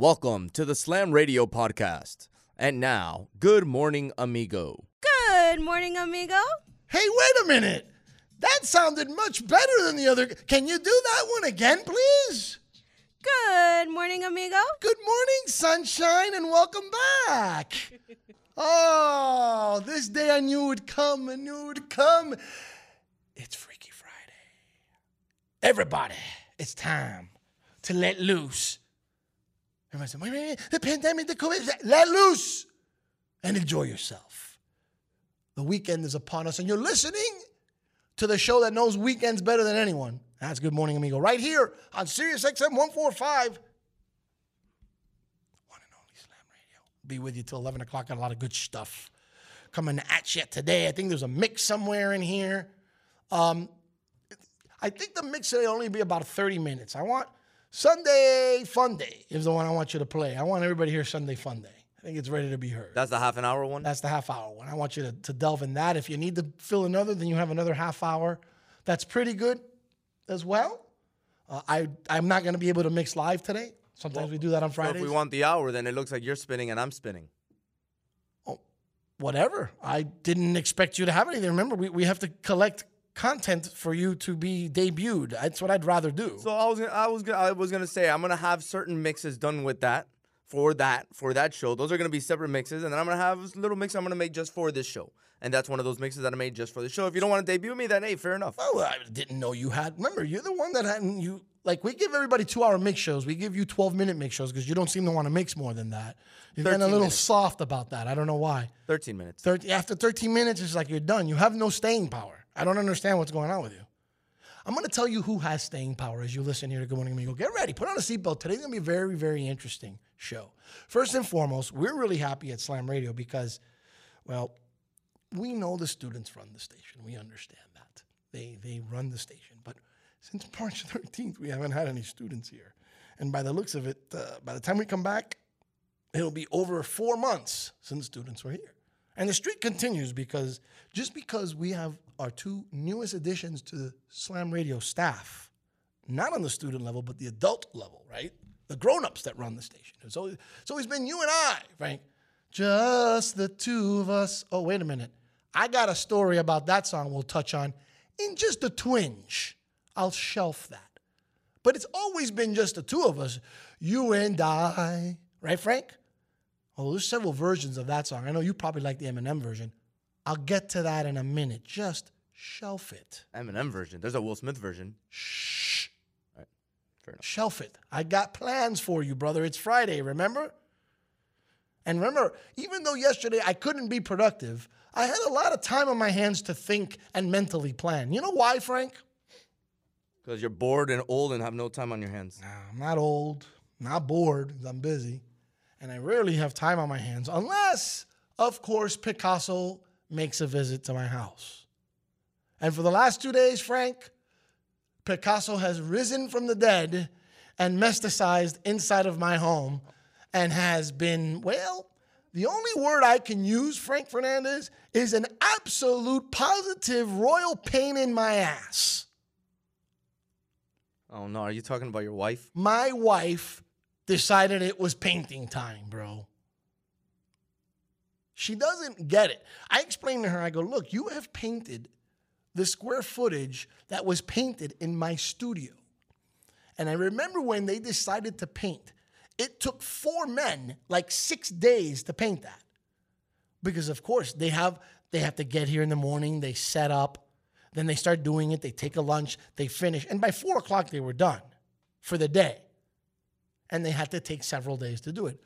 Welcome to the Slam Radio podcast. And now, good morning, amigo. Good morning, amigo. Hey, wait a minute. That sounded much better than the other. Can you do that one again, please? Good morning, amigo. Good morning, sunshine, and welcome back. Oh, this day I knew would come. I knew it would come. It's Freaky Friday. Everybody, it's time to let loose. Everybody said, wait, wait, wait, the pandemic, the COVID, let loose and enjoy yourself. The weekend is upon us, and you're listening to the show that knows weekends better than anyone. That's Good Morning Amigo, right here on Sirius XM 145. One and only Slam Radio. Be with you till 11 o'clock. Got a lot of good stuff coming at you today. I think there's a mix somewhere in here. Um, I think the mix will only be about 30 minutes. I want Sunday Fun Day is the one I want you to play. I want everybody here Sunday Fun Day. I think it's ready to be heard. That's the half an hour one? That's the half hour one. I want you to, to delve in that. If you need to fill another, then you have another half hour. That's pretty good as well. Uh, I, I'm not going to be able to mix live today. Sometimes we do that on So Fridays. if we want the hour, then it looks like you're spinning and I'm spinning. Whatever. I didn't expect you to have anything. Remember, we, we have to collect content for you to be debuted. That's what I'd rather do. So I was gonna, I was gonna, I was gonna say I'm gonna have certain mixes done with that for that for that show. Those are gonna be separate mixes, and then I'm gonna have a little mix I'm gonna make just for this show, and that's one of those mixes that I made just for the show. If you don't want to debut me, then hey, fair enough. Well, I didn't know you had. Remember, you're the one that hadn't. You like we give everybody two hour mix shows. We give you 12 minute mix shows because you don't seem to want to mix more than that. You're getting a little minutes. soft about that. I don't know why. 13 minutes. 30, after 13 minutes, it's like you're done. You have no staying power. I don't understand what's going on with you. I'm going to tell you who has staying power as you listen here to Good Morning Amigo. Get ready. Put on a seatbelt. Today's going to be a very, very interesting show. First and foremost, we're really happy at Slam Radio because, well, we know the students run the station. We understand that. They, they run the station. But since March 13th, we haven't had any students here. And by the looks of it, uh, by the time we come back, it'll be over four months since students were here. And the streak continues because just because we have our two newest additions to the Slam Radio staff, not on the student level, but the adult level, right? The grown-ups that run the station. It's always, it's always been you and I, Frank. Just the two of us. Oh, wait a minute. I got a story about that song we'll touch on in just a twinge. I'll shelf that. But it's always been just the two of us, you and I. Right, Frank? Well, there's several versions of that song. I know you probably like the Eminem version. I'll get to that in a minute. Just shelf it. Eminem version. There's a Will Smith version. Shh. Fair enough. Shelf it. I got plans for you, brother. It's Friday, remember? And remember, even though yesterday I couldn't be productive, I had a lot of time on my hands to think and mentally plan. You know why, Frank? Because you're bored and old and have no time on your hands. Nah, I'm not old, not bored, I'm busy. And I rarely have time on my hands, unless, of course, Picasso makes a visit to my house. And for the last two days, Frank, Picasso has risen from the dead and mesticized inside of my home and has been, well, the only word I can use, Frank Fernandez, is an absolute positive royal pain in my ass. Oh no, are you talking about your wife? my wife decided it was painting time, bro. She doesn't get it. I explained to her, I go, look, you have painted the square footage that was painted in my studio. And I remember when they decided to paint, it took four men like six days to paint that. Because of course they have they have to get here in the morning, they set up, then they start doing it, they take a lunch, they finish, and by four o'clock they were done for the day. And they had to take several days to do it.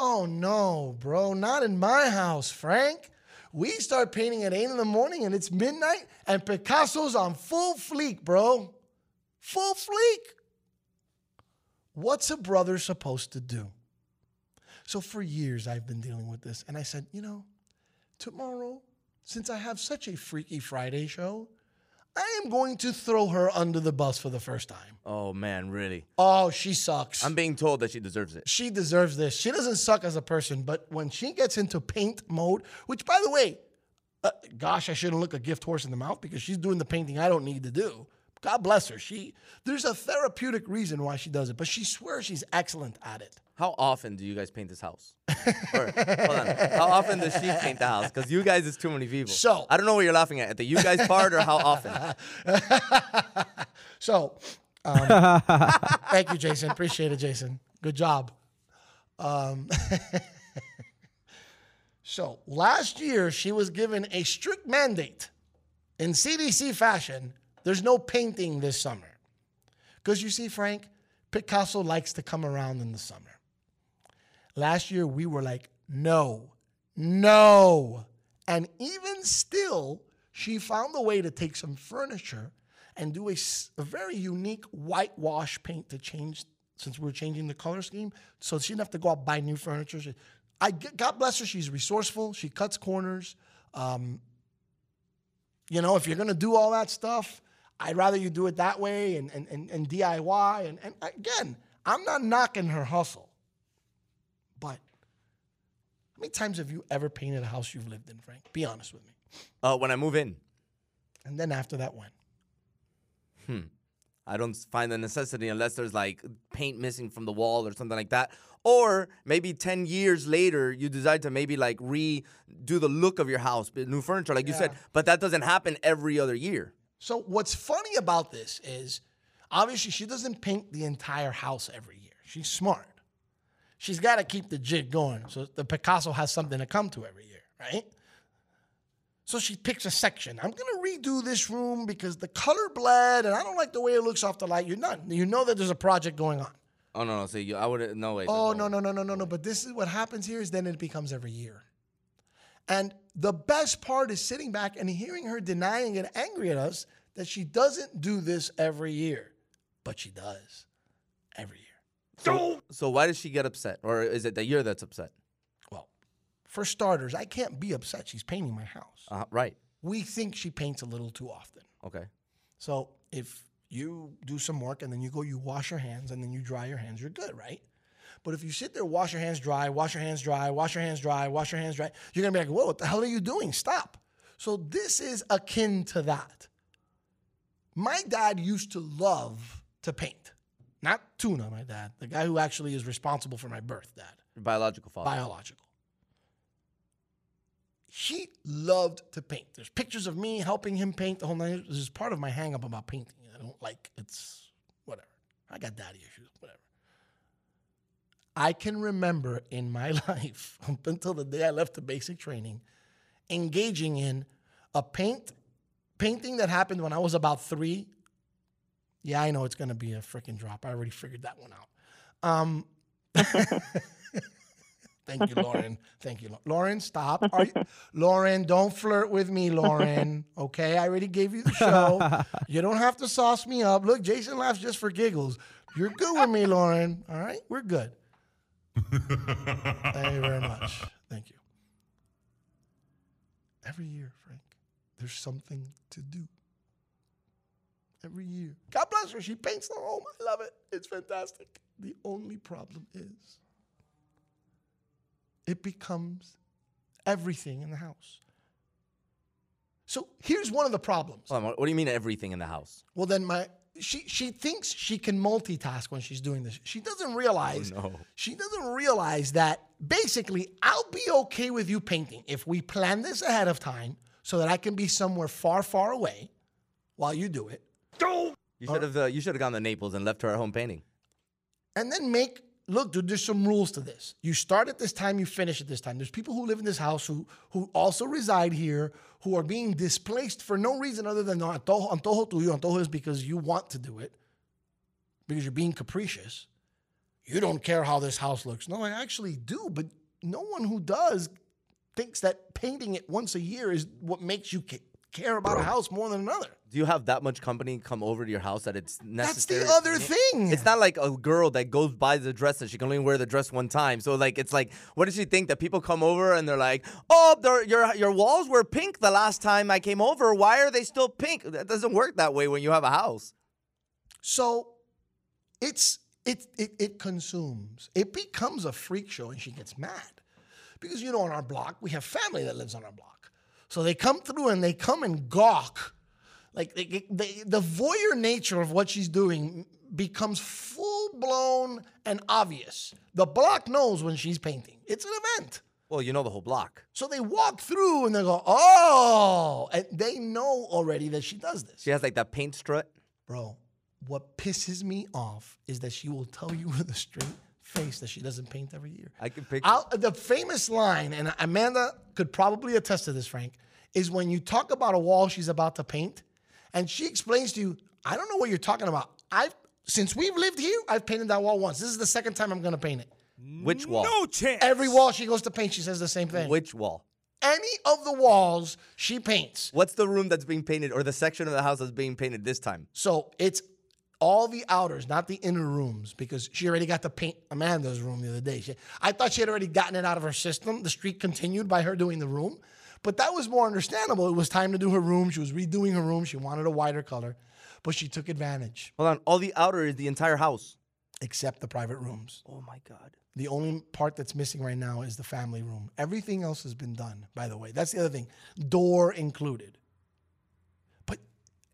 Oh no, bro, not in my house, Frank. We start painting at eight in the morning and it's midnight, and Picasso's on full fleek, bro. Full fleek. What's a brother supposed to do? So for years I've been dealing with this, and I said, you know, tomorrow, since I have such a Freaky Friday show, I am going to throw her under the bus for the first time. Oh man, really? Oh, she sucks. I'm being told that she deserves it. she deserves this. She doesn't suck as a person, but when she gets into paint mode, which by the way, uh, gosh, I shouldn't look a gift horse in the mouth because she's doing the painting I don't need to do. God bless her. She there's a therapeutic reason why she does it, but she swears she's excellent at it. How often do you guys paint this house? or, hold on. How often does she paint the house? Because you guys is too many people. So- I don't know what you're laughing at. At the you guys part or how often? So, um, thank you, Jason. Appreciate it, Jason. Good job. Um, so, last year, she was given a strict mandate in CDC fashion there's no painting this summer. Because you see, Frank, Picasso likes to come around in the summer. Last year, we were like, no, no. And even still, she found a way to take some furniture and do a very unique whitewash paint to change, since we're changing the color scheme. So she didn't have to go out and buy new furniture. She- I, God bless her, she's resourceful. She cuts corners. Um, you know, if you're gonna do all that stuff, I'd rather you do it that way and and, and, and DIY. And, and again, I'm not knocking her hustle. But how many times have you ever painted a house you've lived in, Frank? Be honest with me. Uh, when I move in, And then after that, when? Hmm. I don't find the necessity unless there's like paint missing from the wall or something like that. Or maybe 10 years later, you decide to maybe like redo the look of your house, new furniture, like you said. But that doesn't happen every other year. So what's funny about this is obviously she doesn't paint the entire house every year. She's smart. She's got to keep the jig going. So the Picasso has something to come to every year, right? So she picks a section. I'm gonna redo this room because the color bled and I don't like the way it looks off the light. You're not. You know that there's a project going on. Oh, no, no. So you, I would no way. Oh no no no no no no! But this is what happens here is then it becomes every year, and the best part is sitting back and hearing her denying and angry at us that she doesn't do this every year, but she does every year. So, so why does she get upset? Or is it that you're that's upset? Well, for starters, I can't be upset. She's painting my house. Uh, right. We think she paints a little too often. Okay. So if you do some work and then you go, you wash your hands and then you dry your hands, you're good, right? But if you sit there, wash your hands dry, wash your hands dry, wash your hands dry, wash your hands dry, you're gonna be like, whoa, what the hell are you doing? Stop. So this is akin to that. My dad used to love to paint. Not Tuna, my dad, the guy who actually is responsible for my birth, dad Your biological father. biological. He loved to paint. There's pictures of me helping him paint the whole night. This is part of my hang up about painting. I don't like it's whatever. I got daddy issues, whatever. I can remember in my life, up until the day I left the basic training, engaging in a paint painting that happened when I was about three. Yeah, I know it's gonna be a freaking drop. I already figured that one out. Um, Thank you, Lauren. Thank you, Lauren. Stop. Are you, Lauren, don't flirt with me, Lauren. Okay, I already gave you the show. You don't have to sauce me up. Look, Jason laughs just for giggles. You're good with me, Lauren. All right, we're good. Thank you very much. Thank you. Every year, Frank, there's something to do. Every year. God bless her. She paints the home. I love it. It's fantastic. The only problem is it becomes everything in the house. So here's one of the problems. Hold on, what what do you mean everything in the house? Well, then my she she thinks she can multitask when she's doing this. She doesn't realize. Oh, no. She doesn't realize that basically I'll be okay with you painting if we plan this ahead of time so that I can be somewhere far, far away while you do it, You should have uh, you should have gone to Naples and left her at home painting. and then make. Look, dude, there's some rules to this. You start at this time, you finish at this time. There's people who live in this house who who also reside here, who are being displaced for no reason other than no, antojo, antojo tuyo. Antojo is because you want to do it, because you're being capricious. You don't care how this house looks. No, I actually do, but no one who does thinks that painting it once a year is what makes you care about a house more than another. Do you have that much company come over to your house that it's necessary? That's the other thing. It's not like a girl that goes buys the dress that she can only wear the dress one time. So like it's like, what does she think that people come over and they're like, oh, your your walls were pink the last time I came over. Why are they still pink? That doesn't work that way when you have a house. So it's it, it it consumes. It becomes a freak show and she gets mad. Because you know on our block, we have family that lives on our block. So they come through and they come and gawk like the, the, the voyeur nature of what she's doing becomes full blown and obvious. The block knows when she's painting. It's an event. Well, you know the whole block. So they walk through and they go, oh, and they know already that she does this. She has like that paint strut. Bro, what pisses me off is that she will tell you with a straight face that she doesn't paint every year. I can picture. I'll, the famous line, and Amanda could probably attest to this, Frank, is when you talk about a wall she's about to paint, and she explains to you, I don't know what you're talking about. I've since we've lived here, I've painted that wall once. This is the second time I'm gonna paint it. Which wall? No chance. Every wall she goes to paint, she says the same thing. Which wall? Any of the walls she paints. What's the room that's being painted or the section of the house that's being painted this time? So it's all the outers, not the inner rooms, because she already got to paint Amanda's room the other day. She, I thought she had already gotten it out of her system. The streak continued by her doing the room, but that was more understandable. It was time to do her room. She was redoing her room. She wanted a wider color, but she took advantage, Hold on. All the outer is the entire house. except the private rooms. Oh my god. The only part that's missing right now is the family room. Everything else has been done, by the way. That's the other thing, door included.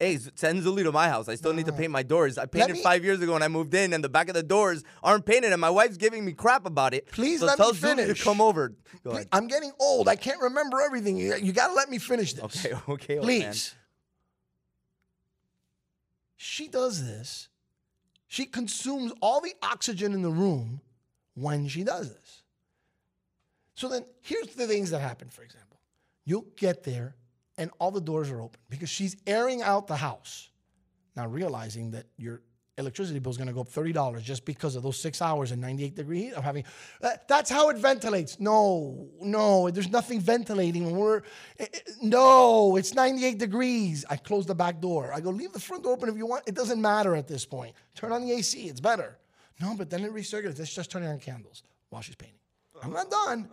Hey, send Zuli to my house. I still need to paint my doors. I painted me- five years ago when I moved in, and the back of the doors aren't painted, and my wife's giving me crap about it. Please so let me tell to finish. come over. Go ahead. I'm getting old. I can't remember everything. You, you got to let me finish this. Okay, okay. Please. She does this. She consumes all the oxygen in the room when she does this. So then here's the things that happen, for example. You'll get there and all the doors are open because she's airing out the house. Now realizing that your electricity bill is going to go up $30 just because of those six hours and 98 degree heat of having that- that's how it ventilates. No no there's nothing ventilating. When we're eh, eh, no it's 98 degrees. I close the back door. I go leave the front door open if you want. It doesn't matter at this point. Turn on the ac it's better. No but then it recirculates. It's just turning on candles while she's painting. I'm not done.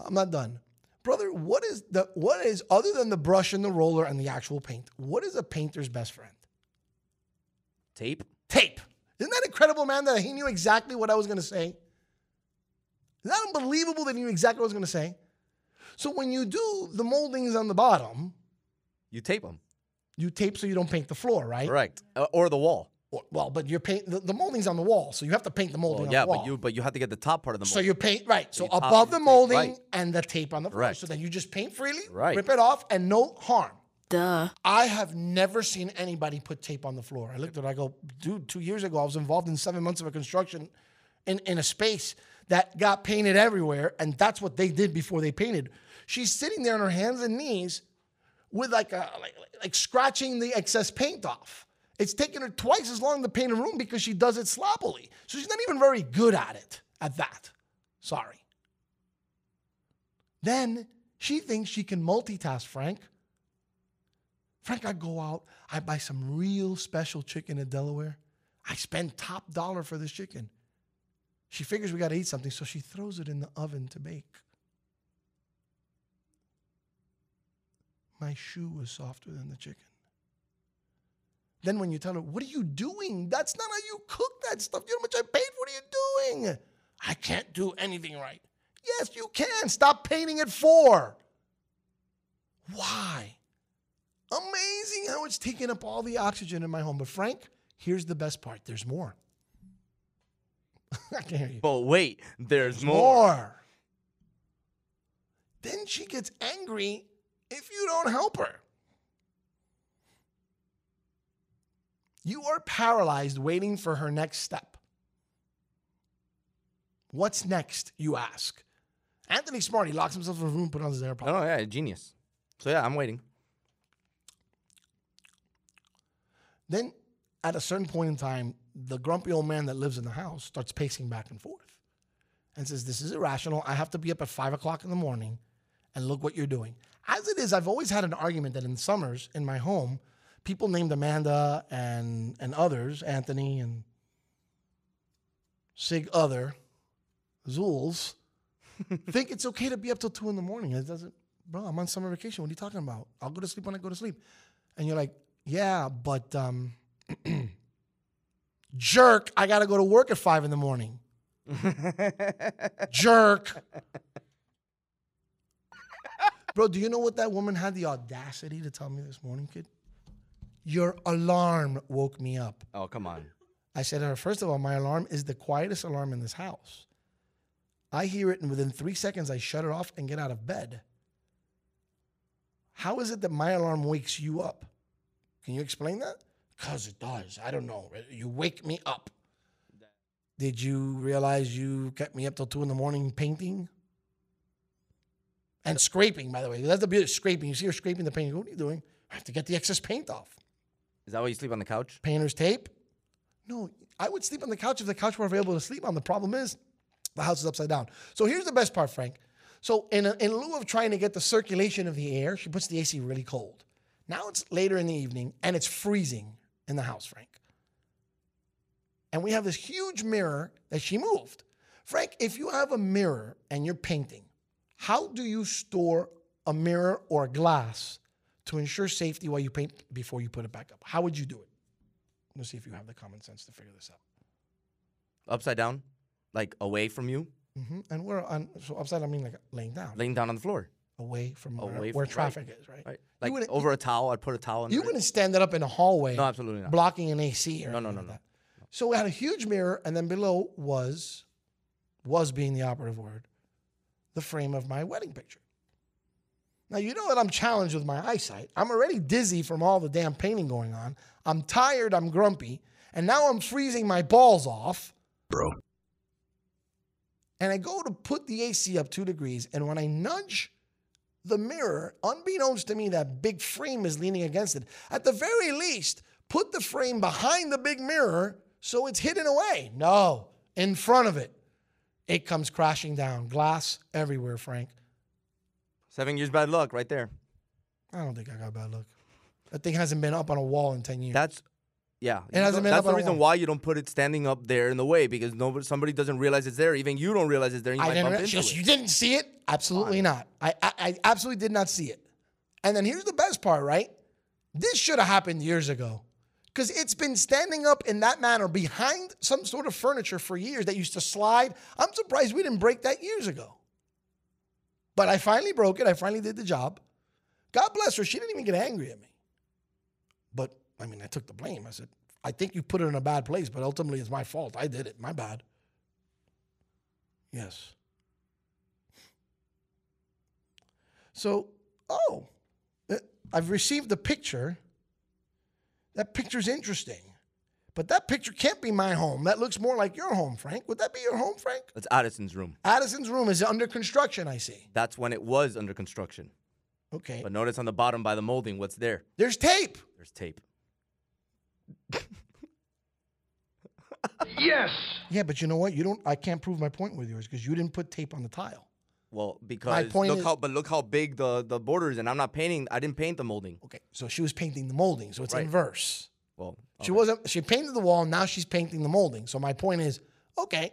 I'm not done brother what is the what is other than the brush and the roller and the actual paint what is a painter's best friend Tape. tape. Isn't that incredible, man, that he knew exactly what I was going to say? Isn't that unbelievable that he knew exactly what I was going to say? So when you do the moldings on the bottom, You tape them. you tape so you don't paint the floor, right? Correct. Uh, or the wall. Or- Well, but you're paint the, the molding's on the wall, so you have to paint the molding Well, yeah, on the wall. but you but you have to get the top part of the mold. so you paint right. So You top above the you tape, molding right. and the tape on the floor. Correct. So then you just paint freely, Right. rip it off, and no harm. Duh. I have never seen anybody put tape on the floor. I looked at it, I go, dude, two years ago, I was involved in seven months of a construction in, in a space that got painted everywhere, and that's what they did before they painted. She's sitting there on her hands and knees with like a like, like scratching the excess paint off. It's taken her twice as long to paint a room because she does it sloppily. So she's not even very good at it, at that. Sorry. Then she thinks she can multitask, Frank. Frank, I go out, I buy some real special chicken in Delaware. I spend top dollar for this chicken. She figures we got to eat something, so she throws it in the oven to bake. My shoe was softer than the chicken. Then when you tell her, What are you doing? That's not how you cook that stuff. You know how much I paid? For? What are you doing? I can't do anything right. Yes, you can. Stop painting it for. Why? Amazing how it's taking up all the oxygen in my home. But Frank, here's the best part. There's more. I can hear you. But wait, there's more. More. Then she gets angry if you don't help her. You are paralyzed waiting for her next step. What's next, you ask? Anthony Smart, he locks himself in a room, put on his AirPods. Oh yeah, genius. So yeah, I'm waiting. Then, at a certain point in time, the grumpy old man that lives in the house starts pacing back and forth and says, This is irrational. I have to be up at five o'clock in the morning and look what you're doing. As it is, I've always had an argument that in summers in my home, people named Amanda and, and others, Anthony and Sig Other, Zools, think it's okay to be up till two in the morning. It doesn't, bro, I'm on summer vacation. What are you talking about? I'll go to sleep when I go to sleep. And you're like, yeah, but um, jerk, I got to go to work at five in the morning. jerk. Bro, do you know what that woman had the audacity to tell me this morning, kid? Your alarm woke me up. Oh, come on. I said to her, first of all, my alarm is the quietest alarm in this house. I hear it, and within three seconds, I shut it off and get out of bed. How is it that my alarm wakes you up? Can you explain that? Because it does. I don't know. You wake me up. Did you realize you kept me up till two in the morning painting? And scraping, by the way. That's the beauty of scraping. You see her scraping the paint. What are you doing? I have to get the excess paint off. Is that why you sleep on the couch? Painter's tape? No, I would sleep on the couch if the couch were available to sleep on. The problem is the house is upside down. So here's the best part, Frank. So in, a, in lieu of trying to get the circulation of the air, she puts the AC really cold. Now it's later in the evening and it's freezing in the house, Frank. And we have this huge mirror that she moved. Frank, if you have a mirror and you're painting, how do you store a mirror or glass to ensure safety while you paint before you put it back up? How would you do it? Let's see if you have the common sense to figure this out. Upside down? Like away from you? Mm-hmm. And we're on, so upside, I mean like laying down, Laying down on the floor. away from where, Away where from- traffic is, right? Right. Like over a towel. I'd put a towel You wouldn't stand it up in a hallway, No, absolutely not. blocking an AC or No, no, no, like no. that. So we had a huge mirror, and then below was, was being the operative word, the frame of my wedding picture. Now you know that I'm challenged with my eyesight. I'm already dizzy from all the damn painting going on. I'm tired. I'm grumpy, and now I'm freezing my balls off. Bro. And I go to put the AC up two degrees, and when I nudge the mirror, unbeknownst to me, that big frame is leaning against it. At the very least, put the frame behind the big mirror so it's hidden away. No, in front of it. It comes crashing down. Glass everywhere, Frank. Seven years bad luck right there. I don't think I got bad luck. That thing hasn't been up on a wall in 10 years. That's yeah. It hasn't been That's up the on a reason wall. why you don't put it standing up there in the way because nobody somebody doesn't realize it's there. Even you don't realize it's there. And you I might didn't. bump re- into it. you didn't see it? Absolutely not. I, I I absolutely did not see it. And then here's the best part, right? This should have happened years ago, because it's been standing up in that manner behind some sort of furniture for years that used to slide. I'm surprised we didn't break that years ago. But I finally broke it. I finally did the job. God bless her. She didn't even get angry at me. But I mean, I took the blame. I said, I think you put it in a bad place, but ultimately it's my fault. I did it. My bad. Yes. So, oh, uh, I've received the picture. That picture's interesting. But that picture can't be my home. That looks more like your home, Frank. Would that be your home, Frank? That's Addison's room. Addison's room is under construction, I see. That's when it was under construction. Okay. But notice on the bottom by the molding, what's there? There's tape. There's tape. Yes. Yeah, but you know what? You don't I can't prove my point with yours because you didn't put tape on the tile. Well, because my point look is- how but look how big the the border is, and I'm not painting. I didn't paint the molding. Okay. So she was painting the molding, so it's Right. inverse. Well, She okay. wasn't. She painted the wall. Now she's painting the molding. So my point is, okay,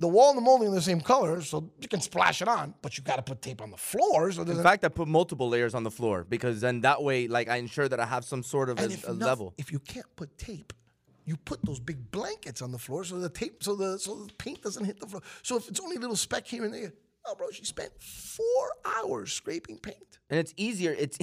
the wall and the molding are the same color, so you can splash it on, but you got to put tape on the floor. So In fact, I put multiple layers on the floor because then that way, like, I ensure that I have some sort of a, if a level. if you can't put tape, you put those big blankets on the floor so the tape, so the so the paint doesn't hit the floor. So if it's only a little speck here and there, oh, bro, she spent four hours scraping paint. And it's easier. It's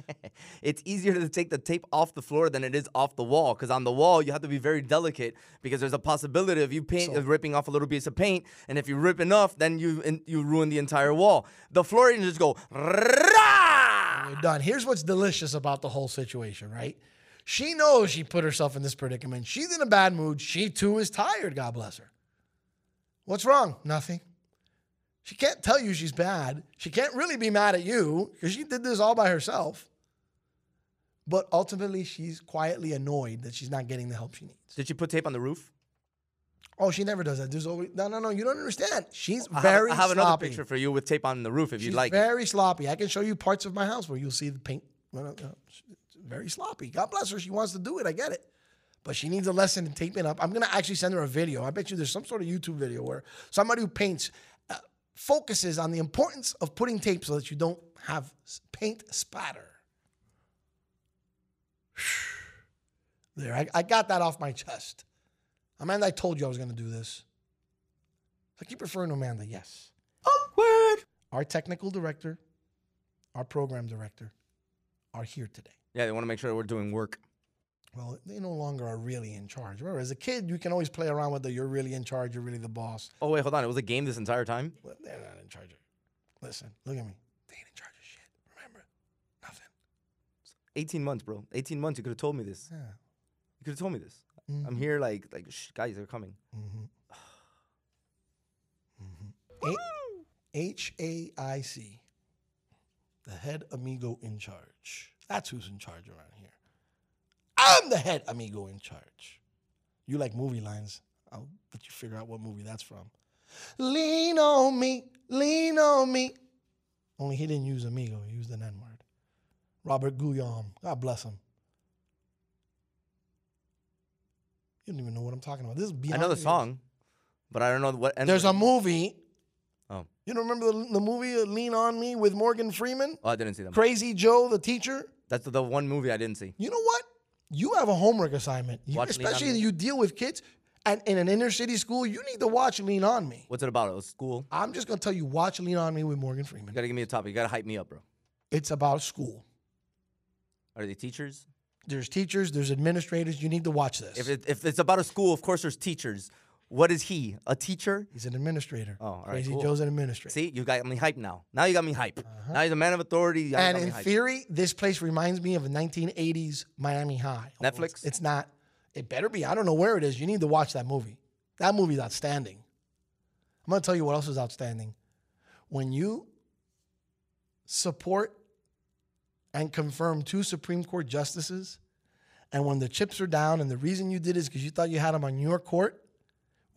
it's easier to take the tape off the floor than it is off the wall. Because on the wall, you have to be very delicate because there's a possibility of you paint of ripping off a little piece of paint, and if you rip enough, then you and you ruin the entire wall. The floor, you just go. We're done. Here's what's delicious about the whole situation, right? She knows she put herself in this predicament. She's in a bad mood. She too is tired, God bless her. What's wrong? Nothing. She can't tell you she's bad. She can't really be mad at you because she did this all by herself. But ultimately, she's quietly annoyed that she's not getting the help she needs. Did she put tape on the roof? Oh, she never does that. There's always no, no, no. You don't understand. She's I have- very I have another sloppy. picture for you with tape on the roof if She's you'd like. it. very sloppy. I can show you parts of my house where you'll see the paint. Very sloppy. God bless her. She wants to do it. I get it. But she needs a lesson in taping up. I'm going to actually send her a video. I bet you there's some sort of YouTube video where somebody who paints focuses on the importance of putting tape so that you don't have paint spatter. There, I, I got that off my chest. Amanda, I told you I was going to do this. I keep referring to Amanda. Yes. Awkward. Our technical director, our program director are here today. Yeah, they want to make sure we're doing work. Well, they no longer are really in charge. Remember, as a kid, you can always play around with the you're really in charge, you're really the boss. Oh wait, hold on. It was a game this entire time. Well, they're not in charge of Listen, look at me. They ain't in charge of shit. Remember? Nothing. 18 months, bro. 18 months. You could have told me this. Yeah. You could have told me this. I'm mm-hmm. here like like guys, they're coming. Mm-hmm. Mm-hmm. H A I C. The head amigo in charge. That's who's in charge around here. I'm the head amigo in charge. You like movie lines. I'll let you figure out what movie that's from. Lean on me, lean on me. Only he didn't use amigo, he used an N word. Robert Guillaume. God bless him. You don't even know what I'm talking about. This is beyond I know the song, but I don't know what. There's a movie. Oh. You don't remember the, the movie uh, Lean on Me with Morgan Freeman? Oh, I didn't see them. Crazy Joe, the teacher. That's the, the one movie I didn't see. You know what? You have a homework assignment. You- Watch Lean On especially you deal with kids and in an inner city school, you need to watch Lean on Me. What's it about? Was school. I'm just gonna tell you, watch Lean on Me with Morgan Freeman. You gotta give me a topic. You gotta hype me up, bro. It's about school. Are they teachers? There's teachers, there's administrators. You need to watch this. If it, if it's about a school, of course there's teachers. What is he? A teacher? He's an administrator. Oh, all right, Crazy cool. Joe's an administrator. See, you got me hype now. Now you got me hype. Uh-huh. Now he's a man of authority. You and in theory, this place reminds me of a 1980s Miami High. Netflix? It's, it's not. It better be. I don't know where it is. You need to watch that movie. That movie's outstanding. I'm going to tell you what else is outstanding. When you support and confirm two Supreme Court justices, and when the chips are down, and the reason you did is because you thought you had them on your court,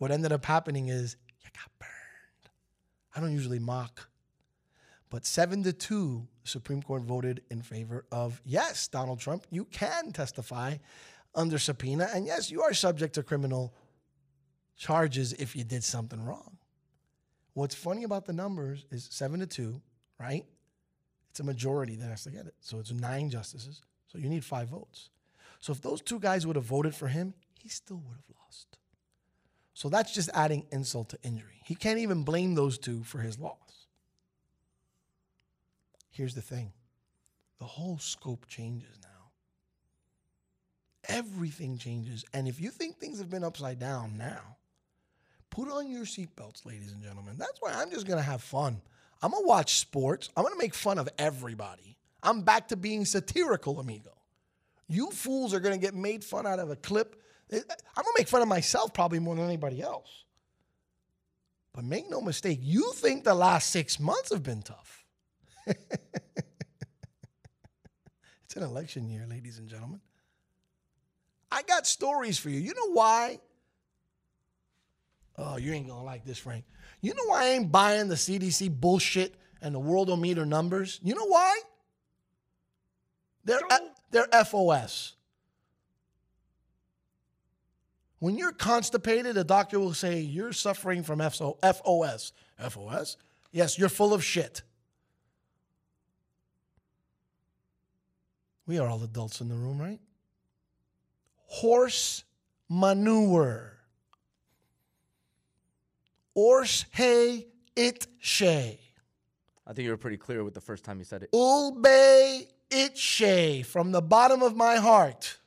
what ended up happening is you got burned. I don't usually mock but seven to two, Supreme Court voted in favor of yes, Donald Trump, you can testify under subpoena. And yes, you are subject to criminal charges if you did something wrong. What's funny about the numbers is seven to two, right? It's a majority that has to get it. So it's nine justices. So you need five votes. So if those two guys would have voted for him, he still would have lost. So that's just adding insult to injury. He can't even blame those two for his loss. Here's the thing the whole scope changes now. Everything changes. And if you think things have been upside down now, put on your seatbelts, ladies and gentlemen. That's why I'm just going to have fun. I'm going to watch sports. I'm going to make fun of everybody. I'm back to being satirical, amigo. You fools are going to get made fun out of a clip. I'm to make fun of myself probably more than anybody else. But make no mistake, you think the last six months have been tough. it's an election year, ladies and gentlemen. I got stories for you. You know why? Oh, you ain't gonna like this, Frank. You know why I ain't buying the CDC bullshit and the world worldometer numbers? You know why? They're they're FOS. When you're constipated, a doctor will say you're suffering from FO FOS. FOS? Yes, you're full of shit. We are all adults in the room, right? Horse manure. Ors hey it shay. I think you were pretty clear with the first time you said it. Ulbe it shay from the bottom of my heart.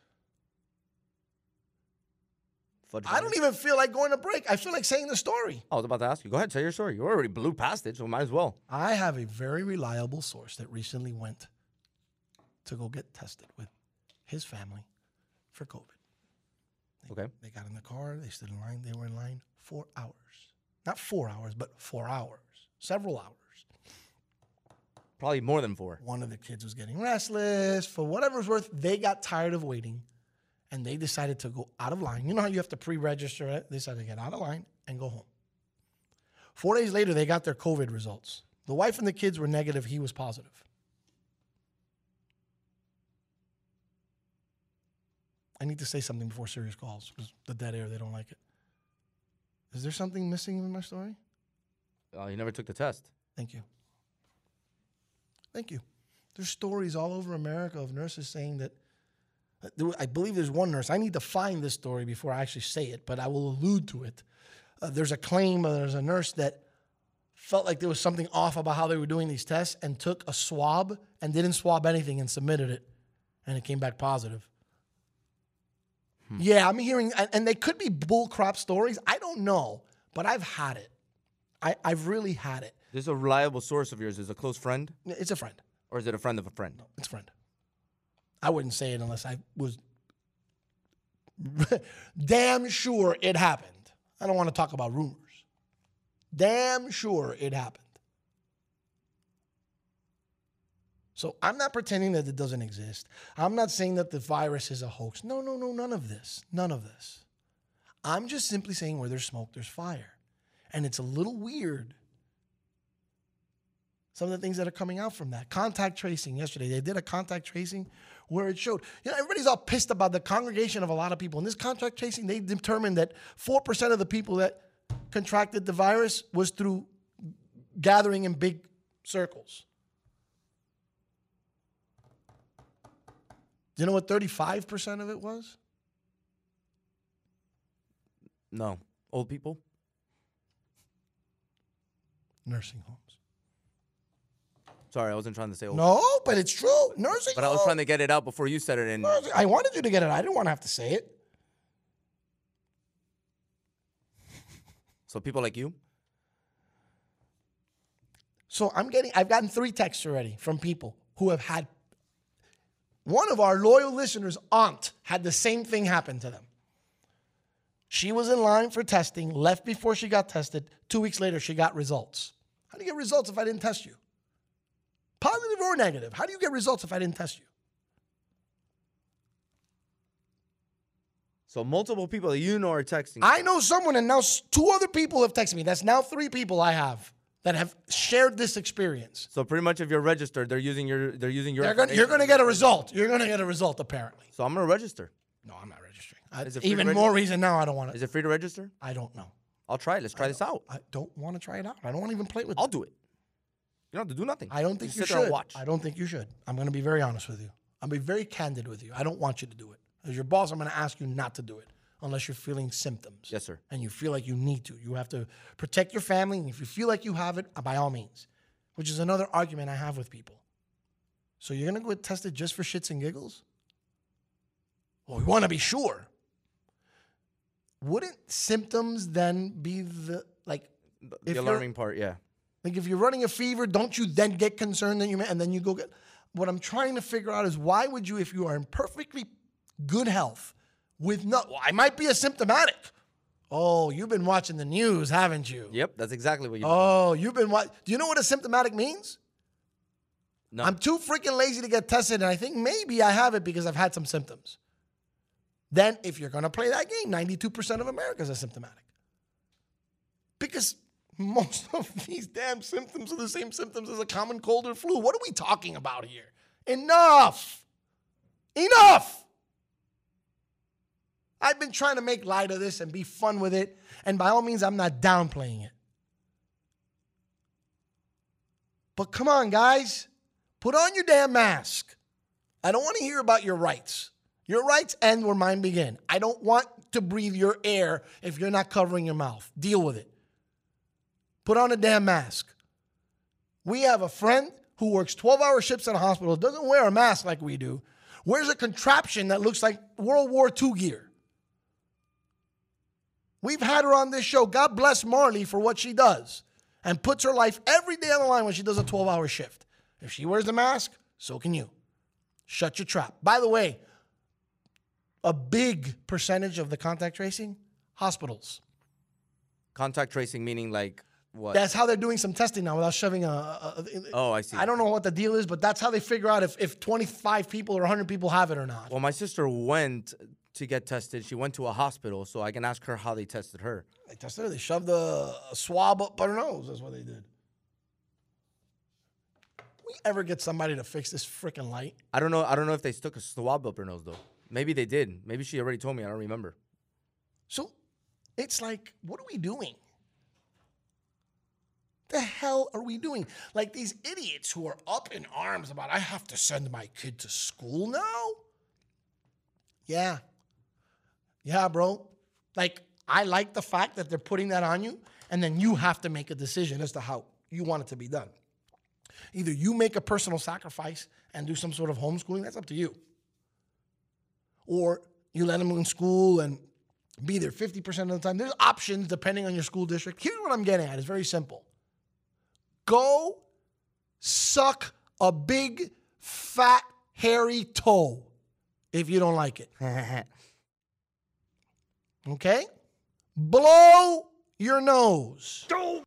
I don't even feel like going to break. I feel like saying the story. Oh, I was about to ask you. Go ahead, tell your story. You already blew past it, so might as well. I have a very reliable source that recently went to go get tested with his family for COVID. Okay. They got in the car, they stood in line, they were in line four hours. Not four hours, but four hours, several hours. Probably more than four. One of the kids was getting restless. For whatever it's worth, they got tired of waiting and they decided to go out of line. You know how you have to pre register it? They decided to get out of line and go home. Four days later, they got their COVID results. The wife and the kids were negative, he was positive. I need to say something before Sirius calls because the dead air, they don't like it. Is there something missing in my story? Uh, you never took the test. Thank you. Thank you. There's stories all over America of nurses saying that. Uh, I believe there's one nurse. I need to find this story before I actually say it, but I will allude to it. Uh, there's a claim. Uh, there's a nurse that felt like there was something off about how they were doing these tests and took a swab and didn't swab anything and submitted it, and it came back positive. Yeah, I'm hearing, and, and they could be bull crap stories. I don't know, but I've had it. I, I've really had it. This is a reliable source of yours. Is a close friend, It's a friend. or is it a friend of a friend? It's a friend. I wouldn't say it unless I was damn sure it happened. I don't want to talk about rumors. Damn sure it happened. So I'm not pretending that it doesn't exist. I'm not saying that the virus is a hoax. No, no, no, none of this. None of this. I'm just simply saying where there's smoke, there's fire. And it's a little weird. Some of the things that are coming out from that. Contact tracing yesterday. They did a contact tracing where it showed, you know, everybody's all pissed about the congregation of a lot of people. In this contact tracing, they determined that 4% of the people that contracted the virus was through gathering in big circles. Do you know what 35% of it was? No, old people. Nursing homes. Sorry, I wasn't trying to say old. No, but it's true. Nursing But I was trying to get it out before you said it. And Nursing- I wanted you to get it. I didn't want to have to say it. so people like you. So I'm getting, I've gotten three texts already from people who have had, one of our loyal listeners' aunt had the same thing happen to them. She was in line for testing, left before she got tested. Two weeks later, she got results. How do you get results if I didn't test you? Positive or negative? How do you get results if I didn't test you? So multiple people that you know are texting. I know someone, and now two other people have texted me. That's now three people I have that have shared this experience. so pretty much, if you're registered, they're using your. They're using your. They're gonna, you're going to get a result. You're going to get a result, apparently. So I'm gonna register. No, I'm not registering. I, Is it free to even more reason now I don't want to. Is it free to register? I don't know. I'll try it. Let's try this out. I don't want to try it out. I don't want to even play with it. I'll it. do it. You don't have to do nothing. I don't think you and should. watch. I don't think you should. I'm going to be very honest with you. I'll be very candid with you. I don't want you to do it. As your boss, I'm going to ask you not to do it unless you're feeling symptoms. Yes, sir. And you feel like you need to. You have to protect your family. And if you feel like you have it, uh, by all means, which is another argument I have with people. So you're going to go get tested just for shits and giggles? Well, we want to be sure. Wouldn't symptoms then be the, like, The, the alarming part, yeah. Like if you're running a fever, don't you then get concerned that you may, and then you go get. What I'm trying to figure out is why would you, if you are in perfectly good health, with no, well, I might be asymptomatic. Oh, you've been watching the news, haven't you? Yep, that's exactly what you. Oh, you've been what? Do you know what asymptomatic means? no, I'm too freaking lazy to get tested, and I think maybe I have it because I've had some symptoms. Then, if you're going to play that game, 92% of America is asymptomatic. Because most of these damn symptoms are the same symptoms as a common cold or flu. What are we talking about here? Enough! Enough! I've been trying to make light of this and be fun with it, and by all means, I'm not downplaying it. But come on, guys. Put on your damn mask. I don't want to hear about your rights. Your rights end where mine begin. I don't want to breathe your air if you're not covering your mouth. Deal with it. Put on a damn mask. We have a friend who works 12 hour shifts in a hospital, doesn't wear a mask like we do, wears a contraption that looks like World War II gear. We've had her on this show. God bless Marley for what she does and puts her life every day on the line when she does a 12 hour shift. If she wears the mask, so can you. Shut your trap. By the way, a big percentage of the contact tracing, hospitals. contact tracing meaning like what? That's how they're doing some testing now without shoving a. a- a- oh, I see. I don't know what the deal is, but that's how they figure out if, if 25 people or 100 people have it or not. Well, my sister went to get tested. She went to a hospital, so I can ask her how they tested her. They tested her. They shoved a, a swab up her nose. That's what they did. We ever get somebody to fix this freaking light? I don't know. I don't know if they stuck a swab up her nose though. Maybe they did. Maybe she already told me. I don't remember. So it's like, what are we doing? The hell are we doing? Like these idiots who are up in arms about, I have to send my kid to school now? Yeah. Yeah, bro. Like, I like the fact that they're putting that on you, and then you have to make a decision as to how you want it to be done. Either you make a personal sacrifice and do some sort of homeschooling, that's up to you. or you let them in school and be there 50% of the time. There's options depending on your school district. Here's what I'm getting at it's very simple go suck a big, fat, hairy toe if you don't like it. Okay? Blow your nose. You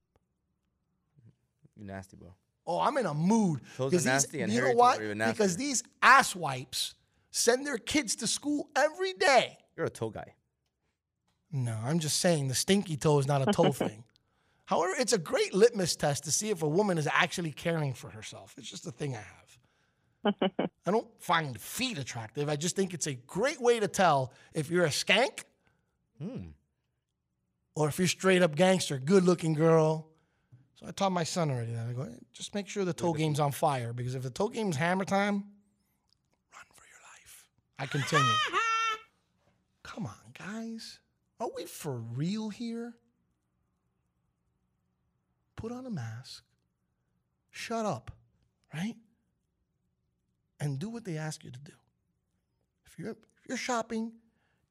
nasty, bro. Oh, I'm in a mood. Toes are Because these- nasty and you know hairy toes what? are even Because these ass wipes send their kids to school every day. You're a toe guy. No, I'm just saying the stinky toe is not a toe thing. However, it's a great litmus test to see if a woman is actually caring for herself. It's just a thing I have. I don't find feet attractive. I just think it's a great way to tell if you're a skank Hmm. or if you're straight up gangster, good looking girl. So I taught my son already that. I go, just make sure the toe game's on fire because if the toe game's hammer time, run for your life. I continue. Come on, guys. Are we for real here? Put on a mask, shut up, right? And do what they ask you to do. If you're, if you're shopping,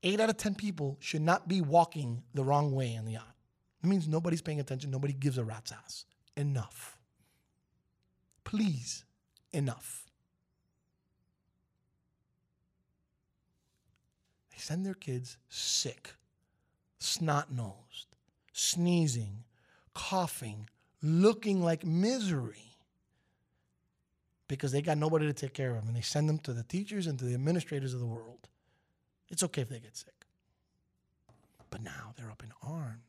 eight out of 10 people should not be walking the wrong way in the aisle. It means nobody's paying attention, nobody gives a rat's ass. Enough. Please, enough. They send their kids sick, snot nosed, sneezing, coughing, looking like misery because they got nobody to take care of them. And they send them to the teachers and to the administrators of the world. It's okay if they get sick. But now they're up in arms.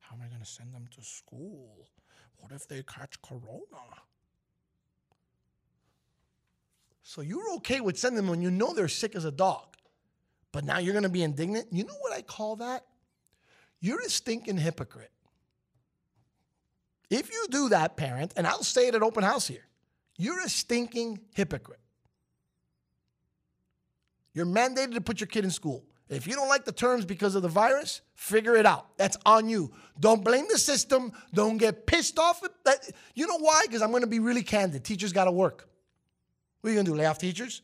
How am I going to send them to school? What if they catch corona? So you're okay with sending them when you know they're sick as a dog. But now you're going to be indignant? You know what I call that? You're a stinking hypocrite. If you do that, parent, and I'll say it at open house here, you're a stinking hypocrite. You're mandated to put your kid in school. If you don't like the terms because of the virus, figure it out. That's on you. Don't blame the system. Don't get pissed off. At that. You know why? Because I'm going to be really candid. Teachers got to work. What are you going to do? Lay off teachers?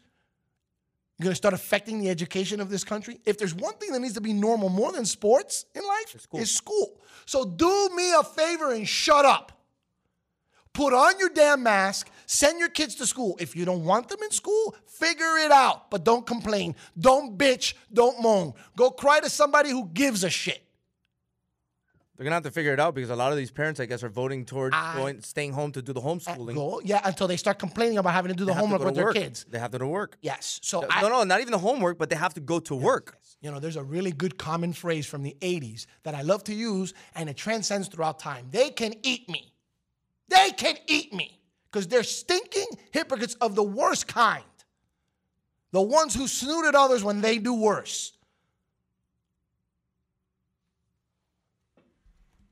You're going to start affecting the education of this country? If there's one thing that needs to be normal more than sports in life, school. it's school. So do me a favor and shut up. Put on your damn mask, send your kids to school. If you don't want them in school, figure it out, but don't complain. Don't bitch, don't moan. Go cry to somebody who gives a shit. They're gonna have to figure it out because a lot of these parents, I guess, are voting towards I- going, staying home to do the homeschooling. Go, yeah, until they start complaining about having to do They the homework with their kids. They have to go to work. Yes. So No, I, no, not even the homework, but they have to go to work. You know, there's a really good common phrase from the 80s that I love to use, and it transcends throughout time. They can eat me. They can eat me because they're stinking hypocrites of the worst kind. The ones who snoot at others when they do worse.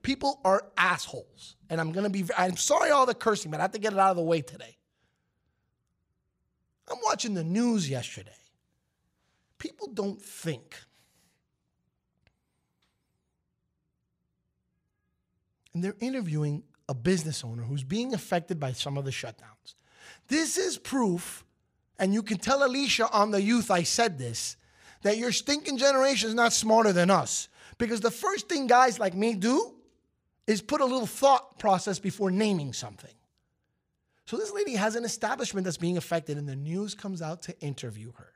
People are assholes. And I'm going to be, I'm sorry all the cursing, but I have to get it out of the way today. I'm watching the news yesterday people don't think. And they're interviewing a business owner who's being affected by some of the shutdowns. This is proof, and you can tell Alicia on the youth I said this, that your stinking generation is not smarter than us. Because the first thing guys like me do is put a little thought process before naming something. So this lady has an establishment that's being affected, and the news comes out to interview her.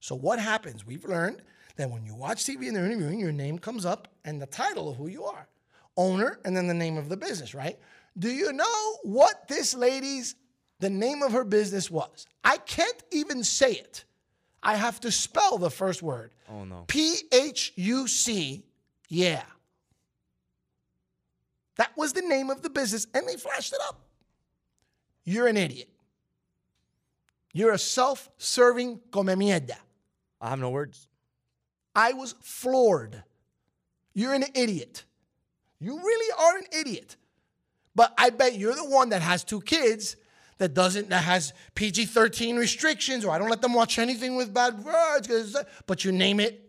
So what happens? We've learned that when you watch TV and they're interviewing, your name comes up and the title of who you are, owner, and then the name of the business, right? Do you know what this lady's the name of her business was? I can't even say it. I have to spell the first word. Oh no. P H U C, yeah. That was the name of the business, and they flashed it up. You're an idiot. You're a self serving come mierda. I have no words. I was floored. You're an idiot. You really are an idiot. But I bet you're the one that has two kids that doesn't that has PG-13 restrictions or I don't let them watch anything with bad words. but you name it.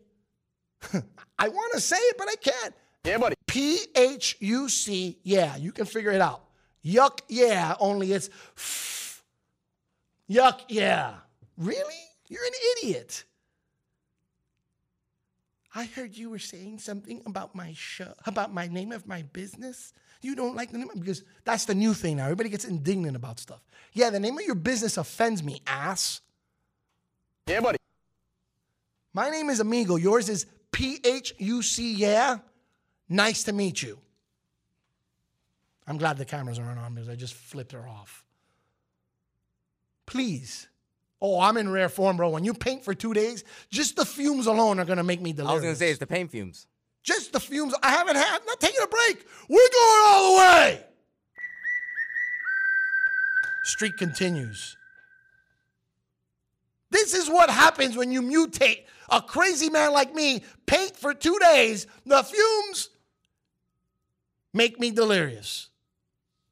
I want to say it but I can't. Yeah, buddy. P H U C. Yeah, you can figure it out. Yuck, yeah, only it's f- yuck, yeah. Really? You're an idiot. I heard you were saying something about my show, about my name of my business. You don't like the name because that's the new thing now. Everybody gets indignant about stuff. Yeah, the name of your business offends me, ass. Yeah, buddy. My name is Amigo. Yours is P H U C. Yeah. Nice to meet you. I'm glad the cameras aren't on because I just flipped her off. Please. Oh, I'm in rare form, bro. When you paint for two days, just the fumes alone are gonna make me delirious. I was gonna say it's the paint fumes. just the fumes. I haven't had. I'm not taking a break. We're going all the way. Streak continues. This is what happens when you mutate a crazy man like me, paint for two days, the fumes make me delirious.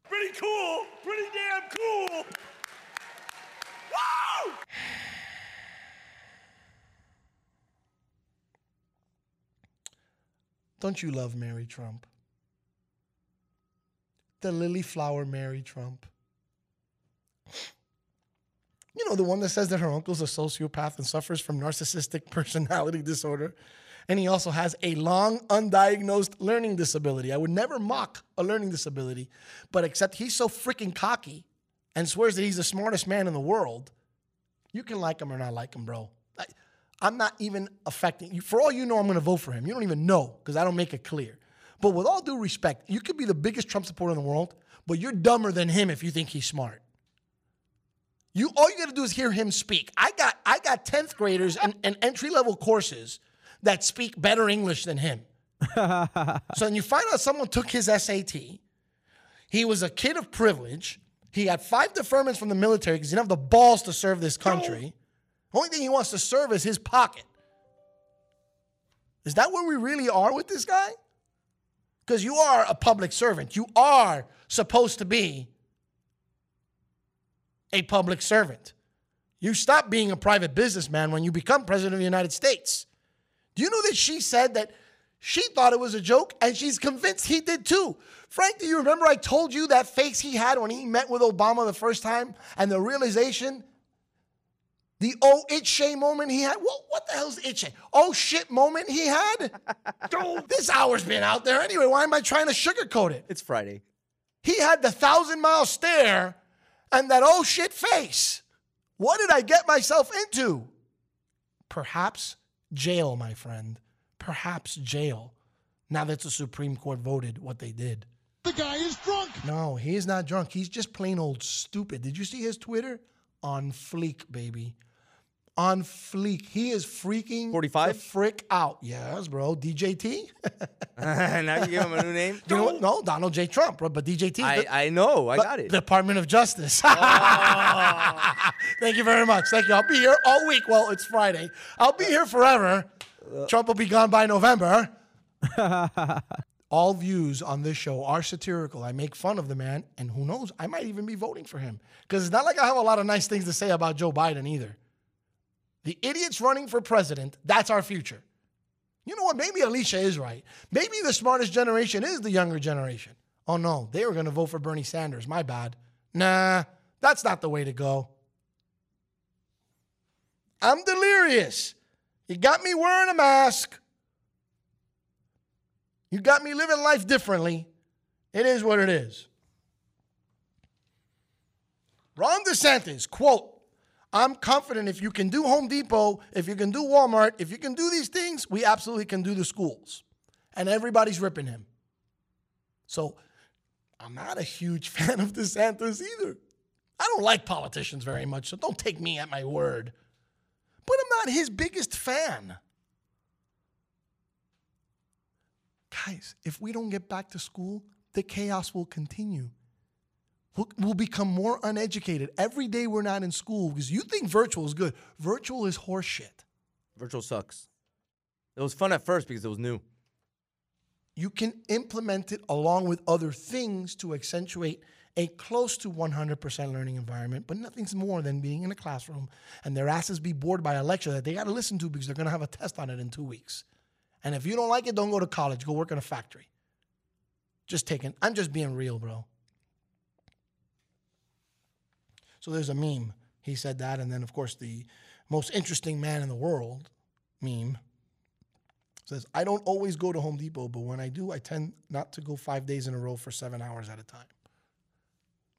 Pretty cool. Pretty damn cool. Woo! Don't you love Mary Trump? The lily flower Mary Trump. You know, the one that says that her uncle's a sociopath and suffers from narcissistic personality disorder. And he also has a long undiagnosed learning disability. I would never mock a learning disability, but except he's so freaking cocky and swears that he's the smartest man in the world. You can like him or not like him, bro. I, I'm not even affecting you. For all you know, I'm going to vote for him. You don't even know because I don't make it clear. But with all due respect, you could be the biggest Trump supporter in the world, but you're dumber than him if you think he's smart. You all you got to do is hear him speak. I got I got 10th graders and, and entry level courses that speak better English than him. so then you find out someone took his SAT. He was a kid of privilege. He had five deferments from the military because he didn't have the balls to serve this country. The only thing he wants to serve is his pocket. Is that where we really are with this guy? Because you are a public servant. You are supposed to be a public servant. You stop being a private businessman when you become president of the United States. Do you know that she said that she thought it was a joke and she's convinced he did too? Frank, do you remember I told you that face he had when he met with Obama the first time and the realization, the oh it shay moment he had? What, what the hell's it shay? Oh shit moment he had? Dude, this hour's been out there anyway. Why am I trying to sugarcoat it? It's Friday. He had the thousand mile stare and that oh shit face. What did I get myself into? Perhaps jail, my friend. Perhaps jail. Now that the Supreme Court voted what they did. The guy is drunk. No, he is not drunk. He's just plain old stupid. Did you see his Twitter? On fleek, baby. On fleek. He is freaking 45? the frick out. Yes, bro. DJT? now you give him a new name. you know what? No, Donald J. Trump, bro. But DJT. I, the- I know. I got it. Department of Justice. Oh. Thank you very much. Thank you. I'll be here all week. Well, it's Friday. I'll be here forever. Trump will be gone by November. all views on this show are satirical. I make fun of the man, and who knows, I might even be voting for him. Because it's not like I have a lot of nice things to say about Joe Biden either. The idiots running for president, that's our future. You know what? Maybe Alicia is right. Maybe the smartest generation is the younger generation. Oh no, they were going to vote for Bernie Sanders. My bad. Nah, that's not the way to go. I'm delirious. You got me wearing a mask. You got me living life differently. It is what it is. Ron DeSantis, quote, I'm confident if you can do Home Depot, if you can do Walmart, if you can do these things, we absolutely can do the schools. And everybody's ripping him. So I'm not a huge fan of DeSantis either. I don't like politicians very much, so don't take me at my word. But I'm not his biggest fan. Guys, if we don't get back to school, the chaos will continue. We'll, become more uneducated. Every day we're not in school because you think virtual is good. Virtual is horseshit. Virtual sucks. It was fun at first because it was new. You can implement it along with other things to accentuate a close to 100% learning environment, but nothing's more than being in a classroom and their asses be bored by a lecture that they got to listen to because they're going to have a test on it in two weeks. And if you don't like it, don't go to college. Go work in a factory. Just taking, I'm just being real, bro. So there's a meme. He said that. And then, of course, the most interesting man in the world meme. Says, I don't always go to Home Depot, but when I do, I tend not to go five days in a row for seven hours at a time.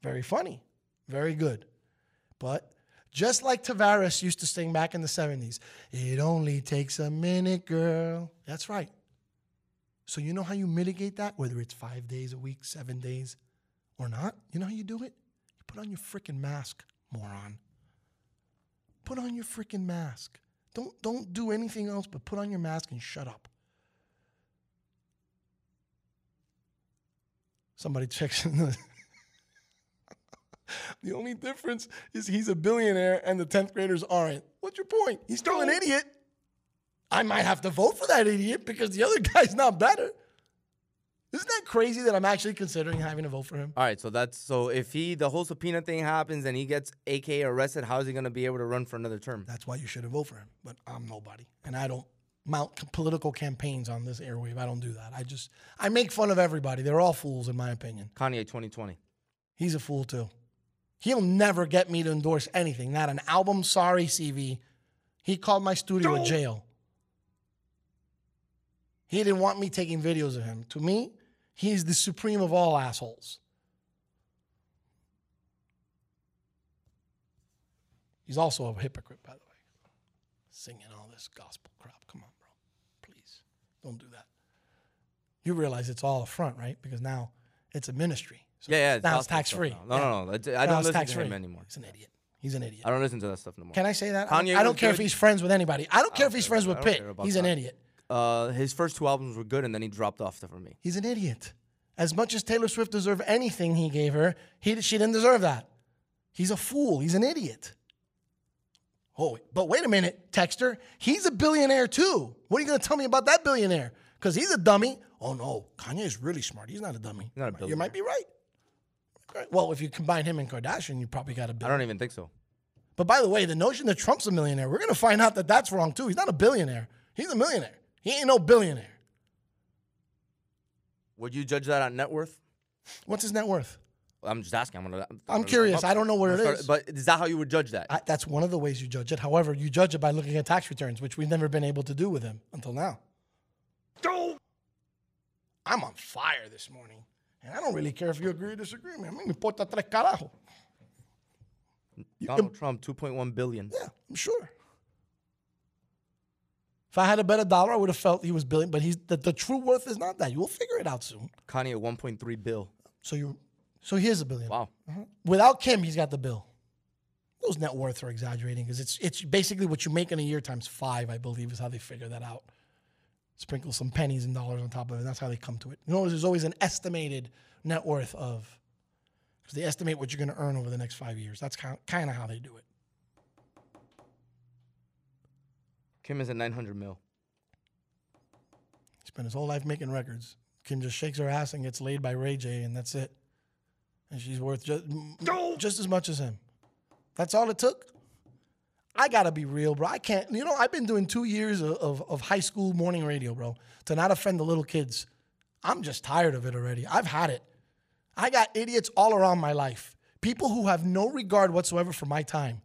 Very funny. Very good. But just like Tavares used to sing back in the 70s, it only takes a minute, girl. That's right. So you know how you mitigate that, whether it's five days a week, seven days, or not? You know how you do it? Put on your freaking mask, moron. Put on your freaking mask. Don't don't do anything else but put on your mask and shut up. Somebody checks in the The only difference is he's a billionaire and the 10th graders aren't. What's your point? He's still an idiot. I might have to vote for that idiot because the other guy's not better. Isn't that crazy that I'm actually considering having to vote for him? All right, so that's so if he the whole subpoena thing happens and he gets AK arrested, how is he gonna be able to run for another term? That's why you should have voted for him. But I'm nobody. And I don't mount political campaigns on this airwave. I don't do that. I just, I make fun of everybody. They're all fools, in my opinion. Kanye 2020. He's a fool too. He'll never get me to endorse anything. Not an album. Sorry, CV. He called my studio a jail. He didn't want me taking videos of him. To me, he's the supreme of all assholes. He's also a hypocrite, by the way. Singing all this gospel crap. Come on, bro. Please don't do that. You realize it's all a front, right? Because now it's a ministry. So Yeah, yeah. now it's tax free. No, no, no. it's- I don't listen to him anymore. He's an idiot. He's an idiot. I don't listen to that stuff no more. Can I say that? I don't, Kanye I don't care if he's friends with anybody. I don't care if he's friends with Pitt. care He's an that. idiot. Uh, his first two albums were good, and then he dropped off for me. He's an idiot. As much as Taylor Swift deserved anything he gave her, he, she didn't deserve that. He's a fool. He's an idiot. Oh, but wait a minute, Texter. He's a billionaire too. What are you going to tell me about that billionaire? Because he's a dummy. Oh no, Kanye is really smart. He's not a dummy. Not a billionaire. You might be right. Well, if you combine him and Kardashian, you probably got a I don't even think so. But by the way, the notion that Trump's a millionaire, we're going to find out that that's wrong too. He's not a billionaire. He's a millionaire. He ain't no billionaire. Would you judge that on net worth? What's his net worth? I'm just asking. I'm gonna. I'm curious. I don't know what it Start- is. But is that how you would judge that? I, that's one of the ways you judge it. However, you judge it by looking at tax returns, which we've never been able to do with him until now. Don't. I'm on fire this morning. And I don't really care if you agree or disagree, man. A mí me importa tres carajo. Donald Trump, 2.1 billion. Yeah, I'm sure. If I had a better dollar, I would have felt he was billion, but he's the, the true worth is not that. You will figure it out soon. Kanye, 1.3 bill. So you so he is a billion. Wow. Mm-hmm. Without Kim, he's got the bill. Those net worths are exaggerating because it's it's basically what you make in a year times five, I believe, is how they figure that out. Sprinkle some pennies and dollars on top of it. That's how they come to it. You know, there's always an estimated net worth of because they estimate what you're going to earn over the next five years. That's kind kind of how they do it. Kim is at 900 mil. He spent his whole life making records. Kim just shakes her ass and gets laid by Ray J, and that's it. And she's worth just, just as much as him. That's all it took. I gotta be real, bro. I can't. You know, I've been doing two years of, of, of high school morning radio, bro, to not offend the little kids. I'm just tired of it already. I've had it. I got idiots all around my life. People who have no regard whatsoever for my time.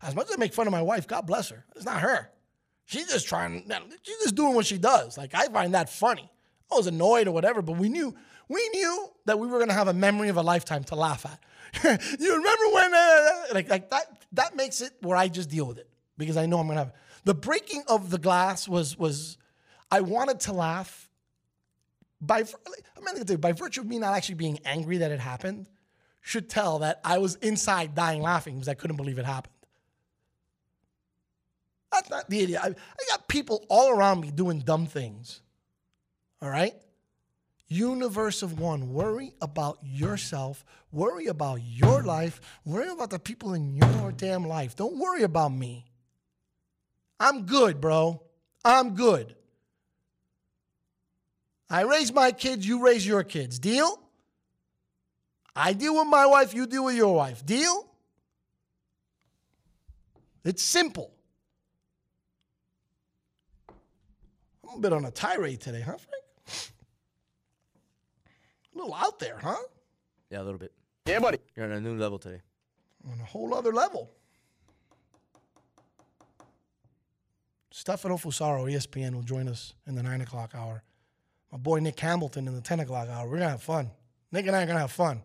As much as I make fun of my wife, God bless her. It's not her. She's just trying. She's just doing what she does. Like I find that funny. I was annoyed or whatever, but we knew we knew that we were gonna have a memory of a lifetime to laugh at. you remember when uh, like like that? That makes it where I just deal with it because I know I'm gonna have the breaking of the glass was was I wanted to laugh by I'm gonna by virtue of me not actually being angry that it happened should tell that I was inside dying laughing because I couldn't believe it happened. That's not the idiot. I, I got people all around me doing dumb things. All right? Universe of one. Worry about yourself. Worry about your life. Worry about the people in your damn life. Don't worry about me. I'm good, bro. I'm good. I raise my kids, you raise your kids. Deal? I deal with my wife, you deal with your wife. Deal? It's simple. I'm a bit on a tirade today, huh, Frank? A little out there, huh? Yeah, a little bit. Yeah, buddy. You're on a new level today. On a whole other level. Stefano Fusaro, ESPN, will join us in the nine o'clock hour. My boy Nick Hamilton in the ten o'clock hour. We're gonna have fun. Nick and I are gonna have fun.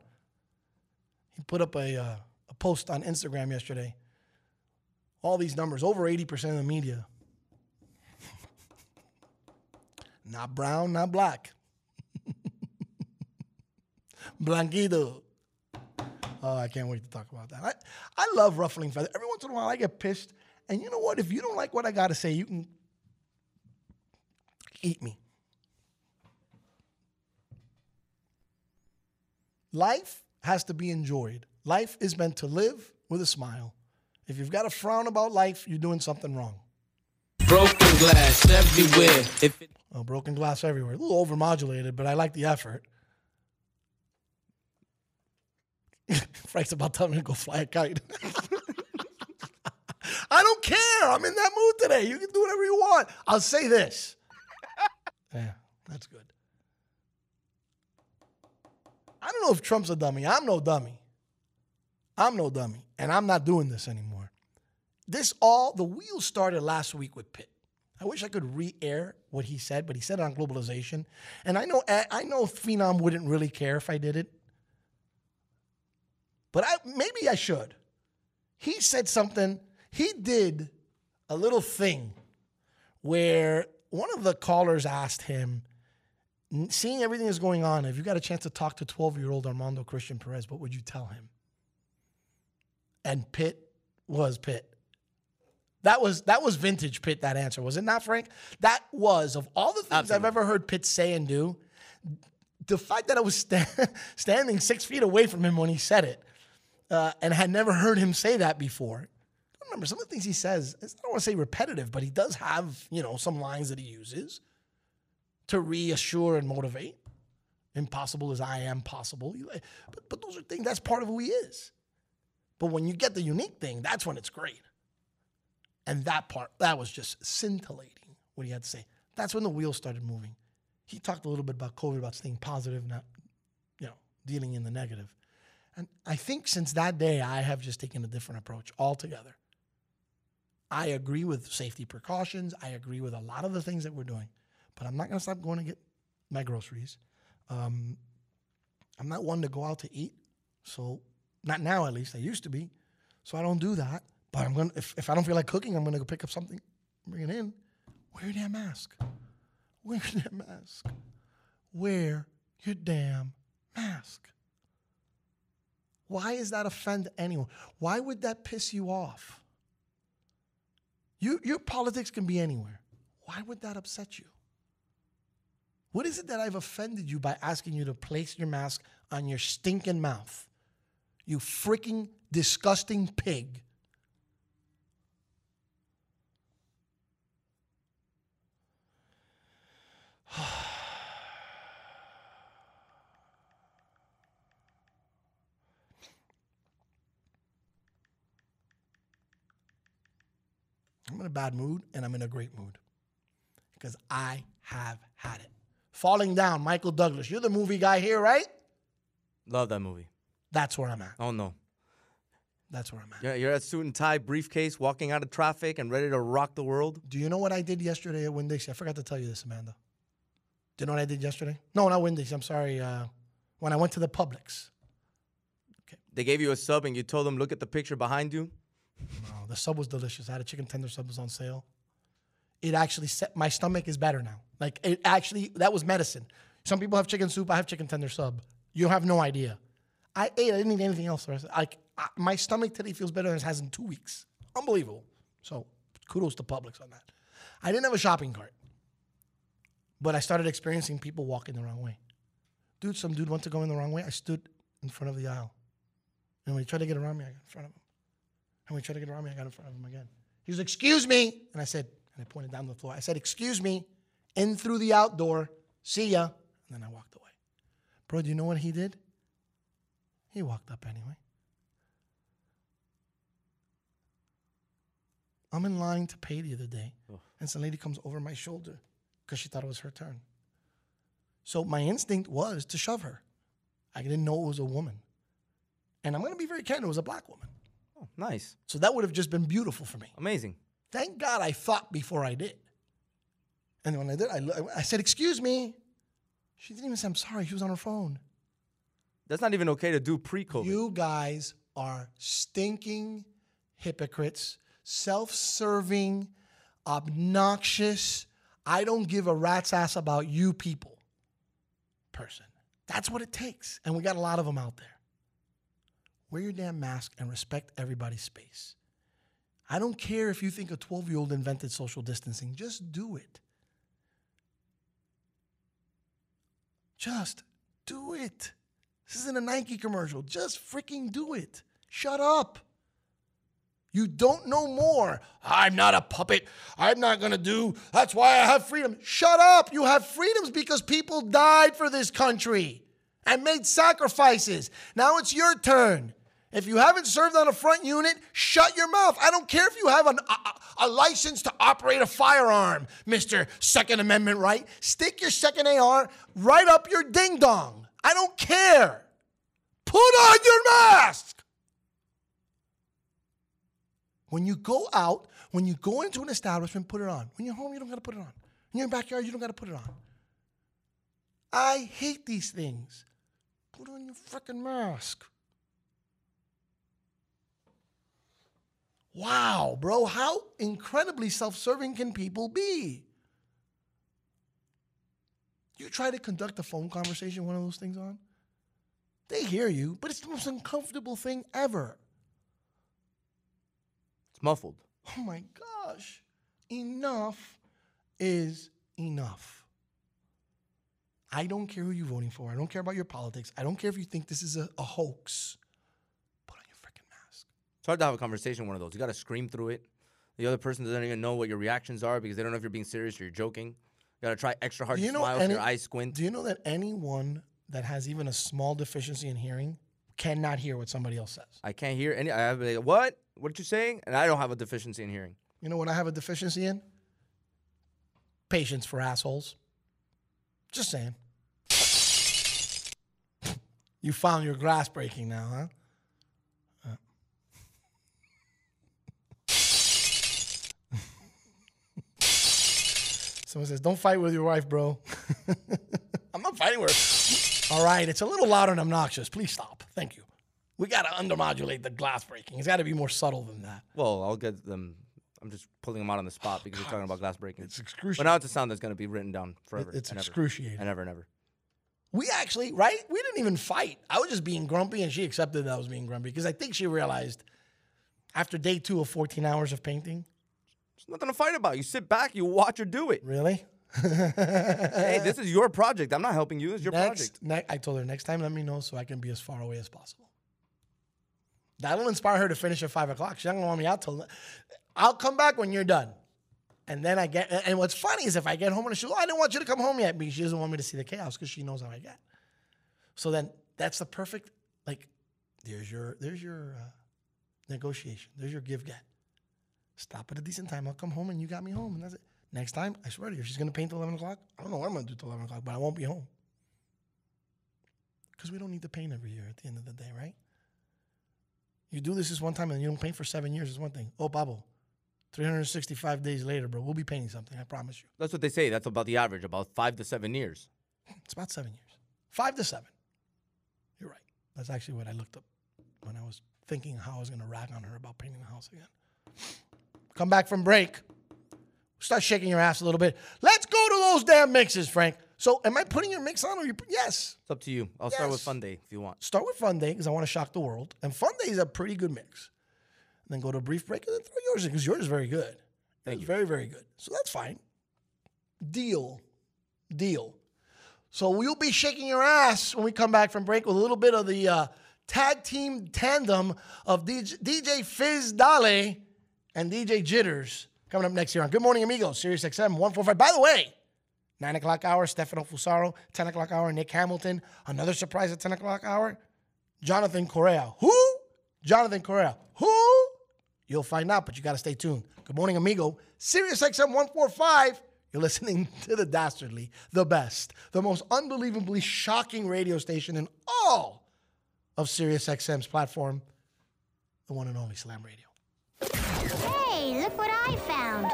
He put up a uh, a post on Instagram yesterday. All these numbers, over eighty percent of the media, not brown, not black, blanquito. Oh, I can't wait to talk about that. I, I love ruffling feathers. Every once in a while, I get pissed. And you know what? If you don't like what I got to say, you can eat me. Life has to be enjoyed. Life is meant to live with a smile. If you've got a frown about life, you're doing something wrong. Broken glass everywhere. Oh, broken glass everywhere. A little overmodulated, but I like the effort. Frank's about telling me to go fly a kite. I don't care. I'm in that mood today. You can do whatever you want. I'll say this. Yeah, that's good. I don't know if Trump's a dummy. I'm no dummy. I'm no dummy. And I'm not doing this anymore. This all, the wheels started last week with Pitt. I wish I could re-air what he said, but he said it on globalization. And I know I know Phenom wouldn't really care if I did it. But I maybe I should. He said something, he did a little thing where one of the callers asked him, seeing everything that's going on, if you got a chance to talk to 12-year-old Armando Christian Perez, what would you tell him? And Pitt was Pitt. That was that was vintage Pitt. That answer was it not, Frank? That was of all the things I've ever heard Pitt say and do. The fact that I was sta- standing six feet away from him when he said it, uh, and had never heard him say that before. I remember some of the things he says. I don't want to say repetitive, but he does have you know some lines that he uses to reassure and motivate. Impossible as I am possible. But, but those are things. That's part of who he is. But when you get the unique thing, that's when it's great. And that part, that was just scintillating what he had to say. That's when the wheels started moving. He talked a little bit about COVID, about staying positive, not, you know, dealing in the negative. And I think since that day, I have just taken a different approach altogether. I agree with safety precautions. I agree with a lot of the things that we're doing, but I'm not going to stop going to get my groceries. Um, I'm not one to go out to eat, so not now at least. I used to be, so I don't do that. But I'm gonna if, if I don't feel like cooking, I'm gonna go pick up something, bring it in. Wear your damn mask. Wear damn mask. Wear your damn mask. Why is that offend anyone? Why would that piss you off? You, your politics can be anywhere. Why would that upset you? What is it that I've offended you by asking you to place your mask on your stinking mouth? You freaking disgusting pig. I'm in a bad mood and I'm in a great mood because I have had it. Falling Down, Michael Douglas. You're the movie guy here, right? Love that movie. That's where I'm at. Oh no. That's where I'm at. You're, you're at suit and tie, briefcase, walking out of traffic and ready to rock the world. Do you know what I did yesterday at Winn-Dixie? I forgot to tell you this, Amanda. You know what I did yesterday? No, not Winn-Dixie. I'm sorry. Uh, when I went to the Publix. They gave you a sub and you told them, look at the picture behind you. Oh, the sub was delicious. I had a chicken tender sub that was on sale. It actually set my stomach is better now. Like it actually that was medicine. Some people have chicken soup. I have chicken tender sub. You have no idea. I ate. I didn't eat anything else. Like my stomach today feels better than it has in two weeks. Unbelievable. So kudos to Publix on that. I didn't have a shopping cart, but I started experiencing people walking the wrong way. Dude, some dude went to go in the wrong way. I stood in front of the aisle, and when he tried to get around me, I got in front of him. And when he tried to get around me, I got in front of him again. He was, excuse me. And I said, and I pointed down the floor. I said, excuse me, in through the outdoor. See ya. And then I walked away. Bro, do you know what he did? He walked up anyway. I'm in line to pay the other day, and some lady comes over my shoulder because she thought it was her turn. So my instinct was to shove her. I didn't know it was a woman. And I'm going to be very candid, it was a black woman. Oh, nice. So that would have just been beautiful for me. Amazing. Thank God I thought before I did. And when I did, I, I said, Excuse me. She didn't even say, I'm sorry. She was on her phone. That's not even okay to do pre-COVID. You guys are stinking hypocrites, self serving, obnoxious. I don't give a rat's ass about you people person. That's what it takes. And we got a lot of them out there. Wear your damn mask and respect everybody's space. I don't care if you think a 12 year old invented social distancing, just do it. Just do it. This isn't a Nike commercial. Just freaking do it. Shut up. You don't know more. I'm not a puppet. I'm not going to do. That's why I have freedom. Shut up. You have freedoms because people died for this country and made sacrifices. Now it's your turn. If you haven't served on a front unit, shut your mouth. I don't care if you have an, a, a license to operate a firearm, Mr. Second Amendment right. Stick your second AR right up your ding dong. I don't care. Put on your mask. When you go out, when you go into an establishment, put it on. When you're home, you don't got to put it on. In your backyard, you don't got to put it on. I hate these things. Put on your freaking mask. Wow, bro, how incredibly self serving can people be? You try to conduct a phone conversation, one of those things on, they hear you, but it's the most uncomfortable thing ever. It's muffled. Oh my gosh. Enough is enough. I don't care who you're voting for. I don't care about your politics. I don't care if you think this is a, a hoax. Put on your freaking mask. It's hard to have a conversation with one of those. You got to scream through it. The other person doesn't even know what your reactions are because they don't know if you're being serious or you're joking. You got to try extra hard Do to you know smile if any- your eyes squint. Do you know that anyone that has even a small deficiency in hearing cannot hear what somebody else says? I can't hear any. I have like, what? What are you saying? And I don't have a deficiency in hearing. You know what I have a deficiency in? Patience for assholes. Just saying. You found your glass breaking now, huh? Uh. Someone says, "Don't fight with your wife, bro." I'm not fighting with her. All right, it's a little loud and obnoxious. Please stop. Thank you. We got to undermodulate the glass breaking. It's got to be more subtle than that. Well, I'll get them. I'm just pulling them out on the spot oh, because you're talking about glass breaking. It's excruciating. But now it's a sound that's going to be written down forever. it's and ever. excruciating. And ever and ever. We actually, right? We didn't even fight. I was just being grumpy, and she accepted that I was being grumpy because I think she realized after day two of 14 hours of painting, There's nothing to fight about. You sit back, you watch her do it. really? Hey, this is your project. I'm not helping you. It's your next, project. ne- I told her next time, let me know so I can be as far away as possible. That'll inspire her to finish at five o'clock. She's not gonna want me out till. I'll come back when you're done. And then I get, and what's funny is if I get home and she, oh, I didn't want you to come home yet because she doesn't want me to see the chaos because she knows how I get. So then that's the perfect, like, there's your, there's your uh, negotiation. There's your give get. Stop at a decent time. I'll come home and you got me home, and that's it. Next time, I swear to you, if she's gonna paint till eleven o'clock, I don't know what I'm gonna do till eleven o'clock, but I won't be home. Because we don't need to paint every year at the end of the day, right? You do this this one time and you don't paint for seven years is one thing. Oh, Babo, 365 days later, bro, we'll be painting something. I promise you. That's what they say. That's about the average, about five to seven years. It's about seven years, five to seven. You're right. That's actually what I looked up when I was thinking how I was going to rag on her about painting the house again. Come back from break. Start shaking your ass a little bit. Let's go to those damn mixes, Frank. So, am I putting your mix on or you? Yes. It's up to you. I'll start with Yes. Fun Day if you want. Start with Fun Day because I want to shock the world. And Fun Day is a pretty good mix. And then go to a brief break and then throw yours in because yours is very good. Thank It's you. Very, very good. So that's fine. Deal. Deal. So we'll be shaking your ass when we come back from break with a little bit of the uh, tag team tandem of DJ, DJ Fizz Dale and DJ Jitters coming up next year on Good Morning Amigos, Sirius XM 145. By the way, 9 o'clock hour, Stefano Fusaro. 10 o'clock hour, Nick Hamilton. Another surprise at 10 o'clock hour, Jonathan Correa. Who? Jonathan Correa. Who? You'll find out, but you got to stay tuned. Good morning, amigo. Sirius XM 145. You're listening to the Dastardly, the best, the most unbelievably shocking radio station in all of Sirius XM's platform, the one and only Slam Radio. Hey, Hey, look what I found.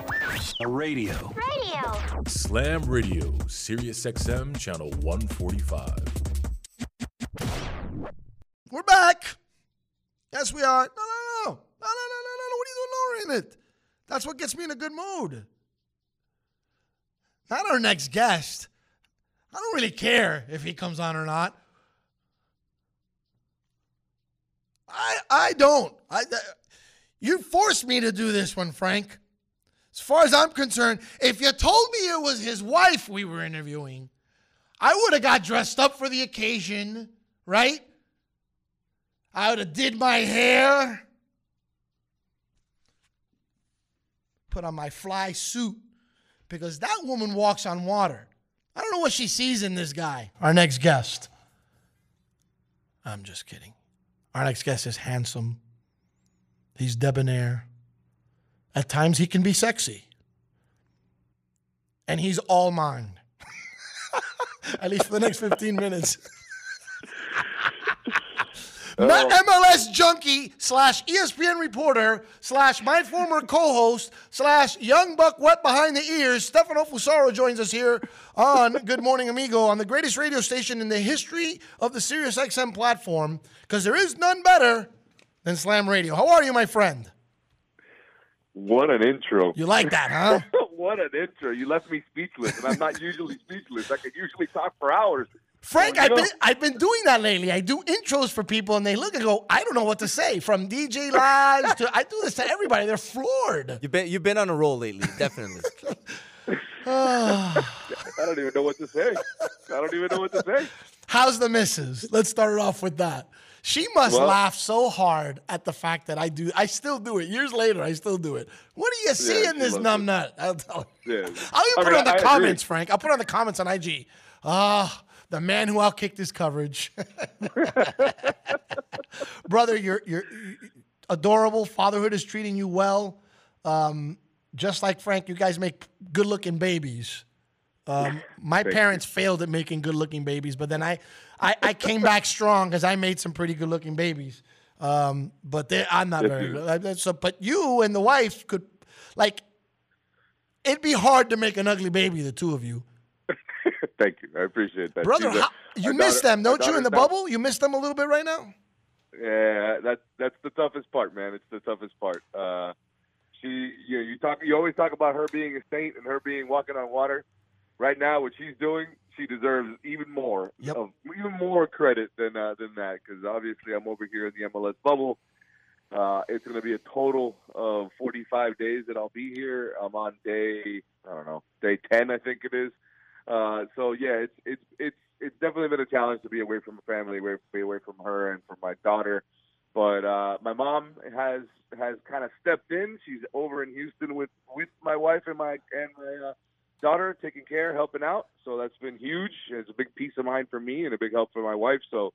A radio. Radio. Slam Radio, Sirius XM, channel 145. We're back. Yes, we are. No, no, no. No, no, no, no, no, no. What are you doing lowering it? That's what gets me in a good mood. Not our next guest. I don't really care if he comes on or not. I I don't. I th- you forced me to do this one, Frank. As far as I'm concerned, if you told me it was his wife we were interviewing, I would have got dressed up for the occasion, right? I would have did my hair, put on my fly suit, because that woman walks on water. I don't know what she sees in this guy. Our next guest. I'm just kidding. Our next guest is handsome. He's debonair. At times he can be sexy. And he's all mine. At least for the next 15 minutes. Oh. Ma- MLS junkie slash ESPN reporter slash my former co-host slash young buck wet behind the ears. Stefano Fusaro joins us here on Good Morning Amigo on the greatest radio station in the history of the SiriusXM platform because there is none better than Slam Radio. How are you, my friend? What an intro. You like that, huh? what an intro. You left me speechless, and I'm not usually speechless. I could usually talk for hours. Frank, Well, I've know- been I've been doing that lately. I do intros for people, and they look and go, "I don't know what to say." From DJ lives to I do this to everybody. They're floored. You've been you've been on a roll lately, definitely. I don't even know what to say. I don't even know what to say. How's the missus? Let's start it off with that. She must Well- laugh so hard at the fact that I do. I still do it. Years later, I still do it. What do you see Yeah, in this loves numb it. nut? I'll tell you. Yeah. I'll even I put mean, it on the I- I agree. comments, Frank. I'll put it on the comments on IG. Ah, the man who outkicked his coverage. Brother, you're, you're adorable. Fatherhood is treating you well. Um, just like Frank, you guys make good looking babies. Um, my parents failed at making good looking babies, but then I, I, I came back strong because I made some pretty good looking babies. Um, but they, I'm not very good. So, but you and the wife could, like, it'd be hard to make an ugly baby, the two of you. Thank you. I appreciate that. Brother, a- how, you miss daughter- them, don't you, in the bubble? You miss them a little bit right now? Yeah, that's that's the toughest part, man. It's the toughest part. Uh, she, you know, you talk, you always talk about her being a saint and her being walking on water. Right now, what she's doing, she deserves even more, Yep. of, even more credit than uh, than that. Because obviously, I'm over here in the MLS bubble. Uh, it's going to be a total of 45 days that I'll be here. I'm on day, I don't know, day 10, I think it is. Uh, so yeah, it's it's it's it's definitely been a challenge to be away from family, away, be away from her and from my daughter. But uh, my mom has has kind of stepped in. She's over in Houston with with my wife and my and my uh, daughter, taking care, helping out. So that's been huge. It's a big peace of mind for me and a big help for my wife. So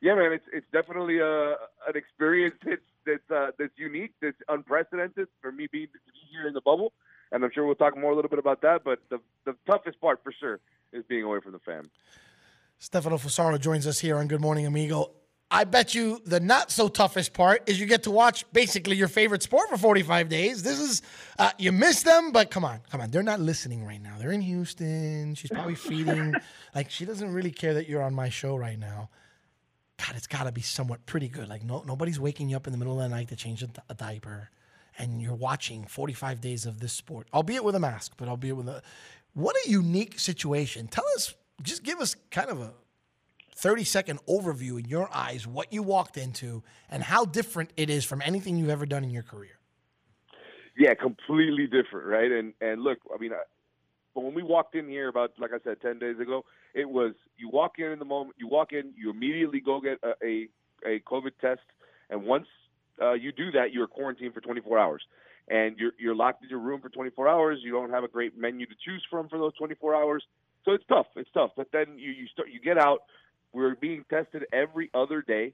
yeah, man, it's it's definitely a an experience that's that's uh, that's unique, that's unprecedented for me being here in the bubble. And I'm sure we'll talk more a little bit about that. But the the toughest part for sure is being away from the fam. Stefano Fusaro joins us here on Good Morning Amigo. I bet you the not so toughest part is you get to watch basically your favorite sport for 45 days. This is, uh, you miss them, but come on, come on. They're not listening right now. They're in Houston. She's probably feeding. like, she doesn't really care that you're on my show right now. God, it's got to be somewhat pretty good. Like, no, nobody's waking you up in the middle of the night to change a, a diaper, and you're watching 45 days of this sport, albeit with a mask, but albeit with a. What a unique situation. Tell us, just give us kind of a 30 second overview in your eyes what you walked into and how different it is from anything you've ever done in your career. Yeah, completely different, right? And and look, I mean, I, but when we walked in here about like I said ten days ago, it was you walk in in the moment, you walk in, you immediately go get a a, a COVID test, and once uh, you do that, you're quarantined for 24 hours, and you're you're locked in your room for 24 hours. You don't have a great menu to choose from for those 24 hours, so it's tough. It's tough. But then you you start you get out. We're being tested every other day,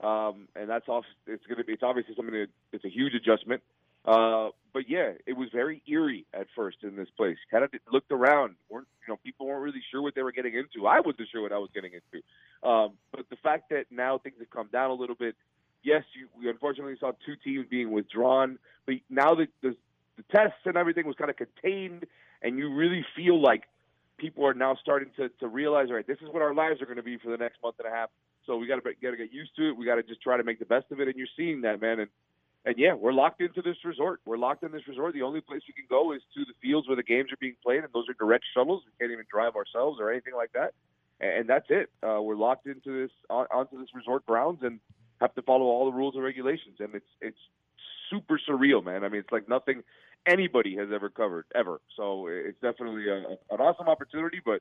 um, and that's off. It's gonna be. It's obviously something that it's a huge adjustment. Uh, but yeah, it was very eerie at first in this place. Kind of looked around, weren't you know? People weren't really sure what they were getting into. I wasn't sure what I was getting into. Um, but the fact that now things have come down a little bit. Yes, you, we unfortunately saw two teams being withdrawn, but now that the tests and everything was kind of contained, and you really feel like people are now starting to, to realize, all right, this is what our lives are going to be for the next month and a half. So we got to got to get used to it. We got to just try to make the best of it, and you're seeing that, man. And and yeah, we're locked into this resort. We're locked in this resort. The only place we can go is to the fields where the games are being played, and those are direct shuttles. We can't even drive ourselves or anything like that. And that's it. Uh, we're locked into this on, onto this resort grounds and have to follow all the rules and regulations. And it's it's super surreal, man. I mean, it's like nothing anybody has ever covered ever. So it's definitely a, an awesome opportunity, but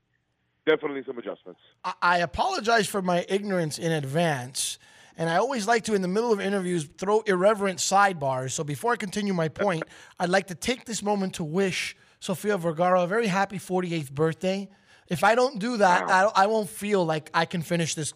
definitely some adjustments. I, apologize for my ignorance in advance. And I always like to, in the middle of interviews, throw irreverent sidebars. So before I continue my point, I'd like to take this moment to wish Sofia Vergara a very happy 48th birthday. If I don't do that, I, I won't feel like I can finish this.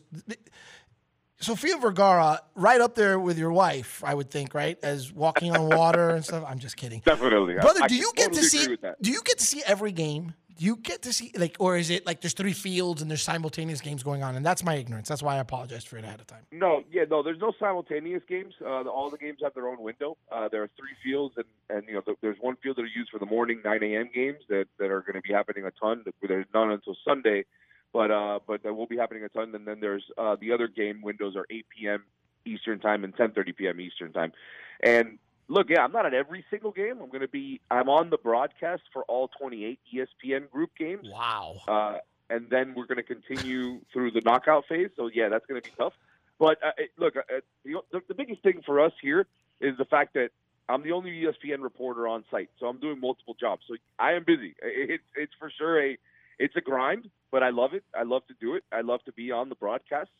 Sofia Vergara, right up there with your wife, I would think, right? As walking on water and stuff. I'm just kidding. Definitely, Brother, I do you get to see? agree with that. Do you get to see every game? Do you get to see like, or is it like there's three fields and there's simultaneous games going on? And that's my ignorance. That's why I apologize for it ahead of time. No, yeah, no. There's no simultaneous games. Uh, all the games have their own window. Uh, there are three fields, and and you know there's one field that are used for the morning 9 a.m. games that, that are going to be happening a ton. There's none until Sunday, but uh, but that will be happening a ton. And then there's uh, the other game windows are 8 p.m. Eastern time and 10:30 p.m. Eastern time. And look, yeah, I'm not at every single game. I'm going to be. I'm on the broadcast for all 28 ESPN group games. Wow. Uh, and then we're going to continue through the knockout phase. So yeah, that's going to be tough. But uh, it- look, uh, the, the, the biggest thing for us here is the fact that I'm the only ESPN reporter on site, so I'm doing multiple jobs. So I am busy. It's it's for sure a it's a grind, but I love it. I love to do it. I love to be on the broadcast.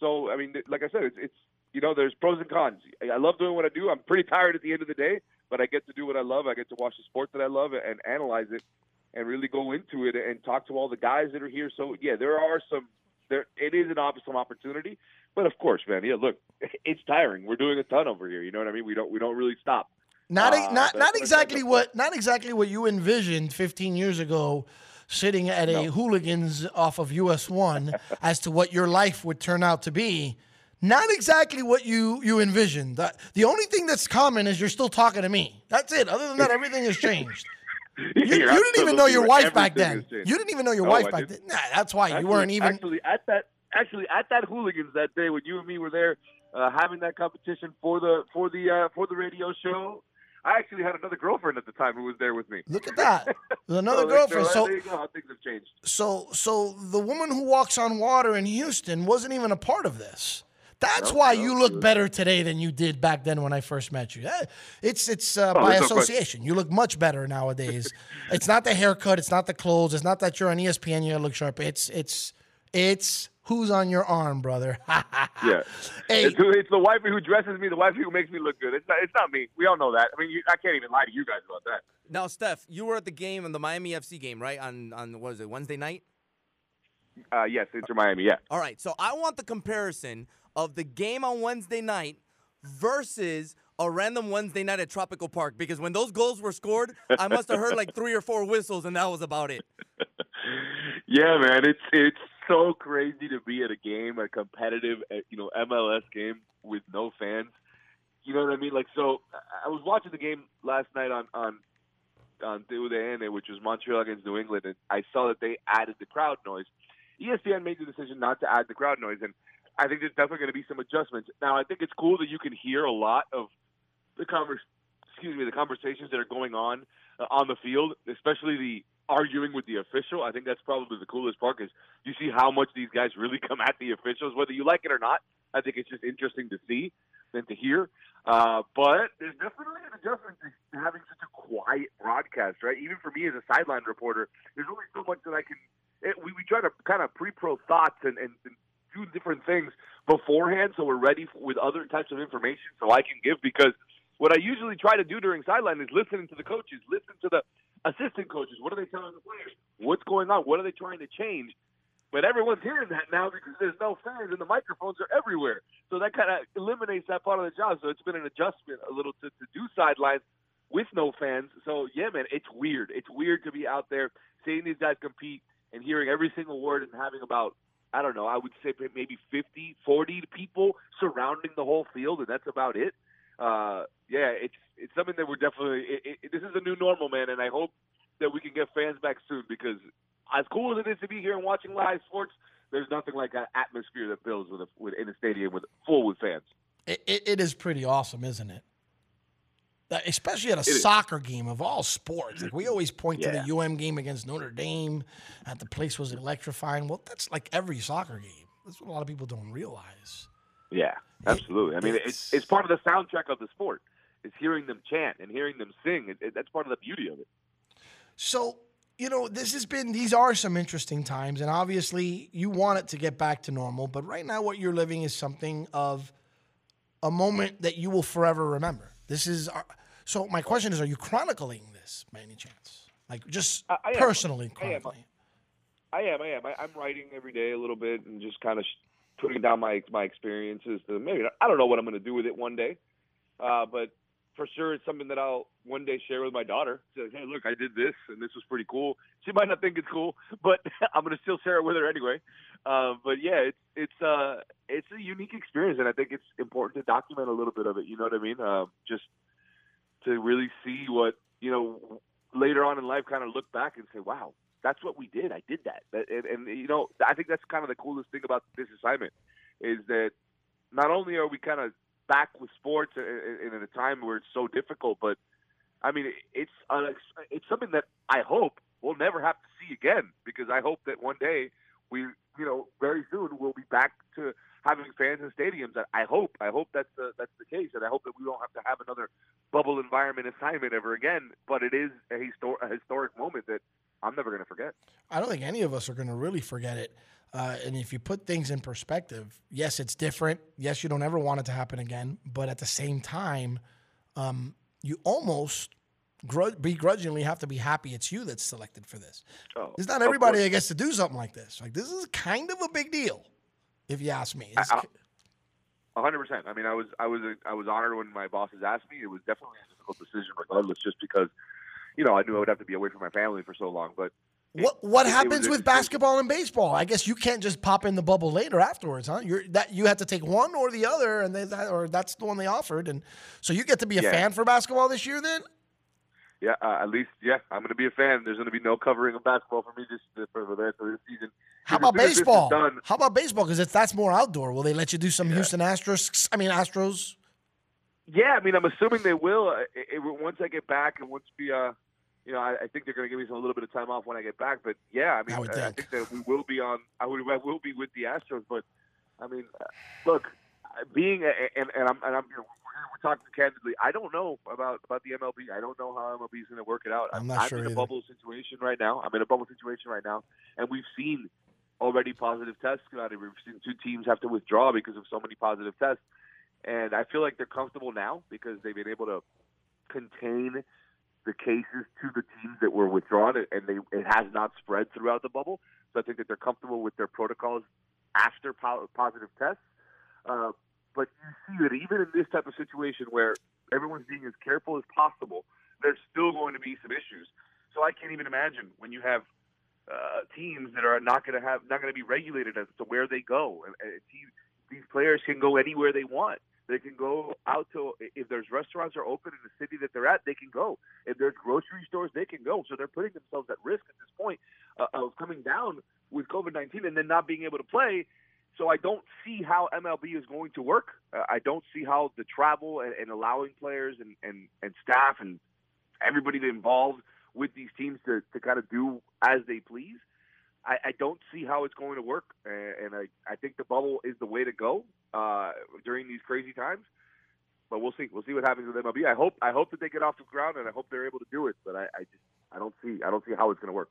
So I mean, like I said, it's, it's you know, there's pros and cons. I love doing what I do. I'm pretty tired at the end of the day, but I get to do what I love. I get to watch the sport that I love and analyze it and really go into it and talk to all the guys that are here. So yeah, there are some there it is an awesome opportunity. But of course, man, yeah, look, it's tiring. We're doing a ton over here. You know what I mean? We don't we don't really stop. Not Uh, not not exactly what not exactly what you envisioned 15 years ago, sitting at a hooligans off of US One as to what your life would turn out to be. Not exactly what you you envisioned. The, the only thing that's common is you're still talking to me. That's it. Other than that, everything has changed. You, you didn't even know your wife back then. You didn't even know your No, wife I back didn't. then. Nah, that's why you weren't even. actually at that actually at that hooligans that day when you and me were there uh, having that competition for the for the uh, for the radio show. I actually had another girlfriend at the time who was there with me. Look at that. Another So, girlfriend. so, there you go. How things have changed. So, so the woman who walks on water in Houston wasn't even a part of this. That's No, why no, you look better today than you did back then when I first met you. Eh, It's it's uh, Oh, by there's no association. You look much better nowadays. it's not the haircut. It's not the clothes. It's not that you're on ESPN. You look sharp. It's it's it's who's on your arm, brother. Yeah, Hey. it's, it's the wifey who dresses me, the wifey who makes me look good. It's not, it's not me. We all know that. I mean, you, I can't even lie to you guys about that. Now, Steph, you were at the game, on the Miami FC game, right? On on what was it Wednesday night? Uh, yes, Inter Miami. Yeah. All right, so I want the comparison of the game on Wednesday night versus a random Wednesday night at Tropical Park because when those goals were scored, I must have heard like three or four whistles, and that was about it. Yeah, man, it's it's so crazy to be at a game, a competitive, uh, you know, MLS game with no fans. You know what I mean? Like, so I- was watching the game last night on on on TUDN, which was Montreal against New England, and I saw that they added the crowd noise. ESPN made the decision not to add the crowd noise, and I think there's definitely going to be some adjustments. Now, I think it's cool that you can hear a lot of the convers excuse me, the conversations that are going on uh, on the field, especially the arguing with the official. I think that's probably the coolest part because you see how much these guys really come at the officials, whether you like it or not. I think it's just interesting to see and to hear. Uh, but there's definitely an adjustment to having such a quiet broadcast, right? Even for me as a sideline reporter, there's only so much that I can. It, we, we try to kind of pre-pro thoughts and, and, and do different things beforehand, so we're ready f- with other types of information, so I can give because what I usually try to do during sideline is listen to the coaches, listen to the assistant coaches. What are they telling the players? What's going on? What are they trying to change? But everyone's hearing that now because there's no fans and the microphones are everywhere. So that kind of eliminates that part of the job. So it's been an adjustment a little to, to do sidelines with no fans. So yeah, man, it's weird. It's weird to be out there seeing these guys compete and hearing every single word and having about I don't know, I would say maybe 50, 40 people surrounding the whole field, and that's about it. Uh, yeah, it's it's something that we're definitely. It, it, this is a new normal, man, and I hope that we can get fans back soon because as cool as it is to be here and watching live sports, there's nothing like an atmosphere that builds with a, with in a stadium with full with fans. It, it, is pretty awesome, isn't it? Especially at a soccer game of all sports. Like we always point to the UM game against Notre Dame, and the place was electrifying. Well, that's like every soccer game. That's what a lot of people don't realize. Yeah, absolutely. I mean, it's- it's part of the soundtrack of the sport. It's hearing them chant and hearing them sing. It, it, that's part of the beauty of it. So, you know, this has been, these are some interesting times, and obviously you want it to get back to normal, but right now what you're living is something of a moment that you will forever remember. This is, our, so my question is, are you chronicling this by any chance? Like just I- I personally I am. chronicling? I am. I am. I, I'm writing every day a little bit and just kind of putting down my my experiences. To maybe I don't know what I'm going to do with it one day, uh, but for sure it's something that I'll one day share with my daughter. Say, hey, look, I did this and this was pretty cool. She might not think it's cool, but I'm going to still share it with her anyway. Uh, but yeah, it's it's uh it's a unique experience, and I think it's important to document a little bit of it. You know what I mean? Uh, just to really see what you know later on in life, kind of look back and say, wow, that's what we did. I did that. and, and you know, I think that's kind of the coolest thing about this assignment is that not only are we kind of back with sports in, a time where it's so difficult, but I mean, it's it's something that I hope we'll never have to see again because I hope that one day we, you know, very soon we'll be back to having fans in stadiums. I- I hope, I hope that's the that's the case, and I hope that we don't have to have another bubble environment assignment ever again. But it is a, histor- a historic moment that I'm never going to forget. I don't think any of us are going to really forget it. Uh, and if you put things in perspective, yes, it's different. Yes, you don't ever want it to happen again. But at the same time, um, you almost grud- begrudgingly have to be happy it's you that's selected for this. Oh, It's not everybody that gets to do something like this. Like this is kind of a big deal, if you ask me. It's- I- A hundred percent. I mean, I was, I was, I was honored when my bosses asked me. It was definitely a difficult decision, regardless, just because, you know, I knew I would have to be away from my family for so long. But what what it- it happens a with basketball and baseball? I guess you can't just pop in the bubble later afterwards, huh? You're that you have to take one or the other, and they that, or that's the one they offered, and so you get to be a Yeah. fan for basketball this year. Then yeah, uh, at least, yeah, I'm going to be a fan. There's going to be no covering of basketball for me just for the rest of this season. How about as soon as this is baseball? done- How about baseball? Because if that's more outdoor. Will they let you do some Houston Astros? I mean Astros. Yeah, I mean, I'm assuming they will. Uh, It, it, once I get back, and once we, uh, you know, I, I think they're going to give me some, a little bit of time off when I get back. But yeah, I mean, I I, I think. that we will be on. I, would, I will be with the Astros. But I mean, uh, look, being a, and and I'm and I'm you know, we're, we're talking candidly. I don't know about about the MLB. I don't know how MLB is going to work it out. I'm not sure in a bubble situation right now. I'm in a bubble situation right now, and we've seen already positive tests come out. of, We've seen two teams have to withdraw because of so many positive tests. And I feel like they're comfortable now because they've been able to contain the cases to the teams that were withdrawn, and they it has not spread throughout the bubble. So I think that they're comfortable with their protocols after po- positive tests. Uh, but you see that even in this type of situation where everyone's being as careful as possible, there's still going to be some issues. So I can't even imagine when you have uh, teams that are not going to have not going to be regulated as to where they go. And, and these players can go anywhere they want. They can go out to if there's restaurants are open in the city that they're at, they can go. If there's grocery stores, they can go. So they're putting themselves at risk at this point uh, of coming down with COVID nineteen and then not being able to play. So I don't see how MLB is going to work. Uh, I don't see how the travel and, and allowing players and, and, and staff and everybody involved with these teams to, to kind of do as they please. I, I don't see how it's going to work, and, and I, I think the bubble is the way to go uh, during these crazy times. But we'll see. We'll see what happens with MLB. I hope I hope that they get off the ground, and I hope they're able to do it. But I, I just I don't see I don't see how it's going to work.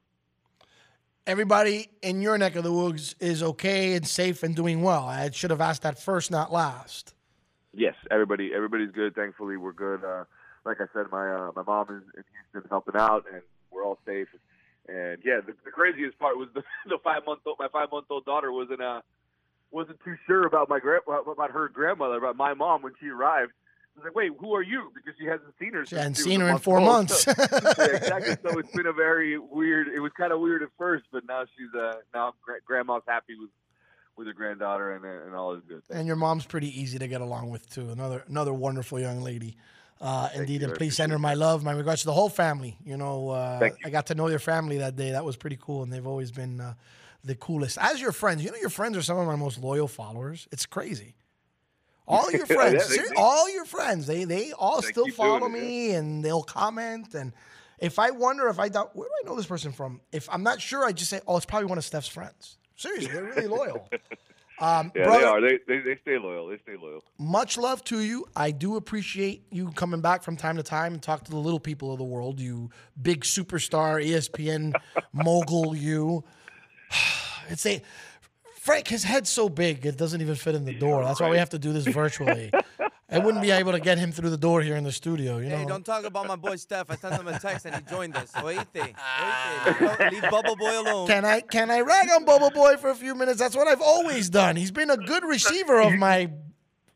Everybody in your neck of the woods is okay and safe and doing well. I should have asked that first, not last. Yes, everybody everybody's good. Thankfully, we're good. Uh, like I said, my uh, my mom is in Houston helping out, and we're all safe. And yeah, the, the craziest part was the, the five month old my five month old daughter wasn't uh wasn't too sure about my grand about her grandmother about my mom when she arrived. I was like, wait, who are you? Because she hasn't seen her. She hadn't seen her in four old. months. So, yeah, exactly. So it's been a very weird. It was kind of weird at first, but now she's uh now gra- grandma's happy with with her granddaughter, and and all is good. And your mom's pretty easy to get along with too. Another another wonderful young lady. Uh, indeed, and please send her my love, my regards to the whole family. You know, uh. I got to know your family that day. That was pretty cool, and they've always been uh, the coolest. As your friends, you know, your friends are some of my most loyal followers. It's crazy. All your friends, ser- they- all your friends, they they all They still follow it, yeah. me, and they'll comment. And if I wonder if I doubt, where do I know this person from? If I'm not sure, I just say, oh, it's probably one of Steph's friends. Seriously, they're really loyal. Um, Yeah, brother, they are. They, they they stay loyal. They stay loyal. much love to you. I do appreciate you coming back from time to time and talk to the little people of the world. You big superstar, ESPN mogul. You. It's a Frank. His head's so big it doesn't even fit in the door. That's why we have to do this virtually. I wouldn't be able to get him through the door here in the studio. You know. Hey, don't talk about my boy Steph. I sent him a text and he joined us. Oíste, oíste. Leave, leave Bubble Boy alone. Can I can I rag on Bubble Boy for a few minutes? That's what I've always done. He's been a good receiver of my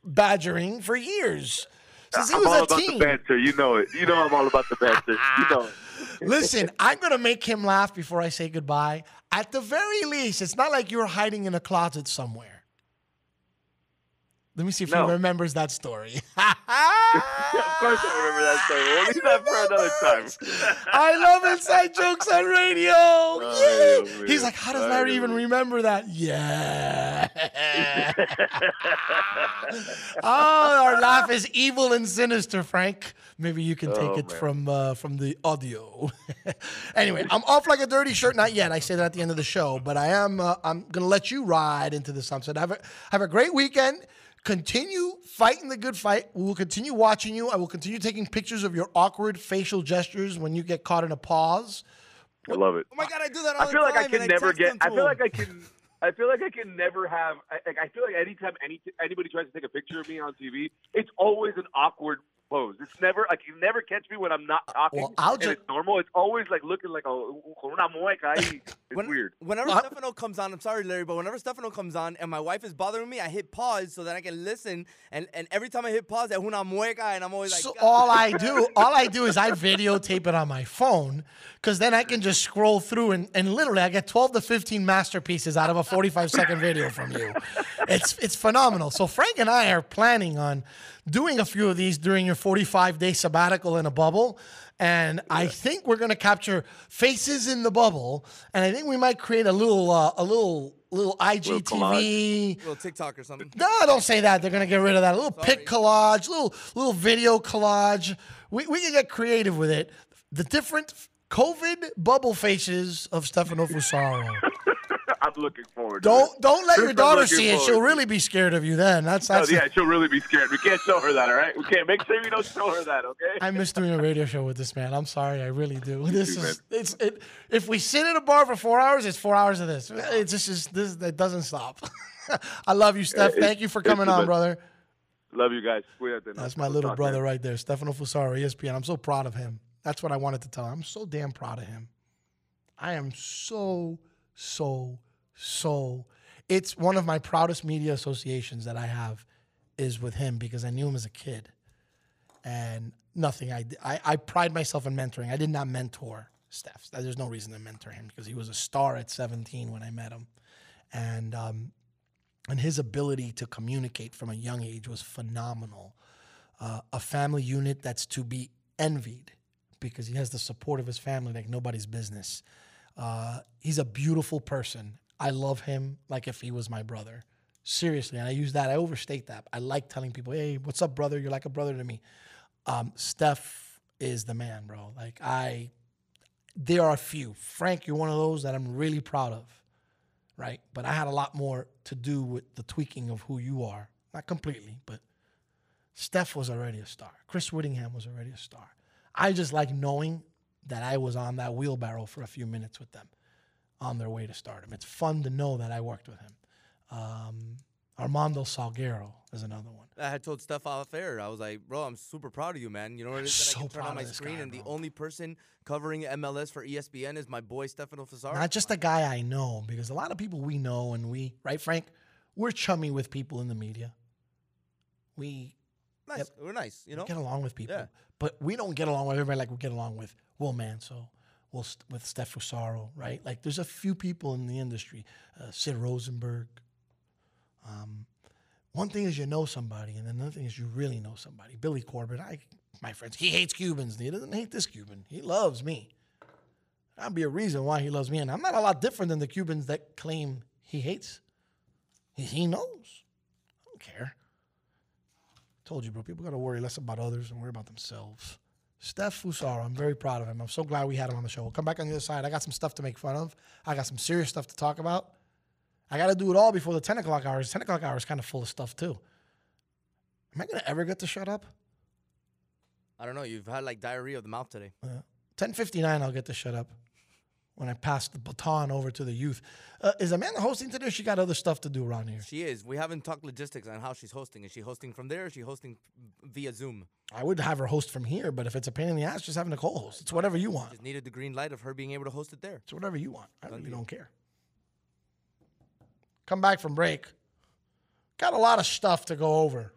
badgering for years. Since he I'm was all a about teen. the banter. You know it. You know I'm all about the banter. You know it. Listen, I'm gonna make him laugh before I say goodbye. At the very least, it's not like you're hiding in a closet somewhere. Let me see if No. he remembers that story. of course I remember that story. We'll leave that for another time. I love inside jokes on radio. Oh, yeah. He's like, how does I Larry even remember that? Yeah. oh, our laugh is evil and sinister, Frank. Maybe you can take Oh, it man. from uh, from the audio. anyway, I'm off like a dirty shirt. Not yet. I say that at the end of the show, but I am. Uh, I'm gonna let you ride into the sunset. Have a have a great weekend. Continue fighting the good fight. We will continue watching you. I will continue taking pictures of your awkward facial gestures when you get caught in a pause. I love it. Oh my God, I do that all I feel the like I can never text get. I feel him. like I can. I feel like I can never have. I, like, I feel like anytime any anybody tries to take a picture of me on TV, it's always an awkward pose. It's never like you never catch me when I'm not talking. Well, I'll and ju- it's normal. It's always like looking like a con una mueca. ahí. It's When- weird. Whenever Uh, Stefano comes on, I'm sorry, Larry, but whenever Stefano comes on and my wife is bothering me, I hit pause so that I can listen. And, and every time I hit pause, I una mueca, and I'm always like, So "God." all I do, all I do is I videotape it on my phone, because then I can just scroll through and, and literally I get 12 to 15 masterpieces out of a 45 second video from you. It's it's phenomenal. So Frank and I are planning on doing a few of these during your 45 day sabbatical in a bubble. And I think we're gonna capture faces in the bubble, and I think we might create a little uh, a little little IGTV little TikTok or something. no, don't say that. They're gonna get rid of that. A little pic collage, little little video collage. We we can get creative with it. The different COVID bubble faces of Stefano Fusaro. I'm looking forward. to Don't it. don't let your daughter see it. She'll really be scared of you then. That's that's. yeah, she'll really be scared. We can't show her that, all right? We can't. Make sure we don't show her that, okay? I miss doing a radio show with this man. I'm sorry, I really do. This too, is it's it. If we sit in a bar for four hours, it's four hours of this. It's just, just this. It doesn't stop. I love you, Steph. it's- Thank you for coming on, brother. Love you guys. That's my little brother right there, Stefano Fusaro, ESPN. I'm so proud of him. That's what I wanted to tell him. I'm so damn proud of him. I am so, so, so. It's one of my proudest media associations that I have is with him because I knew him as a kid. And nothing, I, I, I pride myself in mentoring. I did not mentor Steph. There's no reason to mentor him because he was a star at 17 when I met him. And, um, and his ability to communicate from a young age was phenomenal. Uh, a family unit that's to be envied because he has the support of his family like nobody's business. Uh, he's a beautiful person. I love him like if he was my brother. Seriously, and I use that. I overstate that. I like telling people, "Hey, what's up, brother? You're like a brother to me." Um, Steph is the man, bro. Like I, there are a few. Frank, you're one of those that I'm really proud of right? But I had a lot more to do with the tweaking of who you are. Not completely, but Steph was already a star. Chris Wittyngham was already a star. I just like knowing that I was on that wheelbarrow for a few minutes with them on their way to stardom. It's fun to know that I worked with him. Um, Armando Salguero is another one. I had told Steph off air. I was like, bro, I'm super proud of you, man. You know what it is that So I can turn on my screen, guy, and the only person covering MLS for ESPN is my boy Stefano Fusaro. Not just a guy I know, because a lot of people we know and we, right, Frank? We're chummy with people in the media. We nice. We're nice, you know. get along with people, Yeah. but we don't get along with everybody like we get along with Will Manso, Will St- with Steph Fusaro, right? Like there's a few people in the industry, uh, Sid Rosenberg, Um, one thing is you know somebody, and another thing is you really know somebody. Billy Corben, I, my friends, he hates Cubans. He doesn't hate this Cuban. He loves me. That'd be a reason why he loves me, and I'm not a lot different than the Cubans that claim he hates. He, he knows. I don't care. Told you, bro. People got to worry less about others and worry about themselves. Steph Fusaro, I'm very proud of him. I'm so glad we had him on the show. We'll come back on the other side. I got some stuff to make fun of. I got some serious stuff to talk about. I got to do it all before the 10 o'clock hours. 10 o'clock hour is kind of full of stuff, too. Am I going to ever get to shut up? I don't know. You've had like diarrhea of the mouth today. 1059, I'll get to shut up when I pass the baton over to the youth. Uh, is Amanda hosting today or she got other stuff to do around here? She is. We haven't talked logistics on how she's hosting. Is she hosting from there? Or is she hosting via Zoom? I would have her host from here, but if it's a pain in the ass, just have Nicole host. It's whatever you want. Just needed the green light of her being able to host it there. It's whatever you want. I really don't care. Come back from break. Got a lot of stuff to go over.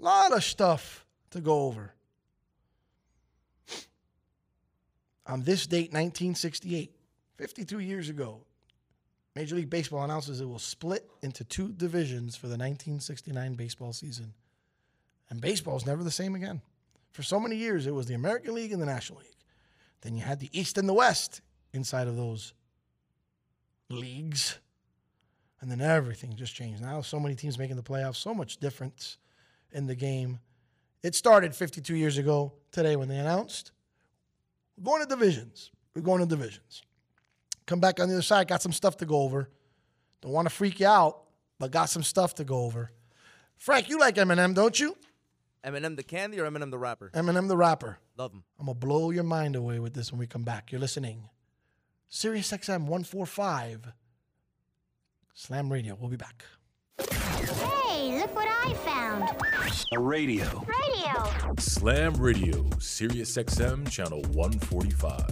A lot of stuff to go over. On this date, 1968, 52 years ago, Major League Baseball announces it will split into two divisions for the 1969 baseball season. And baseball is never the same again. For so many years, it was the American League and the National League. Then you had the East and the West inside of those leagues. And then everything just changed. Now, so many teams making the playoffs, so much difference in the game. It started 52 years ago today when they announced we're going to divisions. We're going to divisions. Come back on the other side, got some stuff to go over. Don't want to freak you out, but got some stuff to go over. Frank, you like Eminem, don't you? Eminem the candy or Eminem the rapper? Eminem the rapper. Love him. I'm gonna blow your mind away with this when we come back. You're listening. Sirius XM 145 Slam Radio. We'll be back. Hey, look what I found. A radio. Radio. Slam Radio, Sirius XM, channel 145.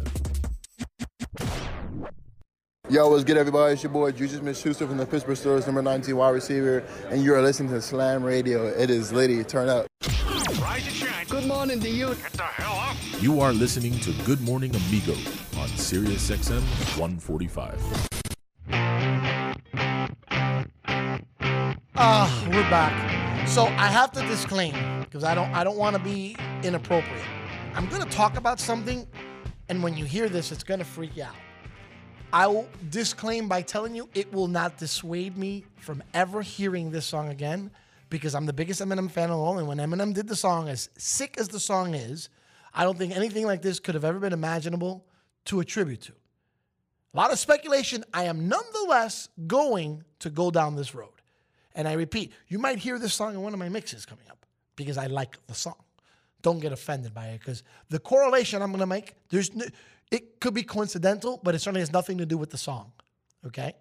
Yo, what's good, everybody? It's your boy JuJu Smith-Schuster from the Pittsburgh Steelers, number 19 wide receiver, and you are listening to Slam Radio. It is Liddy. Turn up. Rise and shine. Good morning to you. Get the hell up. You are listening to Good Morning Amigo on Sirius XM 145. Ah, we're back. So I have to disclaim because I don't I don't want to be inappropriate. I'm gonna talk about something, and when you hear this, it's gonna freak you out. I will disclaim by telling you it will not dissuade me from ever hearing this song again because I'm the biggest Eminem fan of all. And when Eminem did the song, as sick as the song is, I don't think anything like this could have ever been imaginable to attribute to. A lot of speculation. I am nonetheless going to go down this road. And I repeat, you might hear this song in one of my mixes coming up because I like the song. Don't get offended by it because the correlation I'm going to make, there's it could be coincidental, but it certainly has nothing to do with the song. Okay?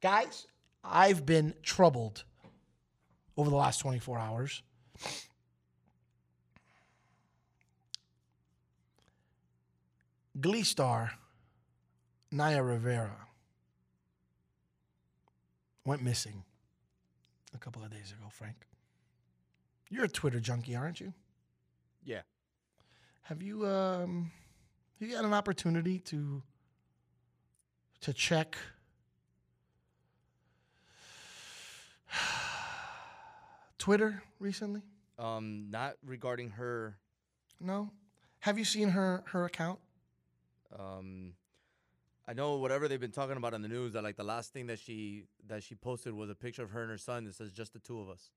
Guys, I've been troubled over the last 24 hours. Glee star Naya Rivera went missing a couple of days ago, Frank. You're a Twitter junkie, aren't you? Yeah. Have you um have you had an opportunity to to check Twitter recently? Um, not regarding her. No. Have you seen her her account? Um, I know whatever they've been talking about in the news. That like the last thing that she that she posted was a picture of her and her son that says just the two of us.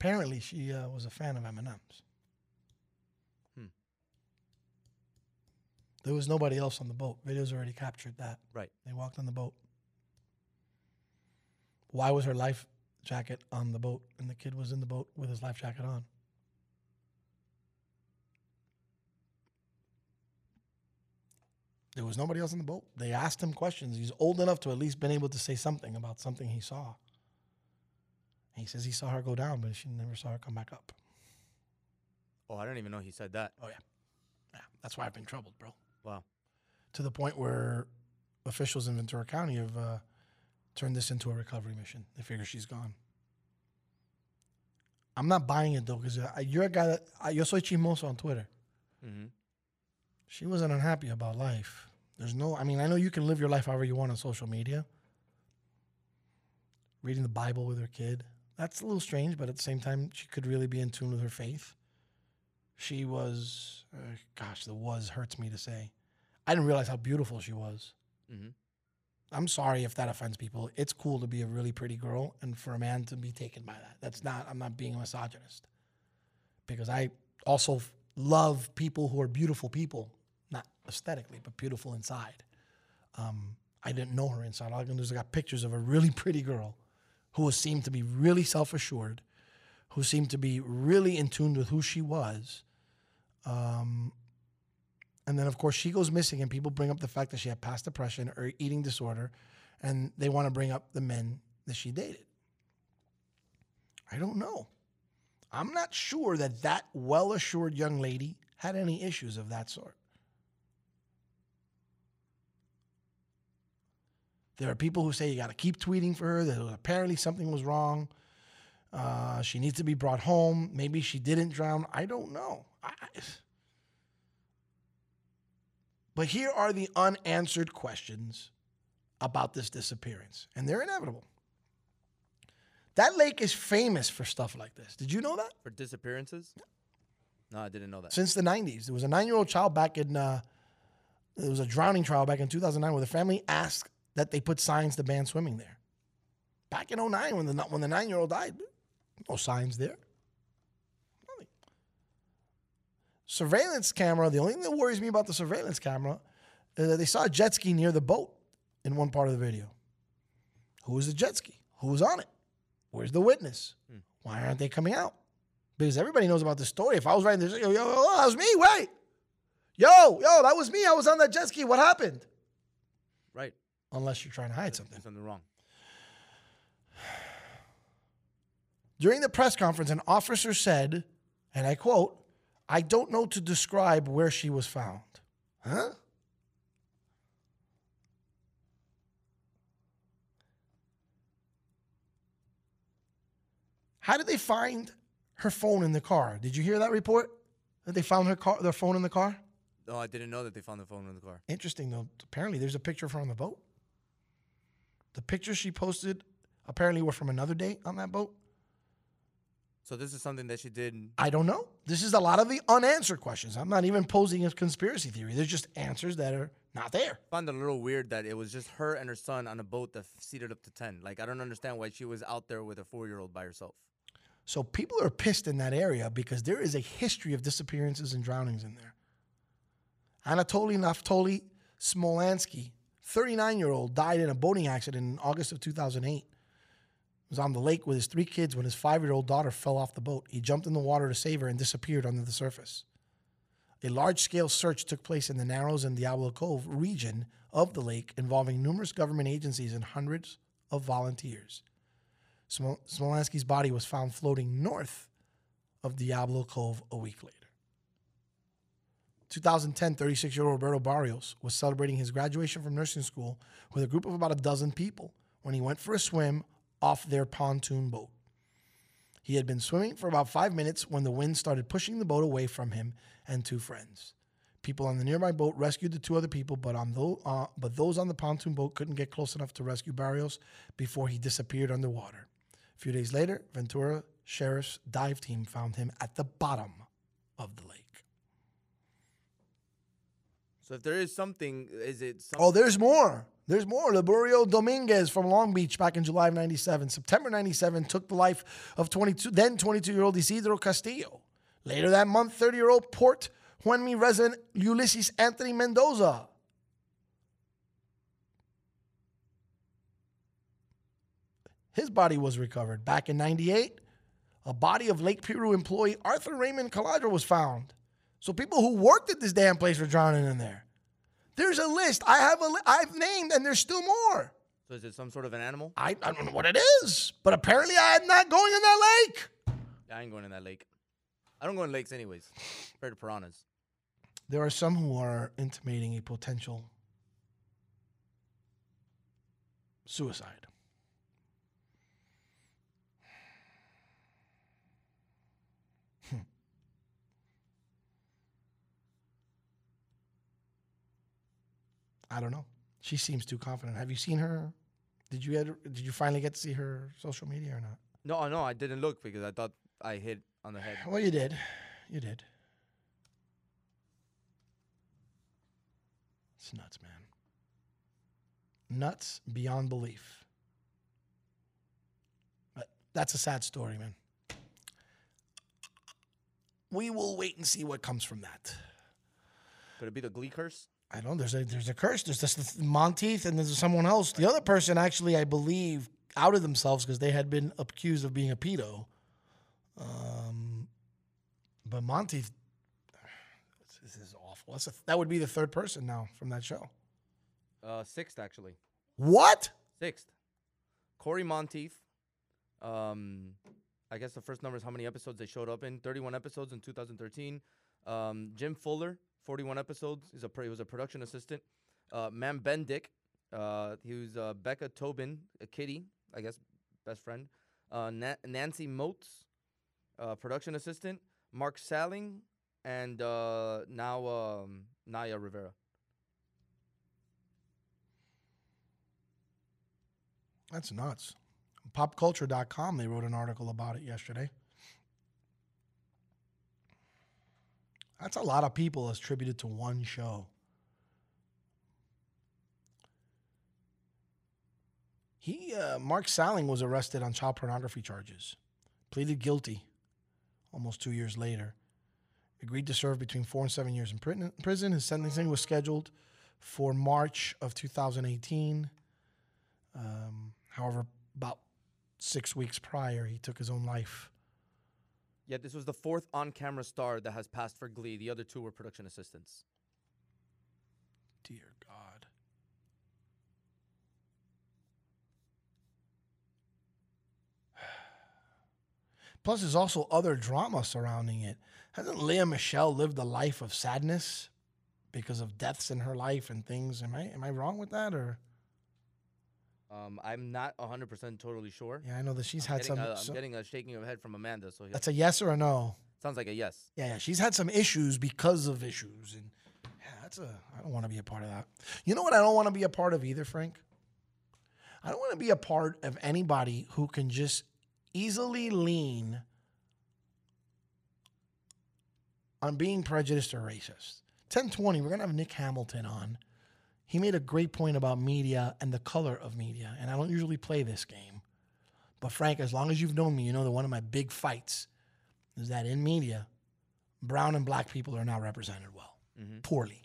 Apparently, she uh, was a fan of Eminem's. Hmm. There was nobody else on the boat. Videos already captured that. Right. They walked on the boat. Why was her life jacket on the boat and the kid was in the boat with his life jacket on? There was nobody else on the boat. They asked him questions. He's old enough to at least been able to say something about something he saw. And he says he saw her go down, but she never saw her come back up. Oh, I don't even know he said that. Oh yeah, yeah. That's why I've been troubled, bro. Wow. To the point where officials in Ventura County have uh, turned this into a recovery mission. They figure she's gone. I'm not buying it though, because you're a guy that I, yo soy chismoso on Twitter. Mm-hmm. She wasn't unhappy about life. There's no, I mean, I know you can live your life however you want on social media. Reading the Bible with her kid. That's a little strange, but at the same time, she could really be in tune with her faith. She was, uh, gosh, the was hurts me to say. I didn't realize how beautiful she was. Mhm. I'm sorry if that offends people. It's cool to be a really pretty girl and for a man to be taken by that. That's not, I'm not being a misogynist. Because I also love people who are beautiful people, not aesthetically, but beautiful inside. Um, I didn't know her inside. All I can is I got pictures of a really pretty girl who seemed to be really self assured, who seemed to be really in tune with who she was. Um, and then, of course, she goes missing, and people bring up the fact that she had past depression or eating disorder, and they want to bring up the men that she dated. I don't know. I'm not sure that that well assured young lady had any issues of that sort. There are people who say you got to keep tweeting for her, that apparently something was wrong. Uh, she needs to be brought home. Maybe she didn't drown. I don't know. I, but here are the unanswered questions about this disappearance, and they're inevitable. That lake is famous for stuff like this. Did you know that? For disappearances? No, I didn't know that. Since the 90s, there was a nine year old child back in, uh, there was a drowning trial back in 2009 where the family asked that they put signs to ban swimming there. Back in 09, when the, when the nine year old died, no signs there. Nothing. Surveillance camera, the only thing that worries me about the surveillance camera is that they saw a jet ski near the boat in one part of the video. Who was the jet ski? Who was on it? Where's the witness? Hmm. Why aren't they coming out? Because everybody knows about the story. If I was writing this, yo, yo, yo, that was me. Wait, yo, yo, that was me. I was on that jet ski. What happened? Right. Unless you're trying to hide something. Something wrong. During the press conference, an officer said, and I quote, I don't know to describe where she was found. Huh? How did they find her phone in the car? Did you hear that report? That they found her car, their phone in the car? No, I didn't know that they found the phone in the car. Interesting though. Apparently, there's a picture of her on the boat. The pictures she posted apparently were from another day on that boat. So this is something that she did. I don't know. This is a lot of the unanswered questions. I'm not even posing a conspiracy theory. There's just answers that are not there. I found it a little weird that it was just her and her son on a boat that seated up to 10. Like, I don't understand why she was out there with a four year old by herself. So people are pissed in that area because there is a history of disappearances and drownings in there. Anatoly Naftoli Smolansky, 39 year old, died in a boating accident in August of 2008. He was on the lake with his three kids when his five year old daughter fell off the boat. He jumped in the water to save her and disappeared under the surface. A large scale search took place in the Narrows and Diablo Cove region of the lake involving numerous government agencies and hundreds of volunteers. Smol- Smolansky's body was found floating north of Diablo Cove a week later. 2010, 36 year old Roberto Barrios was celebrating his graduation from nursing school with a group of about a dozen people when he went for a swim off their pontoon boat. He had been swimming for about five minutes when the wind started pushing the boat away from him and two friends. People on the nearby boat rescued the two other people, but on tho- uh, but those on the pontoon boat couldn't get close enough to rescue Barrios before he disappeared underwater. A few days later, Ventura Sheriff's dive team found him at the bottom of the lake. So if there is something, is it something? Oh, there's more. There's more. Liburio Dominguez from Long Beach back in July of 97. September 97 took the life of 22, then 22 year old Isidro Castillo. Later that month, 30 year old Port Hueneme resident Ulysses Anthony Mendoza. His body was recovered. Back in 98, a body of Lake Piru employee Arthur Raymond Caladro was found. So people who worked at this damn place were drowning in there. There's a list. I have a li- I've named, and there's still more. So is it some sort of an animal? I, I don't know what it is, but apparently I'm not going in that lake. I ain't going in that lake. I don't go in lakes anyways. Afraid of piranhas. There are some who are intimating a potential suicide. Hmm. I don't know. She seems too confident. Have you seen her? Did you get, did you finally get to see her social media or not? No, no, I didn't look because I thought I hit on the head. Well, you did. You did. It's nuts, man. Nuts beyond belief. But that's a sad story, man. We will wait and see what comes from that. Could it be the Glee curse? I don't. There's a there's a curse. There's this Monteith and there's someone else. The other person actually, I believe, outed themselves because they had been accused of being a pedo. Um, but Monteith, this is awful. That's a, that would be the third person now from that show. Uh, sixth actually. What? Sixth. Cory Monteith. Um, I guess the first number is how many episodes they showed up in. 31 episodes in 2013. Um, Jim Fuller, 41 episodes. He's a he was a production assistant. Uh, Matt Bendik. Uh, he was uh, Becca Tobin, a kitty, I guess, best friend. Uh, Na- Nancy Motes, uh, production assistant. Mark Salling, and uh, now um, Naya Rivera. That's nuts. Popculture.com, they wrote an article about it yesterday. That's a lot of people attributed to one show. He, uh, Mark Salling was arrested on child pornography charges, pleaded guilty almost two years later, agreed to serve between four and seven years in prison. His sentencing was scheduled for March of 2018. Um, however, about six weeks prior, he took his own life. Yet this was the fourth on-camera star that has passed for Glee. The other two were production assistants. Dear God. Plus, there's also other drama surrounding it. Hasn't Lea Michele lived a life of sadness because of deaths in her life and things? Am I am I wrong with that or? Um, I'm not 100% totally sure. Yeah, I know that she's I'm had some. a- I'm some- getting a shaking of head from Amanda. So that's a yes or a no. sounds like a yes. Yeah, yeah, she's had some issues because of issues, and yeah, that's a. I don't want to be a part of that. You know what? I don't want to be a part of either, Frank. I don't want to be a part of anybody who can just easily lean on being prejudiced or racist. 1020, we're gonna have Nick Hamilton on. He made a great point about media and the color of media, and I don't usually play this game. But Frank, as long as you've known me, you know that one of my big fights is that in media, brown and black people are not represented well, mm-hmm. poorly.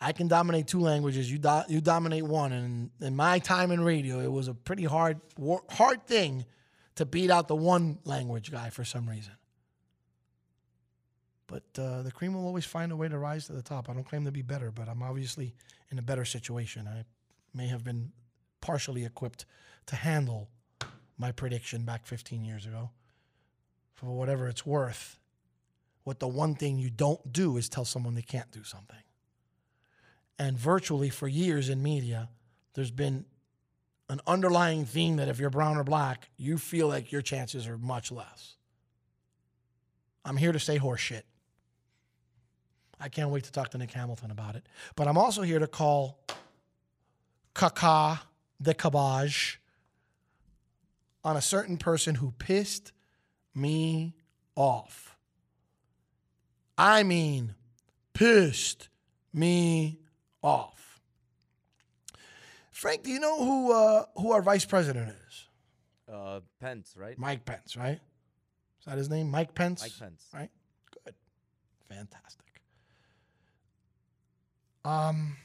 I can dominate two languages. You do, you dominate one, and in my time in radio, it was a pretty hard war, hard thing to beat out the one language guy for some reason. But uh, the cream will always find a way to rise to the top. I don't claim to be better, but I'm obviously in a better situation. I may have been partially equipped to handle my prediction back 15 years ago. For whatever it's worth, what the one thing you don't do is tell someone they can't do something. And virtually for years in media, there's been an underlying theme that if you're brown or black, you feel like your chances are much less. I'm here to say horse shit. I can't wait to talk to Nick Hamilton about it. But I'm also here to call caca the cabage on a certain person who pissed me off. I mean, pissed me off. Frank, do you know who uh, who our vice president is? Uh, Pence, right? Mike Pence, right? Is that his name? Mike Pence? Mike Pence. Right? Good. Fantastic. Um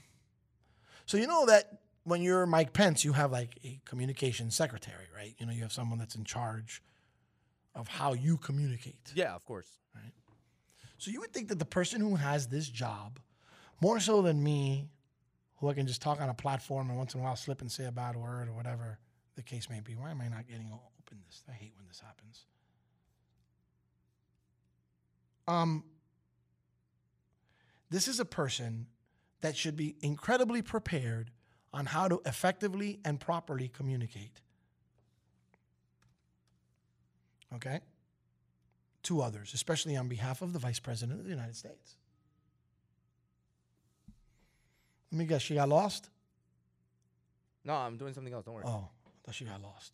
so you know that when you're Mike Pence, you have like a communication secretary, right? You know, you have someone that's in charge of how you communicate. Yeah, of course. Right. So you would think that the person who has this job, more so than me, who I can just talk on a platform and once in a while slip and say a bad word or whatever the case may be. Why am I not getting open this? I hate when this happens. Um, this is a person that should be incredibly prepared on how to effectively and properly communicate. Okay? To others, especially on behalf of the Vice President of the United States. Let me guess. She got lost. No, I'm doing something else. Don't worry. Oh, I thought she got lost.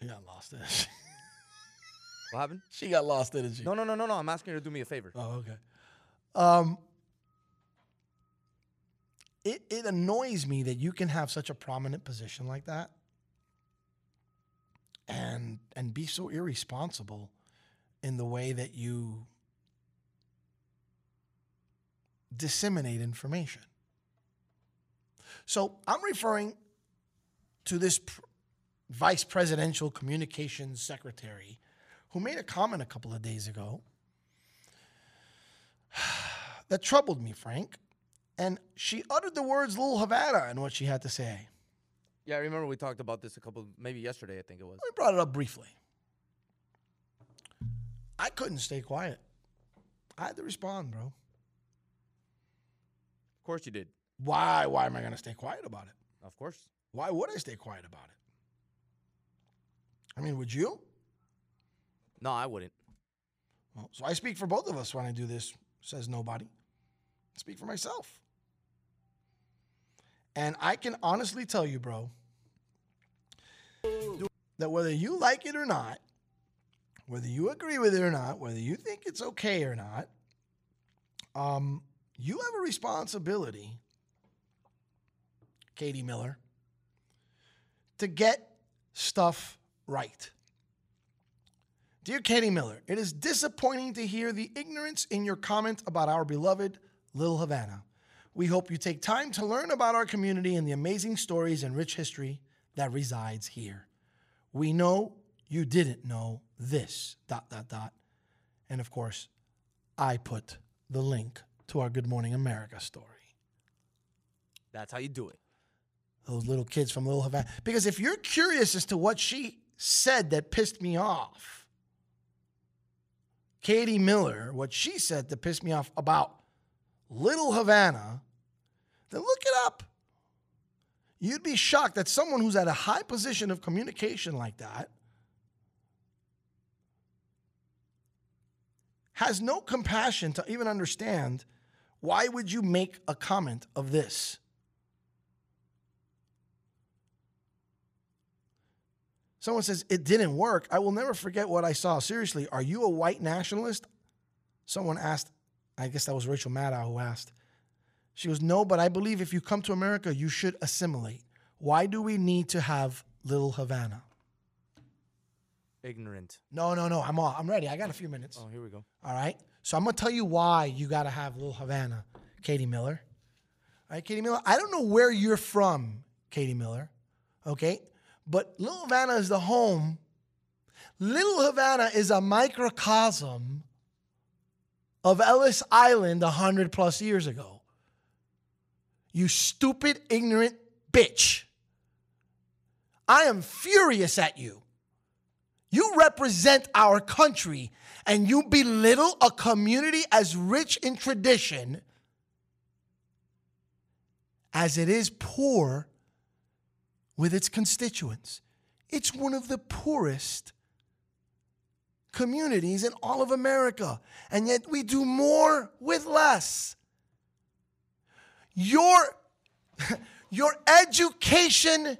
She got lost, didn't she? What happened? she got lost, didn't she? No, no, no, no, no. I'm asking her to do me a favor. Oh, okay. Um, it it annoys me that you can have such a prominent position like that, and and be so irresponsible in the way that you disseminate information. So I'm referring to this pr- vice presidential communications secretary who made a comment a couple of days ago that troubled me, Frank. And she uttered the words Little Havana in what she had to say. Yeah, I remember we talked about this a couple, maybe yesterday, I think it was. We brought it up briefly. I couldn't stay quiet. I had to respond, bro. Of course you did. Why? Why am I going to stay quiet about it? Of course. Why would I stay quiet about it? I mean, would you? No, I wouldn't. Well, so I speak for both of us when I do this, says nobody. I speak for myself. And I can honestly tell you, bro, that whether you like it or not, whether you agree with it or not, whether you think it's okay or not, um, you have a responsibility, Katie Miller, to get stuff right. Dear Katie Miller, it is disappointing to hear the ignorance in your comment about our beloved Little Havana. We hope you take time to learn about our community and the amazing stories and rich history that resides here. We know you didn't know this, dot, dot, dot. And of course, I put the link to our Good Morning America story. That's how you do it. Those little kids from Little Havana. Because if you're curious as to what she said that pissed me off, Katie Miller, what she said that pissed me off about Little Havana, then look it up. You'd be shocked that someone who's at a high position of communication like that has no compassion to even understand why would you make a comment of this? Someone says, It didn't work. I will never forget what I saw. Seriously, are you a white nationalist? Someone asked, I guess that was Rachel Maddow who asked. She goes, No, but I believe if you come to America, you should assimilate. Why do we need to have Little Havana? Ignorant. No, no, no. I'm all, I'm ready. I got a few minutes. Oh, here we go. All right. So I'm gonna tell you why you gotta have Little Havana, Katie Miller. All right, Katie Miller. I don't know where you're from, Katie Miller. Okay, but Little Havana is the home. Little Havana is a microcosm of Ellis Island a hundred plus years ago. You stupid, ignorant bitch. I am furious at you. You represent our country and you belittle a community as rich in tradition as it is poor with its constituents. It's one of the poorest communities in all of America, and yet we do more with less. Your, your education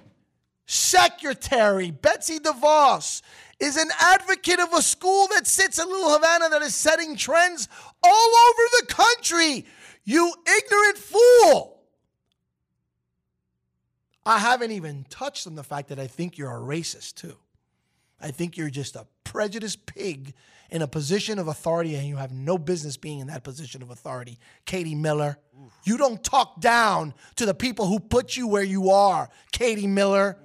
secretary, Betsy DeVos, is an advocate of a school that sits in Little Havana that is setting trends all over the country. You ignorant fool. I haven't even touched on the fact that I think you're a racist too. I think you're just a prejudiced pig in a position of authority and you have no business being in that position of authority. Katie Miller, you don't talk down to the people who put you where you are. Katie Miller,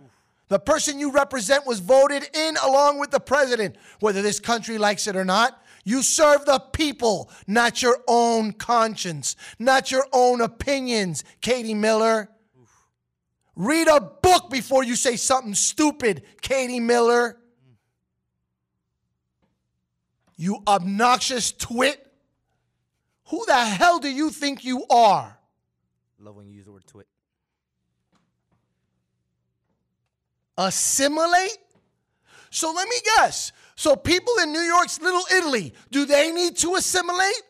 the person you represent was voted in along with the president, whether this country likes it or not. You serve the people, not your own conscience, not your own opinions, Katie Miller. Read a book before you say something stupid, Katie Miller. You obnoxious twit. Who the hell do you think you are? Love when you use the word twit. Assimilate? So let me guess. So people in New York's Little Italy, do they need to assimilate?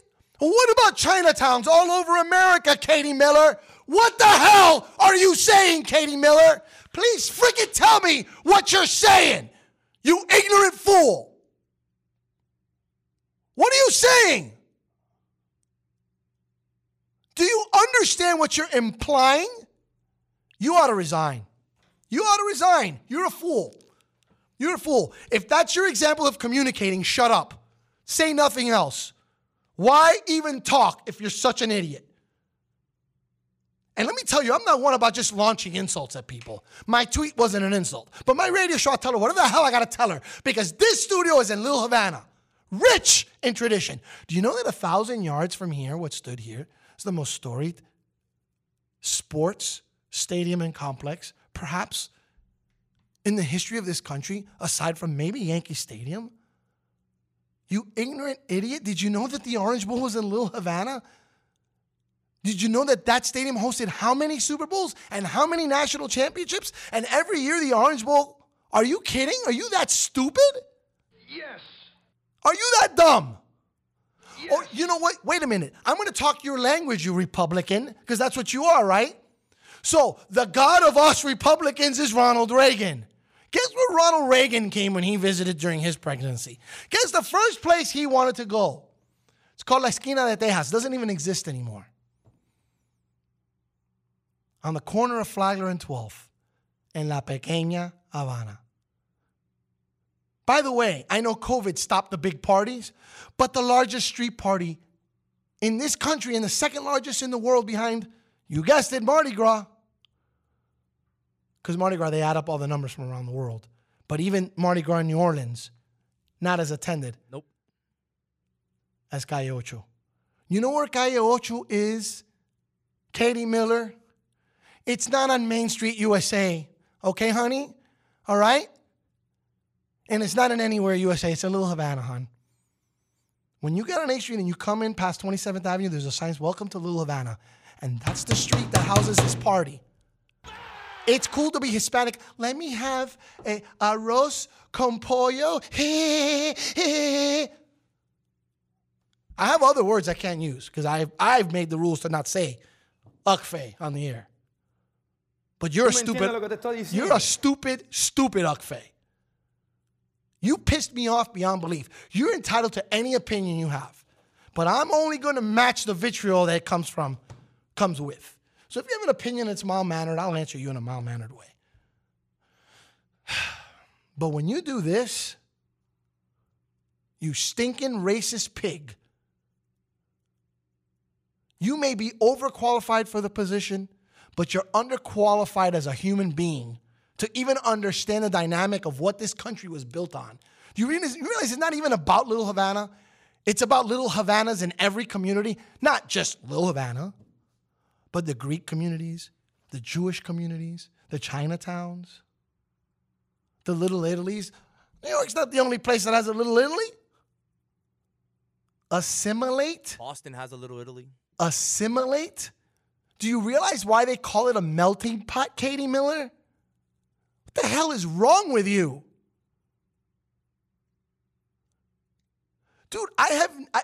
What about Chinatowns all over America, Katie Miller? What the hell are you saying, Katie Miller? Please freaking tell me what you're saying, you ignorant fool. What are you saying? Do you understand what you're implying? You ought to resign. You ought to resign. You're a fool. You're a fool. If that's your example of communicating, shut up. Say nothing else. Why even talk if you're such an idiot? And let me tell you, I'm not one about just launching insults at people. My tweet wasn't an insult, but my radio show, I tell her whatever the hell I gotta tell her because this studio is in Little Havana, rich in tradition. Do you know that a thousand yards from here, what stood here, is the most storied sports stadium and complex, perhaps in the history of this country, aside from maybe Yankee Stadium? You ignorant idiot. Did you know that the Orange Bowl was in Little Havana? Did you know that that stadium hosted how many Super Bowls and how many national championships? And every year the Orange Bowl. Are you kidding? Are you that stupid? Yes. Are you that dumb? Oh, you know what? Wait a minute. I'm going to talk your language, you Republican, because that's what you are, right? So the God of us Republicans is Ronald Reagan. Guess where Ronald Reagan came when he visited during his pregnancy? Guess the first place he wanted to go? It's called La Esquina de Tejas. It doesn't even exist anymore. On the corner of Flagler and 12th in La Pequeña Havana. By the way, I know COVID stopped the big parties, but the largest street party in this country and the second largest in the world behind, you guessed it, Mardi Gras. Because Mardi Gras, they add up all the numbers from around the world. But even Mardi Gras in New Orleans, not as attended Nope. as Calle Ocho. You know where Calle Ocho is? Katie Miller. It's not on Main Street, USA. Okay, honey? All right? And it's not in anywhere USA. It's in Little Havana, hon. When you get on 8th Street and you come in past 27th Avenue, there's a sign, Welcome to Little Havana. And that's the street that houses this party. It's cool to be Hispanic. Let me have a arroz con pollo. I have other words I can't use because I've, I've made the rules to not say ukfe on the air. But you're a stupid. You're a stupid, stupid ukfe. You pissed me off beyond belief. You're entitled to any opinion you have, but I'm only going to match the vitriol that it comes from, comes with. So if you have an opinion that's mild mannered, I'll answer you in a mild mannered way. But when you do this, you stinking racist pig, you may be overqualified for the position, but you're underqualified as a human being to even understand the dynamic of what this country was built on. Do you realize, you realize it's not even about Little Havana? It's about little Havanas in every community, not just Little Havana, but the Greek communities, the Jewish communities, the Chinatowns, the Little Italies. New York's not the only place that has a Little Italy. Assimilate? Boston has a little Italy. Assimilate? Do you realize why they call it a melting pot, Katie Miller? What the hell is wrong with you? Dude, I have I,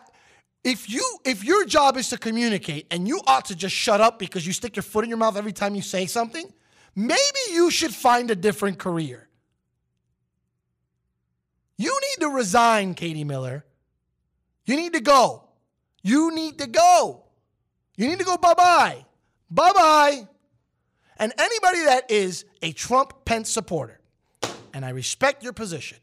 if you if your job is to communicate and you ought to just shut up because you stick your foot in your mouth every time you say something, maybe you should find a different career. You need to resign, Katie Miller. You need to go. You need to go. You need to go bye bye. Bye bye. And anybody that is a Trump Pence supporter, and I respect your position,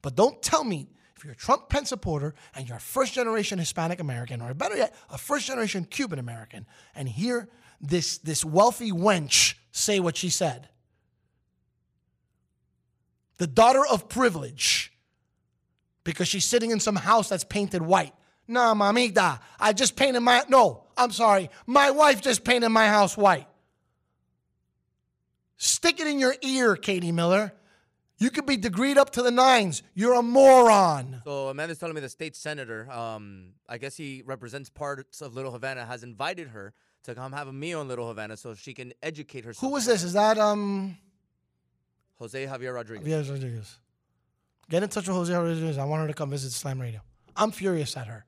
but don't tell me if you're a Trump Pence supporter and you're a first generation Hispanic American, or better yet, a first generation Cuban American, and hear this, this wealthy wench say what she said. The daughter of privilege, because she's sitting in some house that's painted white. Nah, mamita, I just painted my, no, I'm sorry, my wife just painted my house white. Stick it in your ear, Katie Miller. You could be degreed up to the nines. You're a moron. So Amanda's telling me the state senator, um, I guess he represents parts of Little Havana, has invited her to come have a meal in Little Havana so she can educate herself. Who is this? Is that um Jose Javier Rodriguez. Javier Rodriguez? Get in touch with Jose Rodriguez. I want her to come visit Slam Radio. I'm furious at her.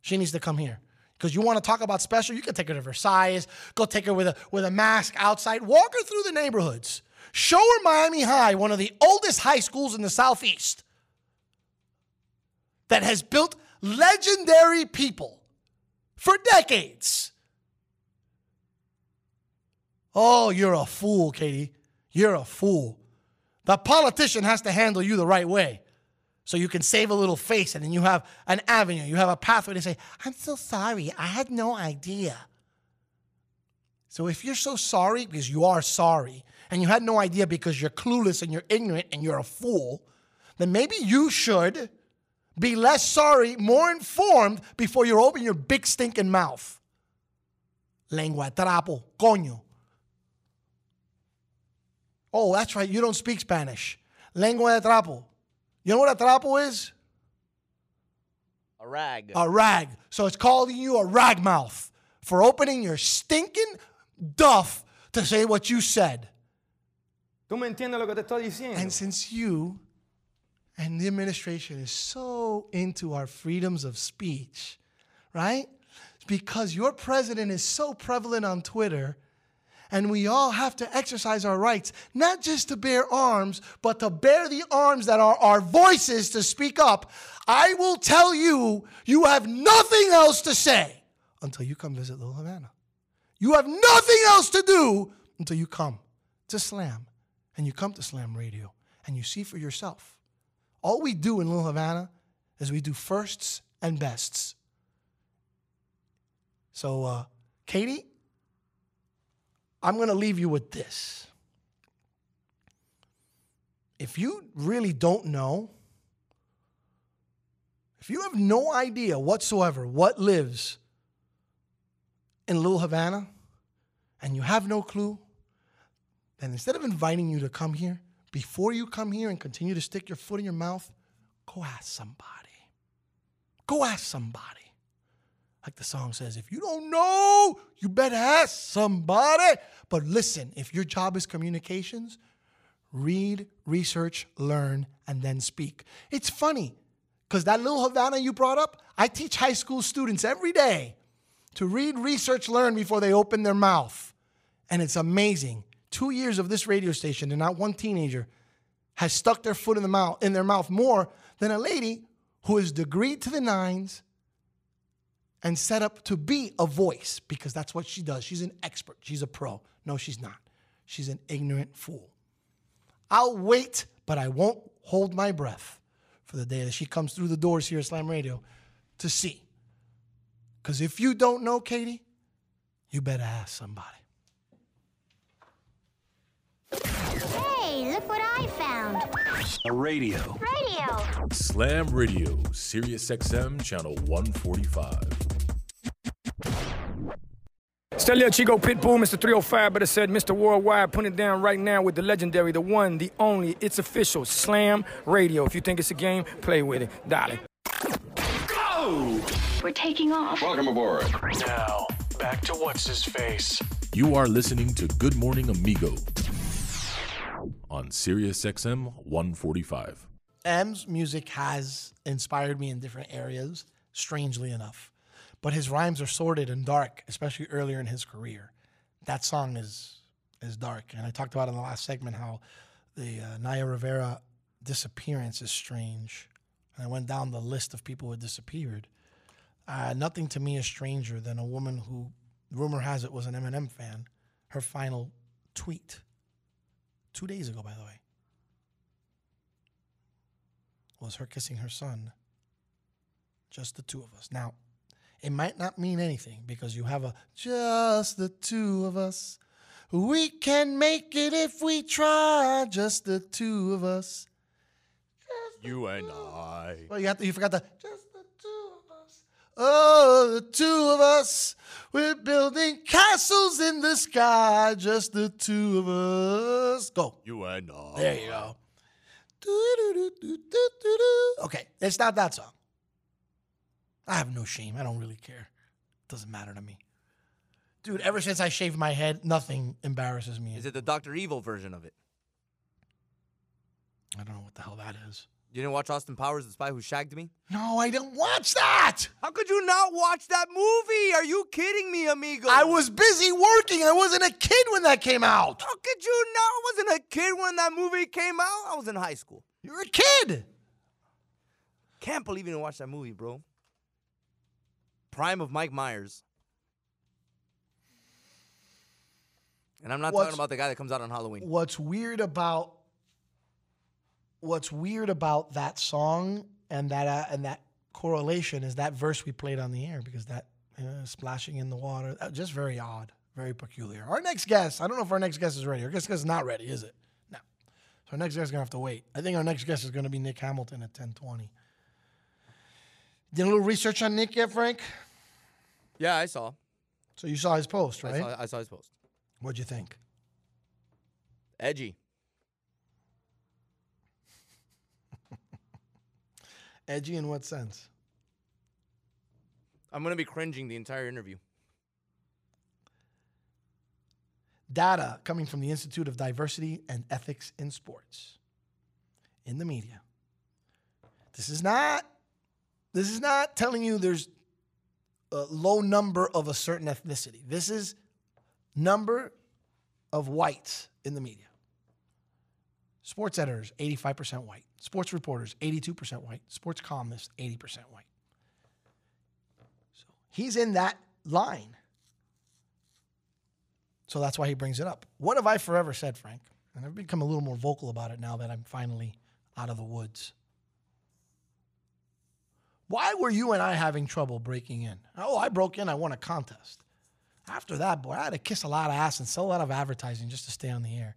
She needs to come here. Because you want to talk about special, you can take her to Versailles, go take her with a with a mask outside, walk her through the neighborhoods. Show her Miami High, one of the oldest high schools in the southeast, that has built legendary people for decades. Oh, you're a fool, Katie. You're a fool. The politician has to handle you the right way. So you can save a little face and then you have an avenue, you have a pathway to say, I'm so sorry, I had no idea. So if you're so sorry, because you are sorry, and you had no idea because you're clueless and you're ignorant and you're a fool, then maybe you should be less sorry, more informed before you open your big stinking mouth. Lengua de trapo, coño. Oh, that's right, you don't speak Spanish. Lengua de trapo. You know what a trapo is? A rag. A rag. So it's calling you a rag mouth for opening your stinking duff to say what you said. ¿Tú me entiendes lo que te estoy diciendo? And since you and the administration is so into our freedoms of speech, right? Because your president is so prevalent on Twitter, and we all have to exercise our rights, not just to bear arms, but to bear the arms that are our voices to speak up. I will tell you, you have nothing else to say until you come visit Little Havana. You have nothing else to do until you come to Slam and you come to Slam Radio and you see for yourself. All we do in Little Havana is we do firsts and bests. So, uh, Katie, I'm going to leave you with this. If you really don't know, if you have no idea whatsoever what lives in Little Havana and you have no clue, then instead of inviting you to come here, before you come here and continue to stick your foot in your mouth, go ask somebody. Go ask somebody. Like the song says, if you don't know, you better ask somebody. But listen, if your job is communications, read, research, learn, and then speak. It's funny because that little Havana you brought up, I teach high school students every day to read, research, learn before they open their mouth. And it's amazing. Two years of this radio station, and not one teenager has stuck their foot in the mouth in their mouth more than a lady who is degreed to the nines and set up to be a voice because that's what she does. She's an expert. She's a pro. No, she's not. She's an ignorant fool. I'll wait, but I won't hold my breath for the day that she comes through the doors here at Slam Radio to see. Because if you don't know Katie, you better ask somebody. Hey, look what I found. A radio. Radio. Slam Radio, Sirius XM, channel 145. Stelio Chico Pitbull, Mr. 305, but it said Mr. Worldwide, put it down right now with the legendary, the one, the only, it's official, Slam Radio. If you think it's a game, play with it. Dale. We're taking off. Welcome aboard. Now, back to what's his face. You are listening to Good Morning Amigo on Sirius XM 145. M's music has inspired me in different areas, strangely enough. But his rhymes are sordid and dark, especially earlier in his career. That song is is dark. And I talked about in the last segment how the uh, Naya Rivera disappearance is strange. And I went down the list of people who had disappeared. Uh, nothing to me is stranger than a woman who, rumor has it, was an Eminem fan. Her final tweet, two days ago, by the way, was her kissing her son. Just the two of us. Now, it might not mean anything because you have a just the two of us. We can make it if we try, just the two of us. You and I. Well, you have to, you forgot the just the two of us. Oh, the two of us. We're building castles in the sky, just the two of us. Go. You and I. There you go. Okay, it's not that song. I have no shame. I don't really care. It Doesn't matter to me. Dude, ever since I shaved my head, nothing embarrasses me. Is it the Doctor Evil version of it? I don't know what the hell that is. You didn't watch Austin Powers, the spy who shagged me? No, I didn't watch that. How could you not watch that movie? Are you kidding me, amigo? I was busy working. I wasn't a kid when that came out. How could you not? I wasn't a kid when that movie came out. I was in high school. You're a kid. Can't believe you didn't watch that movie, bro. Prime of Mike Myers. And I'm not What's- talking about the guy that comes out on Halloween. What's weird about what's weird about that song and that uh, and that correlation is that verse we played on the air because that uh, splashing in the water uh, just very odd, very peculiar. Our next guest, I don't know if our next guest is ready. Our next guest is not ready, is it? No. So our next guest is gonna have to wait. I think our next guest is gonna be Nick Hamilton at 10:20. Did a little research on Nick yet, Frank? Yeah, I saw. So you saw his post, I right? saw, I saw his post. What'd you think? Edgy. Edgy in what sense? I'm gonna be cringing the entire interview. data coming from the Institute of Diversity and Ethics in Sports in the media. This is not this is not telling you there's a low number of a certain ethnicity. This is number of whites in the media. Sports editors 85% white. Sports reporters 82% white. Sports columnists 80% white. So he's in that line. So that's why he brings it up. What have I forever said, Frank? And I've become a little more vocal about it now that I'm finally out of the woods. Why were you and I having trouble breaking in? Oh, I broke in, I won a contest. After that, boy, I had to kiss a lot of ass and sell a lot of advertising just to stay on the air.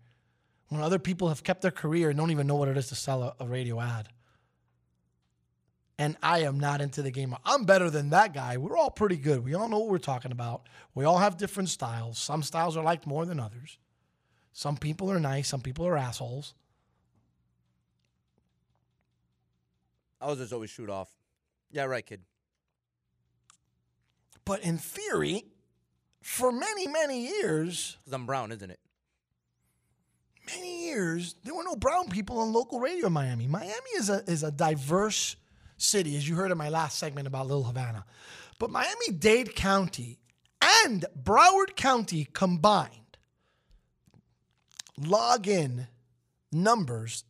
When other people have kept their career and don't even know what it is to sell a, a radio ad. And I am not into the game. I'm better than that guy. We're all pretty good. We all know what we're talking about. We all have different styles. Some styles are liked more than others. Some people are nice, some people are assholes. I was just always shoot off. Yeah, right, kid. But in theory, for many, many years, Because I'm brown, isn't it? Many years, there were no brown people on local radio in Miami. Miami is a is a diverse city, as you heard in my last segment about Little Havana. But Miami Dade County and Broward County combined log in numbers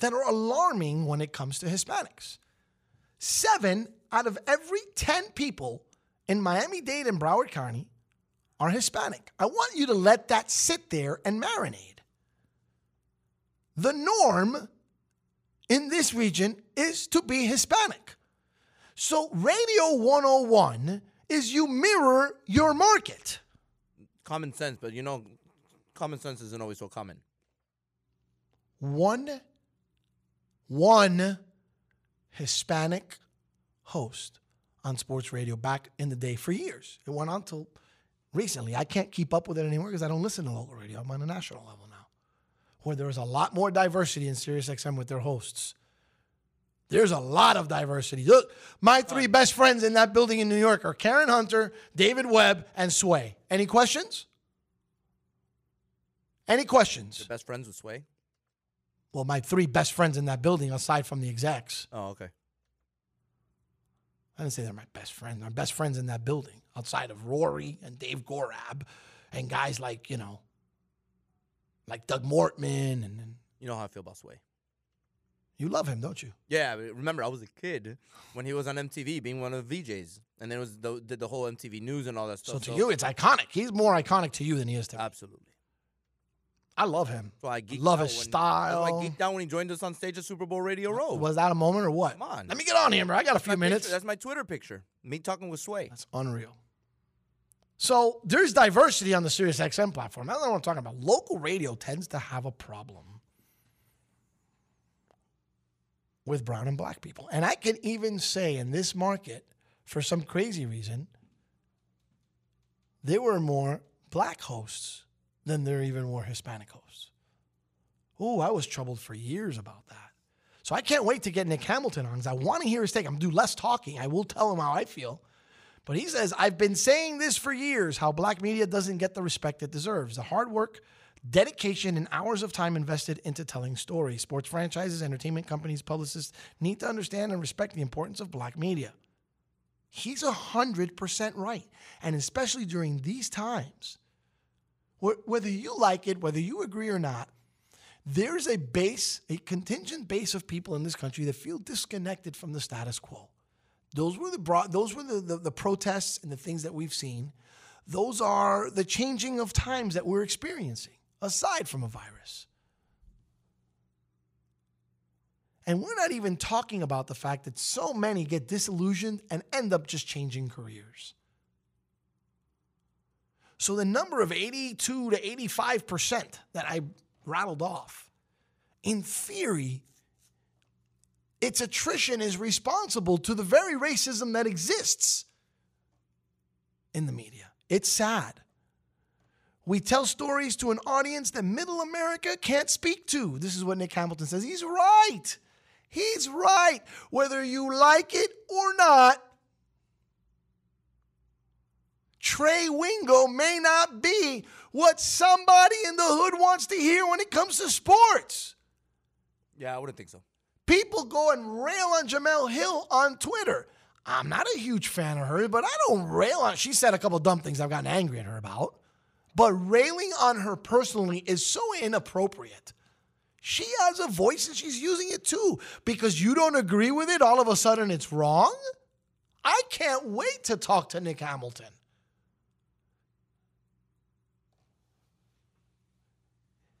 that are alarming when it comes to Hispanics. Seven out of every 10 people in Miami Dade and Broward County are Hispanic. I want you to let that sit there and marinate. The norm in this region is to be Hispanic. So, Radio 101 is you mirror your market. Common sense, but you know, common sense isn't always so common. One, one Hispanic host on sports radio back in the day for years. It went on till recently. I can't keep up with it anymore because I don't listen to local radio. I'm on a national level where there is a lot more diversity in SiriusXM with their hosts. There's a lot of diversity. Look, my three best friends in that building in New York are Karen Hunter, David Webb, and Sway. Any questions? Any questions? Your best friends with Sway? Well, my three best friends in that building, aside from the execs. Oh, okay. I didn't say they're my best friends. My best friends in that building, outside of Rory and Dave Gorab, and guys like you know, like Doug Mortman, and, and You know how I feel about Sway. you love him, don't you? Yeah, remember, I was a kid when he was on MTV being one of the VJs. And then it was the, did the whole MTV news and all that stuff. So to you, it's iconic. He's more iconic to you than he is to me. Absolutely. I love him. Why I love his when- style. I geeked out when he joined us on stage at Super Bowl Radio Row. Was that a moment or what? Come on. Let me get on here, bro. I got a few my picture- minutes. That's my Twitter picture. Me talking with Sway. That's unreal. So there's diversity on the SiriusXM platform. That's not what I'm talking about. Local radio tends to have a problem with brown and black people. And I can even say in this market, for some crazy reason, there were more black hosts than there even were Hispanic hosts. Ooh, I was troubled for years about that. So I can't wait to get Nick Hamilton on because I want to hear his take. I'm do less talking. I will tell him how I feel. But he says, I've been saying this for years how black media doesn't get the respect it deserves. The hard work dedication, and hours of time invested into telling stories. Sports franchises, entertainment companies, publicists need to understand and respect the importance of black media. He's 100% right. And especially during these times, whether you like it, whether you agree or not, there's a base, a contingent base of people in this country that feel disconnected from the status quo. Those were the broad, those were the, the, the protests and the things that we've seen. Those are the changing of times that we're experiencing, aside from a virus. And we're not even talking about the fact that so many get disillusioned and end up just changing careers. So the number of 82 to 85% that I rattled off, in theory, its attrition is responsible to the very racism that exists in the media. It's sad. We tell stories to an audience that middle America can't speak to. This is what Nick Hamilton says. He's right. He's right. Whether you like it or not, Trey Wingo may not be what somebody in the hood wants to hear when it comes to sports. Yeah, I wouldn't think so. People go and rail on Jemele Hill on Twitter. I'm not a huge fan of her, but I don't rail on. She said a couple dumb things I've gotten angry at her about. But railing on her personally is so inappropriate. She has a voice and she's using it too. Because you don't agree with it, all of a sudden it's wrong? I can't wait to talk to Nick Hamilton.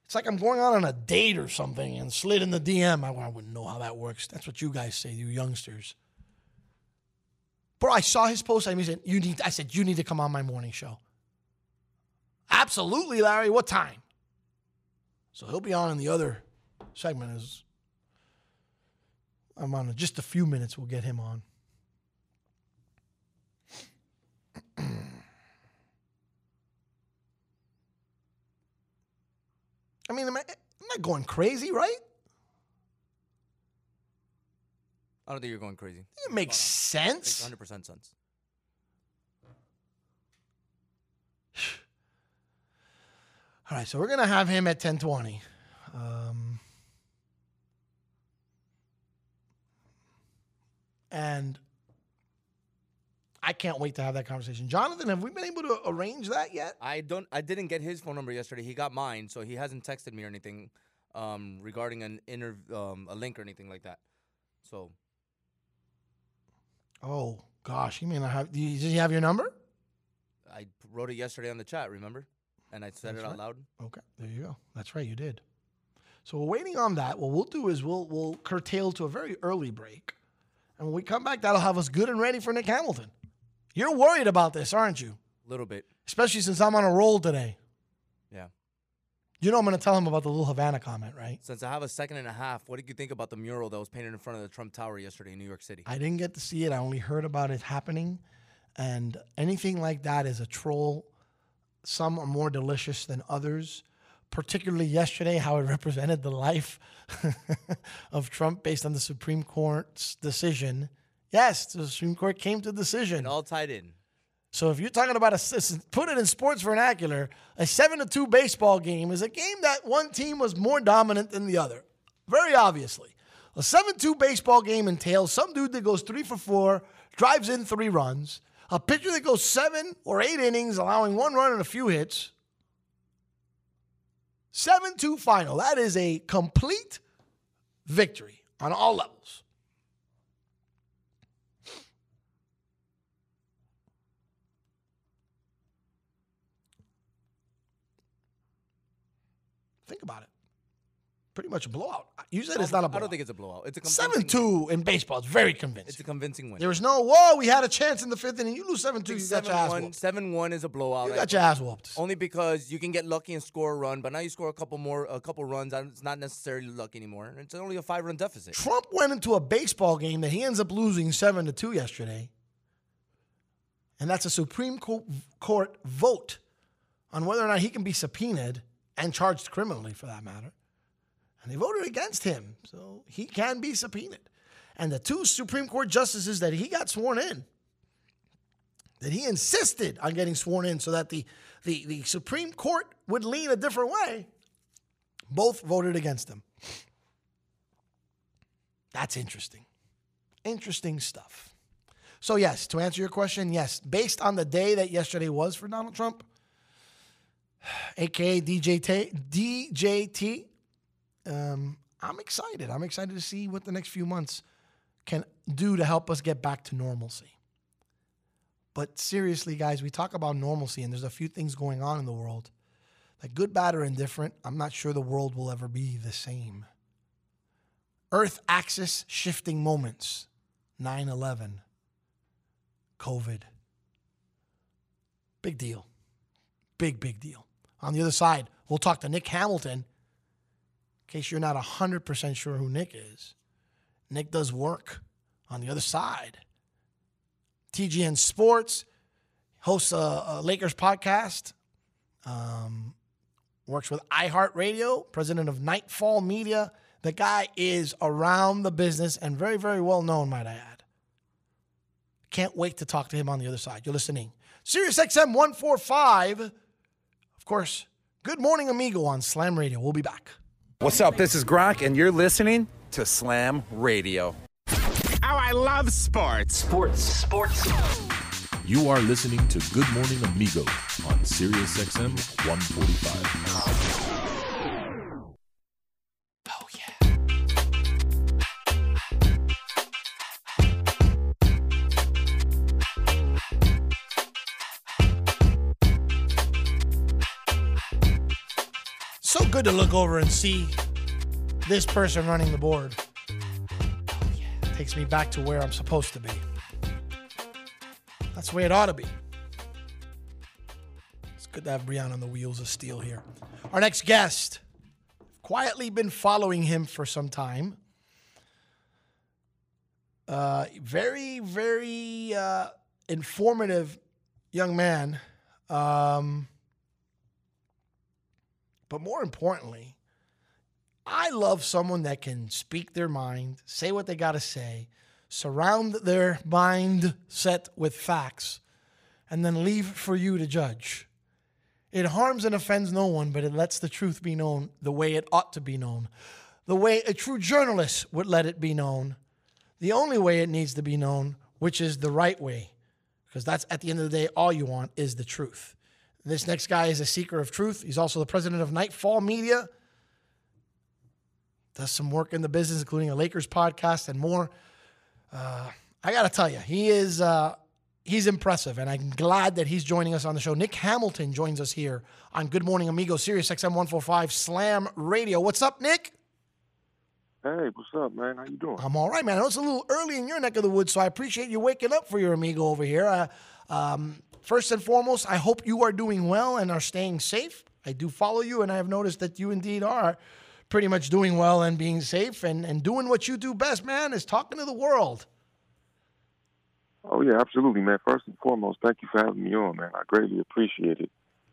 It's like I'm going out on a date or something and slid in the DM. I, I wouldn't know how that works. That's what you guys say, you youngsters. Bro, I saw his post. I said, you need. I said, you need to come on my morning show. Absolutely, Larry. What time? So he'll be on in the other segment. Is I'm on just a few minutes. We'll get him on. I mean, am I, I'm not going crazy, right? I don't think you're going crazy. It makes sense. Makes 100 percent sense. All right, so we're gonna have him at 1020. Um, and I can't wait to have that conversation. Jonathan, have we been able to arrange that yet? I don't. I didn't get his phone number yesterday. He got mine, so he hasn't texted me or anything um, regarding an inter um, a link or anything like that. So Oh gosh, you may not have. do you- have your number? I wrote it yesterday on the chat. Remember? And I said That's it out right. loud. Okay, there you go. That's right, you did. So we're waiting on that. What we'll do is we'll we'll curtail to a very early break, and when we come back, that'll have us good and ready for Nick Hamilton. You're worried about this, aren't you? A little bit. Especially since I'm on a roll today. Yeah. You know I'm going to tell him about the little Havana comment, right? Since I have a second and a half, what did you think about the mural that was painted in front of the Trump Tower yesterday in New York City? I didn't get to see it. I only heard about it happening, and anything like that is a troll. Some are more delicious than others. Particularly yesterday, how it represented the life of Trump based on the Supreme Court's decision. Yes, the Supreme Court came to a decision. All tied in. So if you're talking about a put it in sports vernacular, a seven to two baseball game is a game that one team was more dominant than the other. Very obviously. A 7-2 baseball game entails some dude that goes three for four, drives in three runs, a pitcher that goes seven or eight innings, allowing one run and a few hits. 7-2 final. That is a complete victory on all levels. Think about it. Pretty much a blowout. You said it's not a blowout. I don't think it's a blowout. It's a seven two in baseball. It's very convincing. It's a convincing win. There was no whoa. We had a chance in the fifth inning. You lose seven two. You got your ass whooped. seven one is a blowout. You got your ass whooped. Only because you can get lucky and score a run, but now you score a couple more, a couple runs. and It's not necessarily luck anymore. It's only a five run deficit. Trump went into a baseball game that he ends up losing seven to two yesterday, and that's a Supreme Court vote on whether or not he can be subpoenaed and charged criminally, for that matter. And they voted against him, so he can be subpoenaed. And the two Supreme Court justices that he got sworn in that he insisted on getting sworn in so that the, the, the Supreme Court would lean a different way, both voted against him. That's interesting. Interesting stuff. So, yes, to answer your question, yes, based on the day that yesterday was for Donald Trump, aka DJT, DJT, um, I'm excited. I'm excited to see what the next few months can do to help us get back to normalcy. But seriously, guys, we talk about normalcy, and there's a few things going on in the world. Like good, bad, or indifferent, I'm not sure the world will ever be the same. Earth axis shifting moments 9 11, COVID. Big deal. Big, big deal. On the other side, we'll talk to Nick Hamilton. In case you're not 100% sure who Nick is, Nick does work on the other side. TGN Sports hosts a, a Lakers podcast, um, works with iHeartRadio, president of Nightfall Media. The guy is around the business and very, very well known, might I add. Can't wait to talk to him on the other side. You're listening. Sirius XM 145. Of course, Good Morning Amigo on Slam Radio. We'll be back. What's up? This is Gronk, and you're listening to Slam Radio. How I love sports. Sports. Sports. You are listening to Good Morning Amigo on Sirius XM 145. Good to look over and see this person running the board. Takes me back to where I'm supposed to be. That's the way it ought to be. It's good to have Brian on the wheels of steel here. Our next guest, quietly been following him for some time. Uh, very, very uh, informative young man. Um, but more importantly, I love someone that can speak their mind, say what they got to say, surround their mindset with facts, and then leave for you to judge. It harms and offends no one, but it lets the truth be known the way it ought to be known, the way a true journalist would let it be known, the only way it needs to be known, which is the right way. Because that's at the end of the day, all you want is the truth. This next guy is a seeker of truth. He's also the president of Nightfall Media. Does some work in the business, including a Lakers podcast and more. Uh, I got to tell you, he is uh, he's impressive, and I'm glad that he's joining us on the show. Nick Hamilton joins us here on Good Morning Amigo, Sirius XM 145 Slam Radio. What's up, Nick? Hey, what's up, man? How you doing? I'm all right, man. I know it's a little early in your neck of the woods, so I appreciate you waking up for your amigo over here. Uh, um, first and foremost, I hope you are doing well and are staying safe. I do follow you, and I have noticed that you indeed are pretty much doing well and being safe and, and doing what you do best, man, is talking to the world. Oh yeah, absolutely, man. First and foremost, thank you for having me on, man. I greatly appreciate it.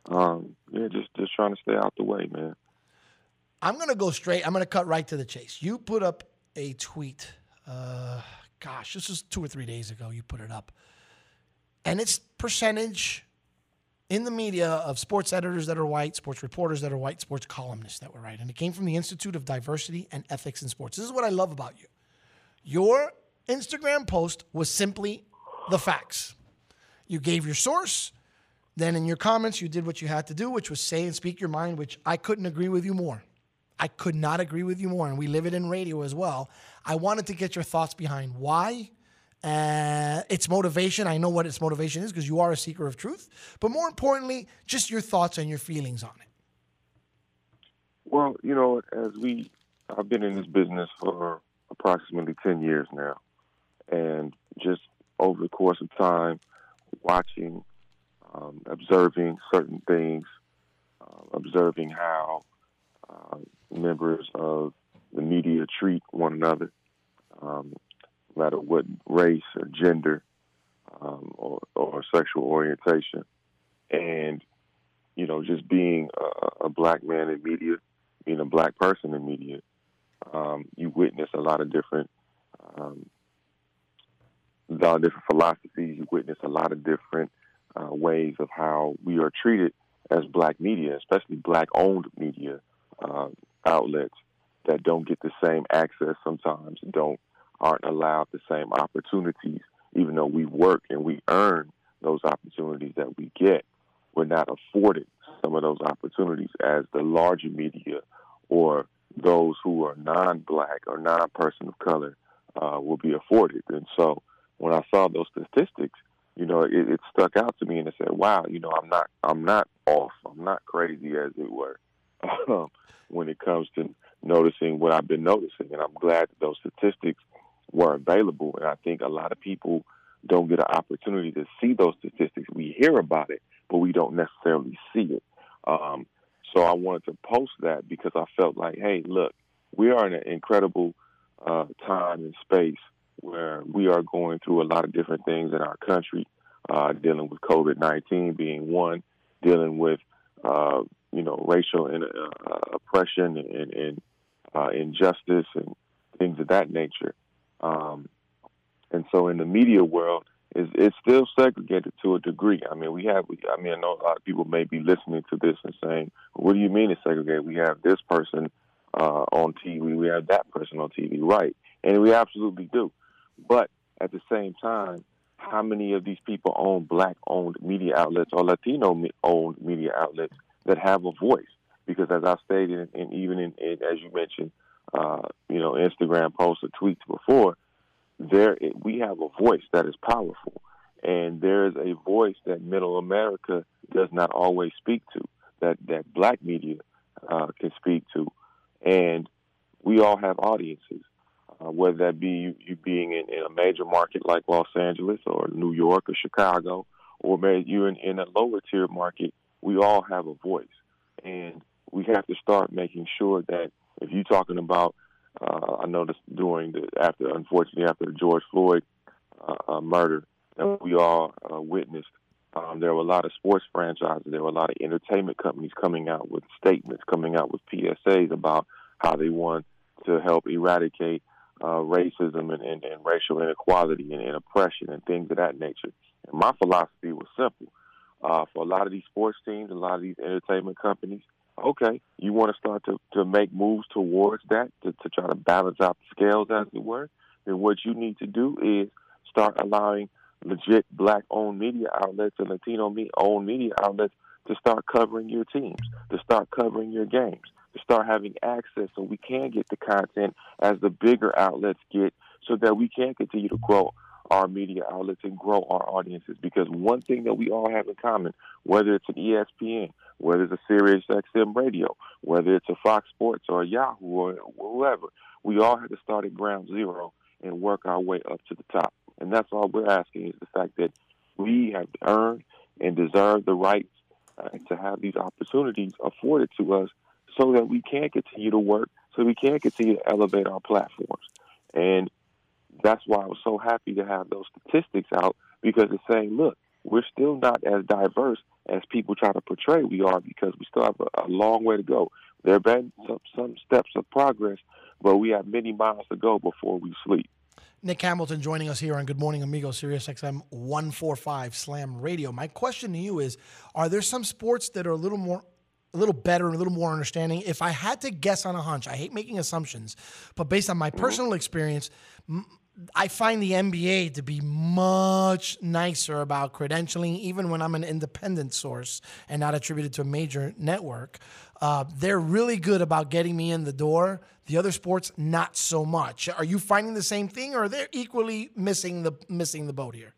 Um, yeah, just just trying to stay out the way, man. I'm gonna go straight. I'm gonna cut right to the chase. You put up a tweet. Uh, gosh, this was two or three days ago. You put it up, and it's percentage in the media of sports editors that are white, sports reporters that are white, sports columnists that were white, and it came from the Institute of Diversity and Ethics in Sports. This is what I love about you. Your Instagram post was simply the facts. You gave your source. Then in your comments, you did what you had to do, which was say and speak your mind, which I couldn't agree with you more. I could not agree with you more. And we live it in radio as well. I wanted to get your thoughts behind why, uh, its motivation. I know what its motivation is because you are a seeker of truth. But more importantly, just your thoughts and your feelings on it. Well, you know, as we, I've been in this business for approximately 10 years now. And just over the course of time, watching, um, observing certain things, uh, observing how uh, members of the media treat one another, um, matter what race or gender um, or, or sexual orientation. And, you know, just being a, a black man in media, being a black person in media, um, you witness a lot of different um, a lot of different philosophies. You witness a lot of different uh, ways of how we are treated as black media, especially black-owned media uh, outlets that don't get the same access sometimes, don't aren't allowed the same opportunities, even though we work and we earn those opportunities that we get. We're not afforded some of those opportunities as the larger media or those who are non-black or non-person of color uh, will be afforded. And so when I saw those statistics, you know, it, it stuck out to me and I said, wow, you know, I'm not, I'm not off. I'm not crazy as it were um, when it comes to noticing what I've been noticing. And I'm glad that those statistics were available. And I think a lot of people don't get an opportunity to see those statistics. We hear about it, but we don't necessarily see it. Um, so I wanted to post that because I felt like, hey, look, we are in an incredible uh, time and space where we are going through a lot of different things in our country, uh, dealing with COVID 19 being one, dealing with, uh, you know, racial and, uh, oppression and, and uh, injustice and things of that nature. Um, and so in the media world, it's, it's still segregated to a degree. I mean, we have, I mean, I know a lot of people may be listening to this and saying, what do you mean it's segregated? We have this person uh, on TV, we have that person on TV, right? And we absolutely do. But at the same time, how many of these people own black owned media outlets or Latino owned media outlets that have a voice? Because as I stated, and even in, in as you mentioned, uh, you know, Instagram posts or tweets before, there we have a voice that is powerful, and there is a voice that Middle America does not always speak to, that that Black media uh, can speak to, and we all have audiences, uh, whether that be you, you being in, in, a major market like Los Angeles or New York or Chicago, or maybe you're in, in a lower tier market. We all have a voice, and we have to start making sure that if you're talking about uh, I noticed during the after, unfortunately, after the George Floyd uh, uh, murder that we all uh, witnessed, um, there were a lot of sports franchises, there were a lot of entertainment companies coming out with statements, coming out with PSAs about how they want to help eradicate uh, racism and, and, and racial inequality and, and oppression and things of that nature. And my philosophy was simple. Uh, for a lot of these sports teams, a lot of these entertainment companies, okay, you want to start to, to make moves towards that to, to try to balance out the scales, as it were, then what you need to do is start allowing legit black owned media outlets and Latino owned media outlets to start covering your teams, to start covering your games, to start having access so we can get the content as the bigger outlets get so that we can continue to grow our media outlets and grow our audiences. Because one thing that we all have in common, whether it's an ESPN, whether it's a Sirius XM radio, whether it's a Fox Sports or a Yahoo or whoever, we all have to start at ground zero and work our way up to the top. And that's all we're asking is the fact that we have earned and deserve the rights uh, to have these opportunities afforded to us so that we can continue to work, so we can continue to elevate our platforms. And that's why I was so happy to have those statistics out because it's saying, look, we're still not as diverse as people try to portray we are because we still have a, a long way to go. There have been some, some steps of progress, but we have many miles to go before we sleep. Nick Hamilton joining us here on Good Morning Amigo, Sirius XM 145 Slam Radio. My question to you is Are there some sports that are a little more a little better and a little more understanding. If I had to guess on a hunch, I hate making assumptions, but based on my mm-hmm. personal experience, I find the NBA to be much nicer about credentialing, even when I'm an independent source and not attributed to a major network. Uh, they're really good about getting me in the door. The other sports, not so much. Are you finding the same thing, or are they equally missing the missing the boat here?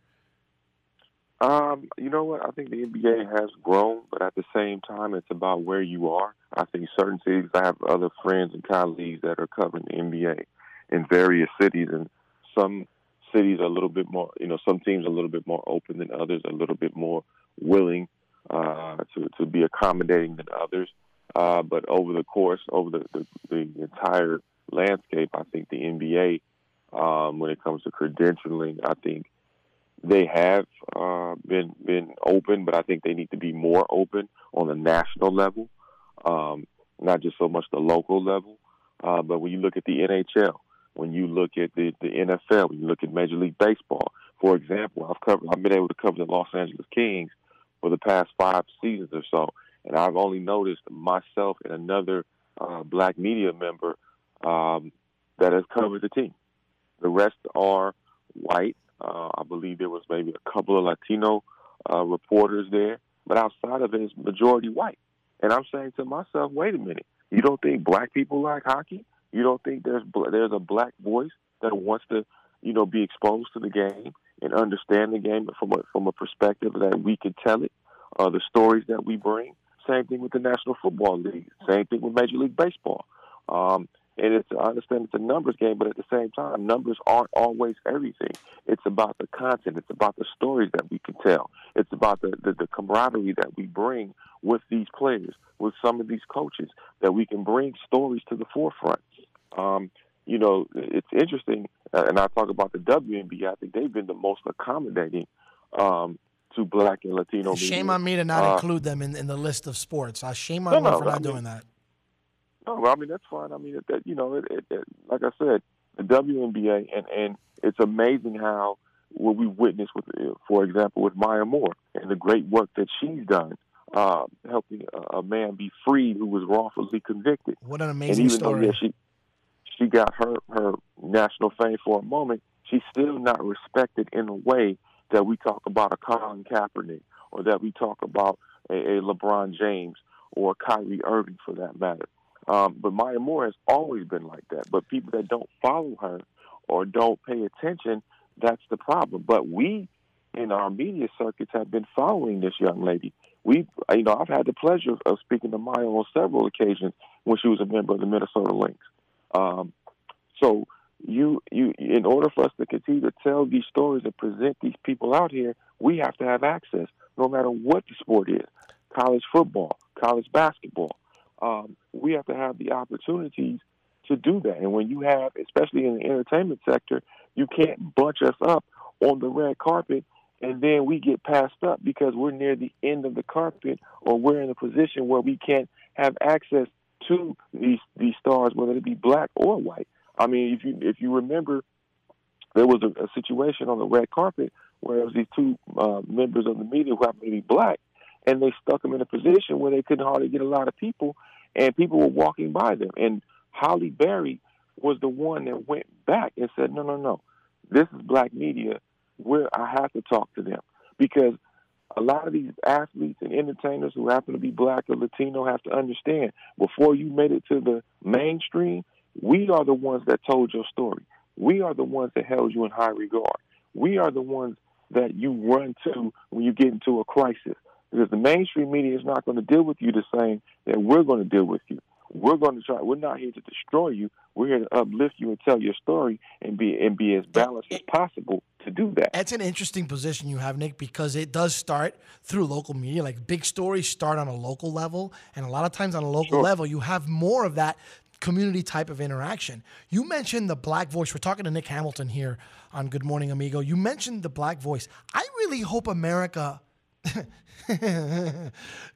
Um, you know what? I think the NBA has grown, but at the same time, it's about where you are. I think certain cities. I have other friends and colleagues that are covering the NBA in various cities, and some cities are a little bit more, you know, some teams are a little bit more open than others, a little bit more willing uh, to to be accommodating than others. Uh, but over the course, over the, the, the entire landscape, I think the NBA, um, when it comes to credentialing, I think they have uh, been been open, but I think they need to be more open on the national level, um, not just so much the local level. Uh, but when you look at the NHL, when you look at the, the NFL, when you look at Major League Baseball, For example, I've covered, I've been able to cover the Los Angeles Kings for the past five seasons or so, and I've only noticed myself and another uh, black media member um, that has covered the team. The rest are white. Uh, I believe there was maybe a couple of Latino uh, reporters there, but outside of it, it's majority white. And I'm saying to myself, wait a minute, you don't think black people like hockey? You don't think there's there's a black voice that wants to, you know, be exposed to the game and understand the game from a from a perspective that we can tell it, uh, the stories that we bring. Same thing with the National Football League. Same thing with Major League Baseball. Um, and it's I understand it's a numbers game, but at the same time, numbers aren't always everything. It's about the content. It's about the stories that we can tell. It's about the, the, the camaraderie that we bring with these players, with some of these coaches, that we can bring stories to the forefront. Um, you know, it's interesting, uh, and I talk about the WNBA. I think they've been the most accommodating um, to Black and Latino. Shame media. on me to not Uh, include them in, in the list of sports. I shame on No, me no, for not I mean- doing that. No, well, I mean that's fine. I mean that you know, it, it, it, like I said, the WNBA, and and it's amazing how what we witnessed with, uh, for example, with Maya Moore and the great work that she's done, uh, helping a, a man be freed who was wrongfully convicted. What an amazing story. though yeah, she she got her her national fame for a moment, she's still not respected in a way that we talk about a Colin Kaepernick or that we talk about a, a LeBron James or Kyrie Irving for that matter. Um, but Maya Moore has always been like that. But people that don't follow her or don't pay attention, that's the problem. But we in our media circuits have been following this young lady. We, you know, I've had the pleasure of speaking to Maya on several occasions when she was a member of the Minnesota Lynx. Um, so you, you, in order for us to continue to tell these stories and present these people out here, we have to have access, no matter what the sport is, college football, college basketball. Um, we have to have the opportunities to do that. And when you have, especially in the entertainment sector, you can't bunch us up on the red carpet and then we get passed up because we're near the end of the carpet or we're in a position where we can't have access to these these stars, whether it be black or white. I mean, if you if you remember, there was a, a situation on the red carpet where it was these two uh, members of the media who happened to be black, and they stuck them in a position where they couldn't hardly get a lot of people, and people were walking by them. And Halle Berry was the one that went back and said, "No, no, no, this is black media. Where I have to talk to them because a lot of these athletes and entertainers who happen to be black or Latino have to understand before you made it to the mainstream, we are the ones that told your story. We are the ones that held you in high regard. We are the ones that you run to when you get into a crisis. Because the mainstream media is not going to deal with you the same that we're going to deal with you. We're going to try. We're not here to destroy you. We're here to uplift you and tell your story and be and be as balanced as possible to do that. That's an interesting position you have, Nick, because it does start through local media. Like big stories start on a local level, and a lot of times on a local Sure. level, you have more of that community type of interaction. You mentioned the black voice. We're talking to Nick Hamilton here on Good Morning Amigo. You mentioned the black voice. I really hope America.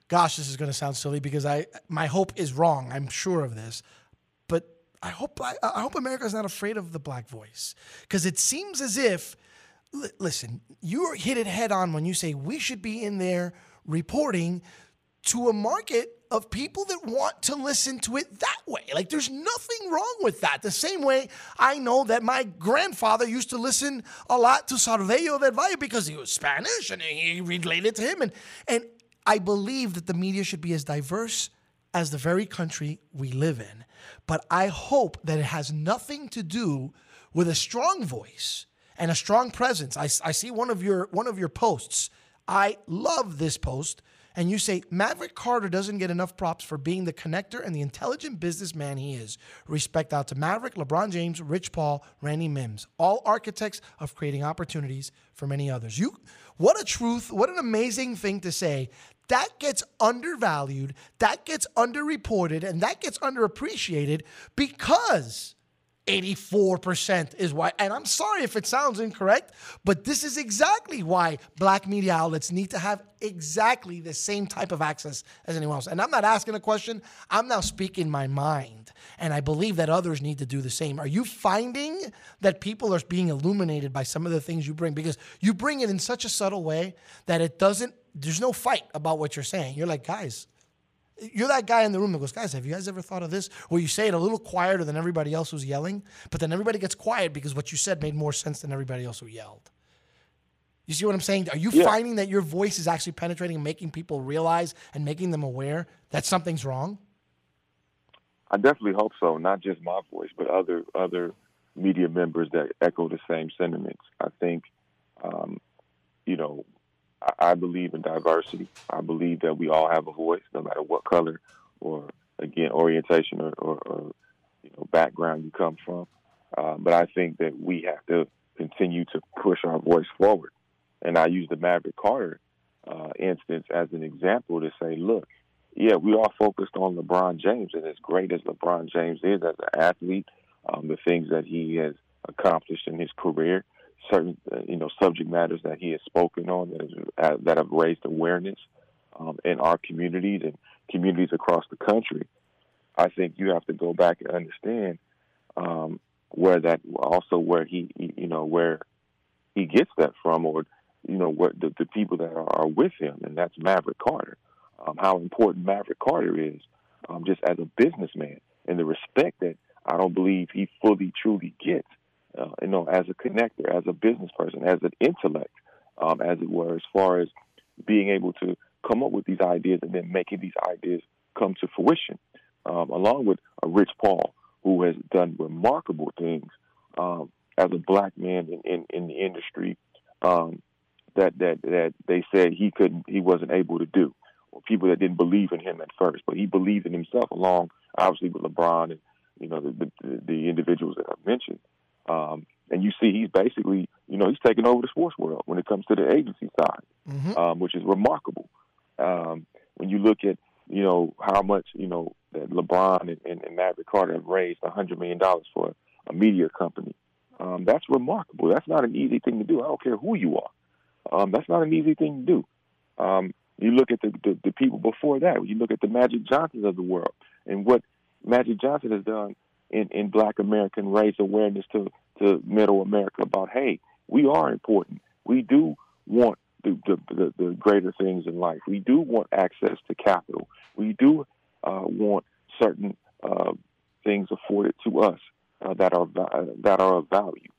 Gosh, this is going to sound silly because I my hope is wrong. I'm sure of this, but I hope I, I hope America's not afraid of the black voice because it seems as if li- listen, you hit it head on when you say we should be in there reporting to a market of people that want to listen to it that way. Like there's nothing wrong with that. The same way I know that my grandfather used to listen a lot to Salvador del Valle because he was Spanish and he related to him and and I believe that the media should be as diverse as the very country we live in. But I hope that it has nothing to do with a strong voice and a strong presence. I, I see one of your one of your posts. I love this post. And you say Maverick Carter doesn't get enough props for being the connector and the intelligent businessman he is. Respect out to Maverick, LeBron James, Rich Paul, Randy Mims, all architects of creating opportunities for many others. You, what a truth! What an amazing thing to say. That gets undervalued, that gets underreported, and that gets underappreciated because 84% is why. And I'm sorry if it sounds incorrect, but this is exactly why black media outlets need to have exactly the same type of access as anyone else. And I'm not asking a question, I'm now speaking my mind. And I believe that others need to do the same. Are you finding that people are being illuminated by some of the things you bring? Because you bring it in such a subtle way that it doesn't, there's no fight about what you're saying. You're like, guys, you're that guy in the room that goes, guys, have you guys ever thought of this? Where you say it a little quieter than everybody else who's yelling, but then everybody gets quiet because what you said made more sense than everybody else who yelled. You see what I'm saying? Are you Yeah. finding that your voice is actually penetrating and making people realize and making them aware that something's wrong? I definitely hope so. Not just my voice, but other other media members that echo the same sentiments. I think, um, you know, I, believe in diversity. I believe that we all have a voice, no matter what color or again orientation or, or, or you know background you come from. Uh, but I think that we have to continue to push our voice forward. And I use the Maverick Carter uh, instance as an example to say, look, yeah, we are focused on LeBron James, and as great as LeBron James is as an athlete, um, the things that he has accomplished in his career, certain uh, you know subject matters that he has spoken on uh, that have raised awareness um, in our communities and communities across the country. I think you have to go back and understand um, where that also where he, you know where he gets that from, or you know what the, the people that are, are with him, and that's Maverick Carter. Um, how important Maverick Carter is, um, just as a businessman, and the respect that I don't believe he fully truly gets. Uh, you know, as a connector, as a business person, as an intellect, um, as it were, as far as being able to come up with these ideas and then making these ideas come to fruition, um, along with a Rich Paul, who has done remarkable things um, as a black man in, in, in the industry um, that, that that they said he couldn't, he wasn't able to do, people that didn't believe in him at first, but he believed in himself, along obviously with LeBron and you know the the, the individuals that I've mentioned. Um, and you see, he's basically, you know, he's taking over the sports world when it comes to the agency side, um, which is remarkable. Um, when you look at, you know, how much, you know, that LeBron and, and, and Maverick Carter have raised $100 million for a media company, um, that's remarkable. That's not an easy thing to do. I don't care who you are. Um, that's not an easy thing to do. Um, you look at the, the, the people before that. You look at the Magic Johnsons of the world and what Magic Johnson has done in, in Black America and raise awareness to, to Middle America about, hey, we are important. We do want the, the, the, greater things in life. We do want access to capital. We do uh, want certain uh, things afforded to us uh, that are that are of value.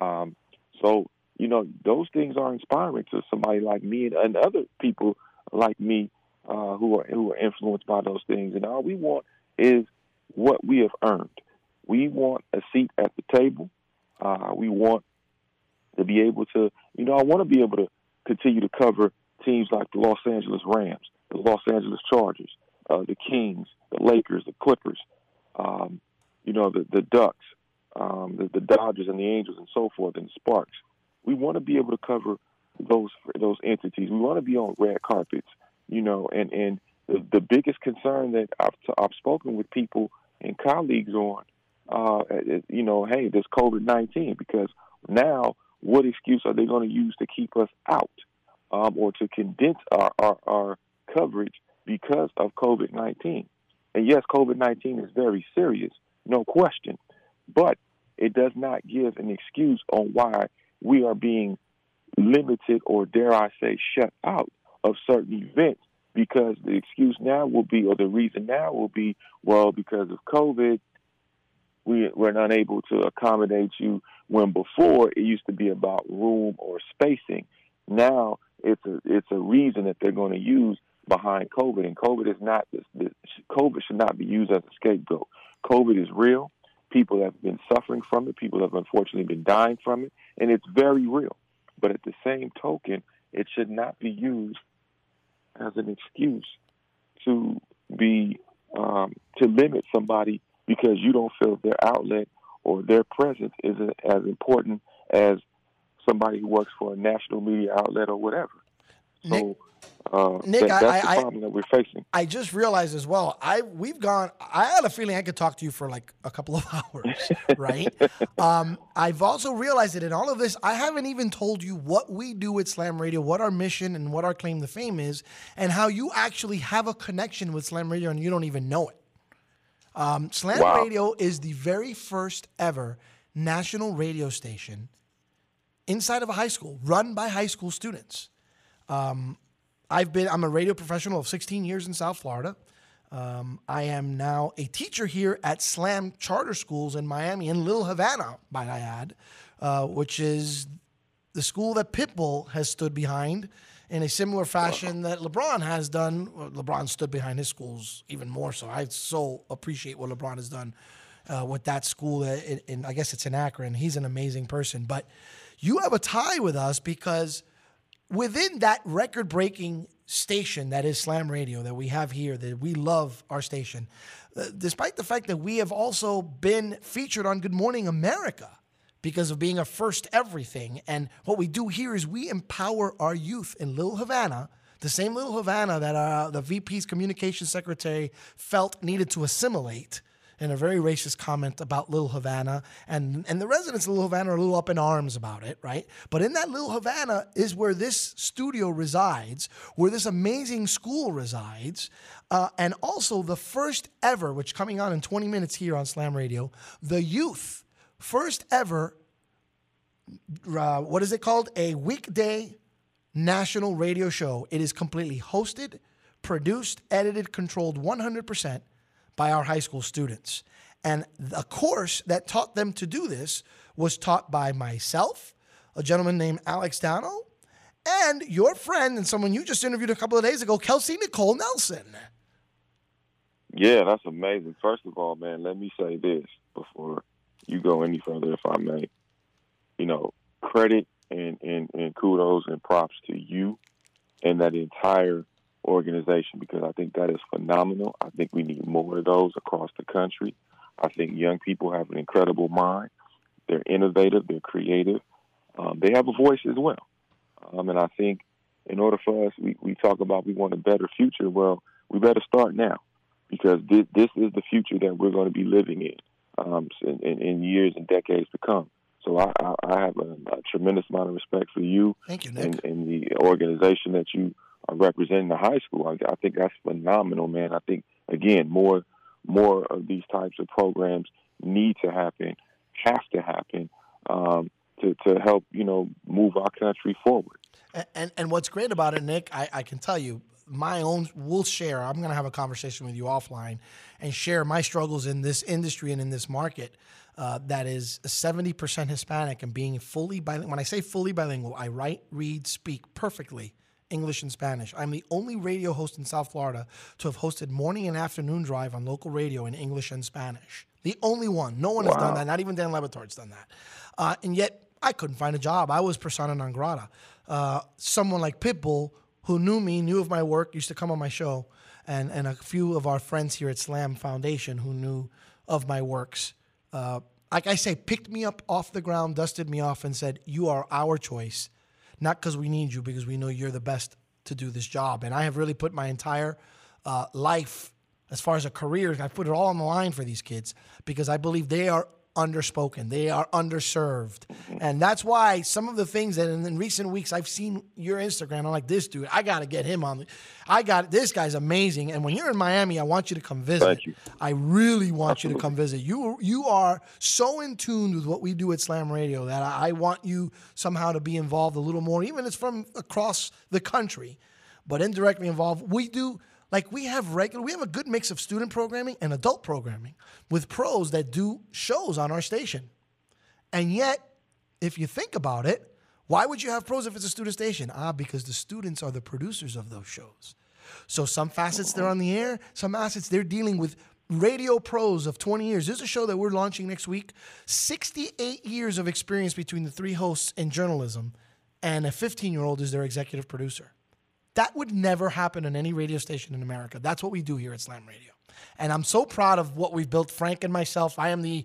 Um, so you know those things are inspiring to somebody like me and, and other people like me uh, who are who are influenced by those things. And all we want is what we have earned. We want a seat at the table. Uh, we want to be able to, you know, I want to be able to continue to cover teams like the Los Angeles Rams, the Los Angeles Chargers, uh, the Kings, the Lakers, the Clippers, um, you know, the, the Ducks, um, the, the Dodgers and the Angels and so forth, and the Sparks. We want to be able to cover those those entities. We want to be on red carpets, you know, and and the, the biggest concern that I've t- I've spoken with people and colleagues on, uh, you know, hey, this COVID nineteen because now what excuse are they going to use to keep us out um, or to condense our, our, our coverage because of COVID nineteen? And yes, COVID nineteen is very serious, no question, but it does not give an excuse on why we are being limited or dare I say shut out of certain events because the excuse now will be or the reason now will be well because of COVID we we're unable to accommodate you when before it used to be about room or spacing. Now it's a it's a reason that they're going to use behind COVID and COVID is not this, this COVID should not be used as a scapegoat. COVID is real. People have been suffering from it. People have unfortunately been dying from it and it's very real. But at the same token, it should not be used as an excuse to be um, to limit somebody because you don't feel their outlet or their presence isn't as important as somebody who works for a national media outlet or whatever. So uh, Nick, that- I- that's I- I- the problem that we're facing. I just realized as well. I we've gone. I had a feeling I could talk to you for like a couple of hours, right? um, I've also realized that in all of this, I haven't even told you what we do at Slam Radio, what our mission and what our claim to fame is, and how you actually have a connection with Slam Radio and you don't even know it. Um, Slam Wow. Radio is the very first ever national radio station inside of a high school, run by high school students. Um, I've been I'm a radio professional of 16 years in South Florida. Um, I am now a teacher here at Slam Charter Schools in Miami in Little Havana, might I add, uh, which is the school that Pitbull has stood behind in a similar fashion that LeBron has done. LeBron stood behind his schools even more so. I so appreciate what LeBron has done uh, with that school. In, in, I guess it's in Akron. He's an amazing person. But you have a tie with us because within that record breaking station that is Slam Radio that we have here, that we love our station, uh, despite the fact that we have also been featured on Good Morning America because of being a first everything. And what we do here is we empower our youth in Little Havana. The same little Havana that uh, the VP's communication secretary felt needed to assimilate in a very racist comment about Little Havana. And, and the residents of Little Havana are a little up in arms about it, right? But in that Little Havana is where this studio resides, where this amazing school resides, uh, and also the first ever, which coming on in 20 minutes here on Slam Radio, the youth, first ever, uh, what is it called? A weekday national radio show. It is completely hosted, produced, edited, controlled 100% by our high school students. And the course that taught them to do this was taught by myself, a gentleman named Alex Dano, and your friend and someone you just interviewed a couple of days ago, Kelsey Nicole Nelson. Yeah, that's amazing. First of all, man, let me say this before you go any further, if I may. You know, credit and, and, and kudos and props to you and that entire organization because I think that is phenomenal. I think we need more of those across the country. I think young people have an incredible mind. They're innovative, they're creative, um, they have a voice as well. Um, and I think in order for us, we, we talk about we want a better future. Well, we better start now because this, this is the future that we're going to be living in um, in, in, in years and decades to come. So I, I, I have a, a tremendous amount of respect for you, Thank you, and, and the organization that you are representing the high school. I, I think that's phenomenal, man. I think again, more more of these types of programs need to happen, have to happen um, to to help you know move our country forward. And, and, and what's great about it, Nick, I, I can tell you, my own, we'll share. I'm going to have a conversation with you offline and share my struggles in this industry and in this market uh, that is 70% Hispanic and being fully bilingual. When I say fully bilingual, I write, read, speak perfectly English and Spanish. I'm the only radio host in South Florida to have hosted morning and afternoon drive on local radio in English and Spanish. The only one. No one has done that. Not even Dan Le Batard's done that. Uh, and yet, I couldn't find a job. I was persona non grata. Uh, someone like Pitbull, who knew me, knew of my work, used to come on my show, and, and a few of our friends here at Slam Foundation who knew of my works, uh, like I say, picked me up off the ground, dusted me off, and said, You are our choice, not because we need you, because we know you're the best to do this job. And I have really put my entire uh, life, as far as a career, I put it all on the line for these kids because I believe they are underspoken, they are underserved. And that's why some of the things that in, in recent weeks I've seen your Instagram, I'm like, this dude, I got to get him on. the- I got this guy's amazing. And when you're in Miami, I want you to come visit. I really want you to come visit. You you are so in tune with what we do at Slam Radio that I, I want you somehow to be involved a little more, even if it's from across the country, but indirectly involved. We do like we have regular, we have a good mix of student programming and adult programming with pros that do shows on our station. And yet, if you think about it, why would you have pros if it's a student station? Ah, because the students are the producers of those shows. So some facets they're on the air, some assets they're dealing with radio pros of 20 years. There's a show that we're launching next week. 68 years of experience between the three hosts in journalism, and a 15 year old is their executive producer. That would never happen in any radio station in America. That's what we do here at Slam Radio. And I'm so proud of what we've built, Frank and myself. I am the,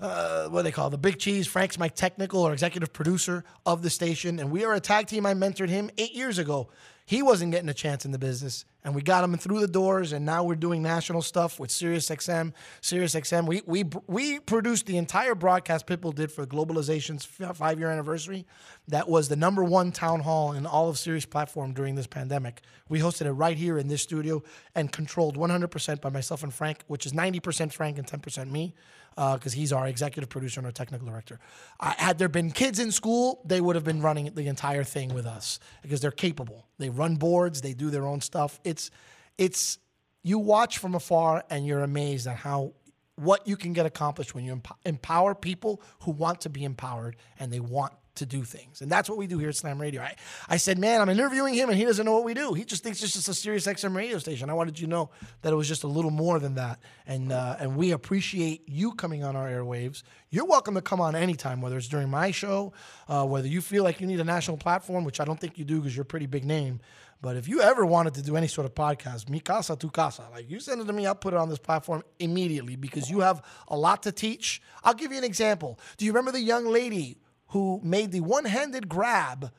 uh, what do they call it, the big cheese. Frank's my technical or executive producer of the station. And we are a tag team. I mentored him eight years ago. He wasn't getting a chance in the business, and we got them through the doors. And now we're doing national stuff with SiriusXM. SiriusXM. We we we produced the entire broadcast Pitbull did for Globalization's five year anniversary. That was the number one town hall in all of Sirius platform during this pandemic. We hosted it right here in this studio and controlled 100% by myself and Frank, which is 90% Frank and 10% me because uh, he's our executive producer and our technical director. Uh, had there been kids in school, they would have been running the entire thing with us because they're capable. They run boards, they do their own stuff. It's it's you watch from afar and you're amazed at how what you can get accomplished when you emp- empower people who want to be empowered and they want to do things. And that's what we do here at Slam Radio. I, I said, man, I'm interviewing him and he doesn't know what we do. He just thinks it's just a Sirius XM radio station. I wanted you to know that it was just a little more than that. And, uh, and we appreciate you coming on our airwaves. You're welcome to come on anytime, whether it's during my show, uh, whether you feel like you need a national platform, which I don't think you do because you're a pretty big name. But if you ever wanted to do any sort of podcast, mi casa, tu casa, like you send it to me, I'll put it on this platform immediately because you have a lot to teach. I'll give you an example. Do you remember the young lady who made the one handed grab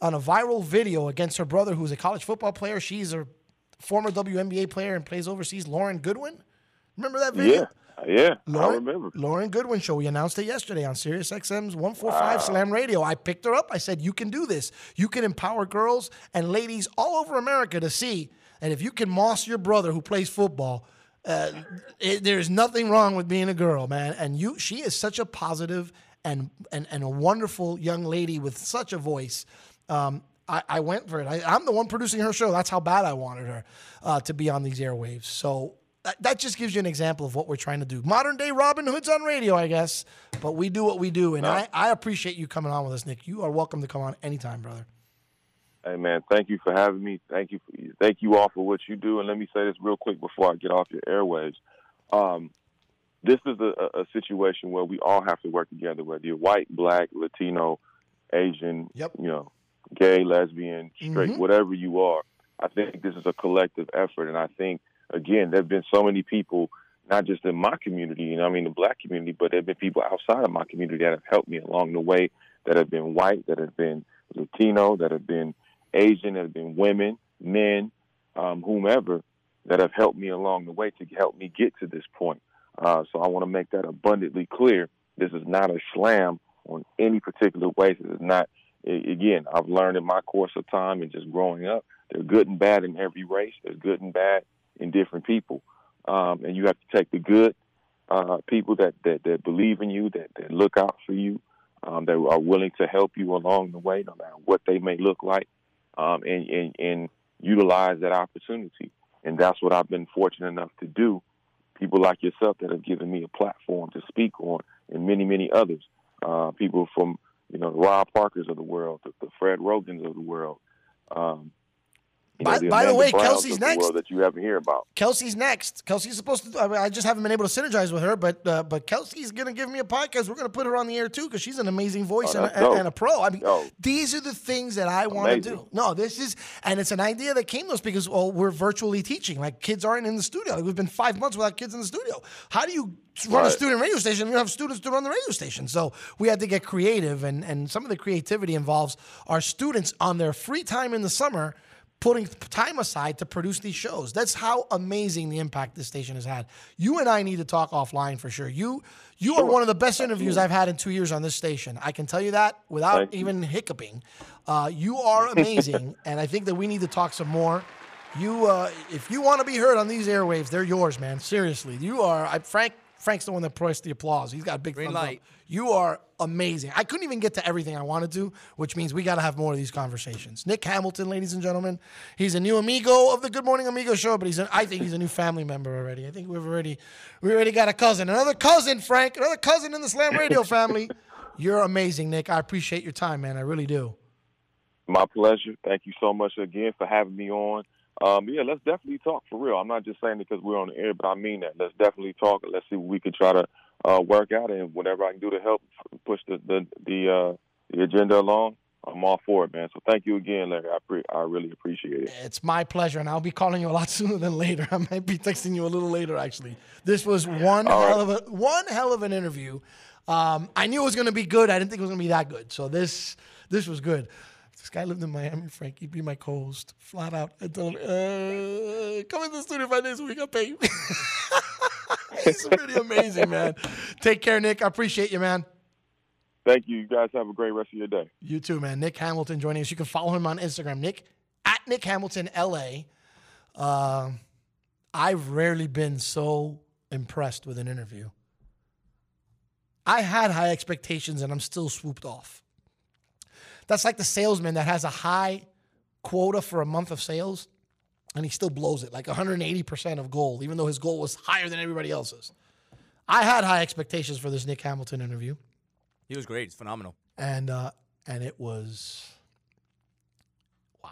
on a viral video against her brother, who's a college football player? She's a former WNBA player and plays overseas, Lauren Goodwin. Remember that video? Yeah. Yeah, Lauren, I remember. Lauren Goodwin show. We announced it yesterday on Sirius XM's 145 wow. Slam Radio. I picked her up. I said, You can do this. You can empower girls and ladies all over America to see. And if you can moss your brother who plays football, uh, it, there's nothing wrong with being a girl, man. And you, she is such a positive and and, and a wonderful young lady with such a voice. Um, I, I, went for it. I, am the one producing her show. That's how bad I wanted her uh, to be on these airwaves. So that just gives you an example of what we're trying to do. Modern day Robin Hoods on radio, I guess, but we do what we do. And I, I appreciate you coming on with us, Nick. You are welcome to come on anytime, brother. Hey man, thank you for having me. Thank you, for, thank you all for what you do. And let me say this real quick before I get off your airwaves. Um, this is a, a, situation where we all have to work together, whether you're white, black, Latino, Asian, yep. you know, gay, lesbian, straight, mm-hmm. whatever you are. I think this is a collective effort, and I think again, there have been so many people, not just in my community, you know, I mean the black community, but there have been people outside of my community that have helped me along the way, that have been white, that have been Latino, that have been Asian, that have been women, men, um, whomever, that have helped me along the way to help me get to this point. Uh, so I want to make that abundantly clear. This is not a slam on any particular. This is not, again, I've learned in my course of time and just growing up, there's good and bad in every race. There's good and bad in different people. Um, and you have to take the good uh, people that, that, that believe in you, that, that look out for you, um, that are willing to help you along the way, no matter what they may look like, um, and, and, and utilize that opportunity. And that's what I've been fortunate enough to do. People like yourself that have given me a platform to speak on, and many, many others. Uh, people from, you know, the Rob Parkers of the world, the, the Fred Roggins of the world, um, you know, by, the, by the way, Browns Kelsey's next. That you haven't hear about. Kelsey's next. Kelsey's supposed to. I, mean, I just haven't been able to synergize with her, but uh, but Kelsey's gonna give me a podcast. We're gonna put her on the air too because she's an amazing voice oh, and, a, and, a, pro. I mean, Yo. these are the things that I want to do. No, this is, and it's an idea that came to us because well, we're virtually teaching. Like kids aren't in the studio. Like, we've been five months without kids in the studio. How do you run right. a student radio station? You have students to run the radio station. So we had to get creative, and and some of the creativity involves our students on their free time in the summer putting time aside to produce these shows. That's how amazing the impact this station has had. You and I need to talk offline for sure. You you sure. are one of the best interviews I've had in two years on this station. I can tell you that without Thank even you. hiccuping. Uh, you are amazing, and I think that we need to talk some more. You, uh, if you want to be heard on these airwaves, they're yours, man. Seriously, you are. I, Frank Frank's the one that pressed the applause. He's got a big green light. Up. You are amazing. I couldn't even get to everything I wanted to, which means we got to have more of these conversations. Nick Hamilton, ladies and gentlemen, he's a new amigo of the Good Morning Amigo show, but he's a, I think he's a new family member already. I think we've already we already got a cousin, another cousin, Frank, another cousin in the Slam Radio family. You're amazing, Nick. I appreciate your time, man. I really do. My pleasure. Thank you so much again for having me on. Um, yeah, let's definitely talk for real. I'm not just saying it because we're on the air, but I mean that. Let's definitely talk. Let's see what we can try to uh, work out, and whatever I can do to help push the the the, uh, the agenda along. I'm all for it, man. So thank you again, Larry. I pre- I really appreciate it. It's my pleasure, and I'll be calling you a lot sooner than later. I might be texting you a little later, actually. This was one all hell right. of a one hell of an interview. Um, I knew it was going to be good. I didn't think it was going to be that good. So this this was good. This guy lived in Miami, Frank, he'd be my co-host, flat out. I told him, uh, come in the studio five days a week, I'll pay you. He's pretty amazing, man. Take care, Nick. I appreciate you, man. Thank you. You guys have a great rest of your day. You too, man. Nick Hamilton joining us. You can follow him on Instagram, Nick at Nick Hamilton LA. Uh, I've rarely been so impressed with an interview. I had high expectations and I'm still swooped off. That's like the salesman that has a high quota for a month of sales and he still blows it like 180% of goal, even though his goal was higher than everybody else's. I had high expectations for this Nick Hamilton interview. He was great. He's phenomenal. And uh, and it was wow.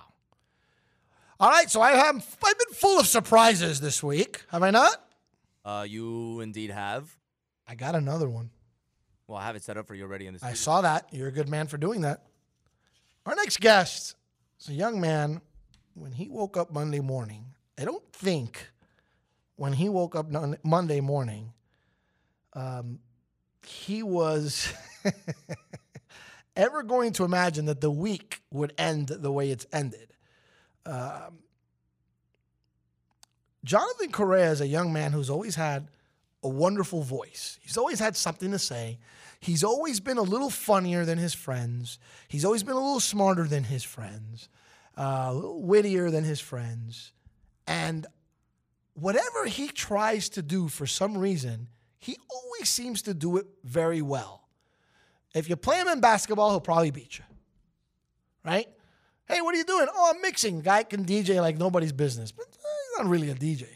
All right, so I have I've been full of surprises this week. Have I not? Uh, you indeed have. I got another one. Well, I have it set up for you already in this. I saw that. You're a good man for doing that. Our next guest is a young man. When he woke up Monday morning, I don't think when he woke up Monday morning, um, he was ever going to imagine that the week would end the way it's ended. Um, Jonathan Correa is a young man who's always had a wonderful voice. He's always had something to say. He's always been a little funnier than his friends. He's always been a little smarter than his friends, uh, a little wittier than his friends. And whatever he tries to do for some reason, he always seems to do it very well. If you play him in basketball, he'll probably beat you. Right? Hey, what are you doing? Oh, I'm mixing. Guy can DJ like nobody's business, but uh, he's not really a DJ.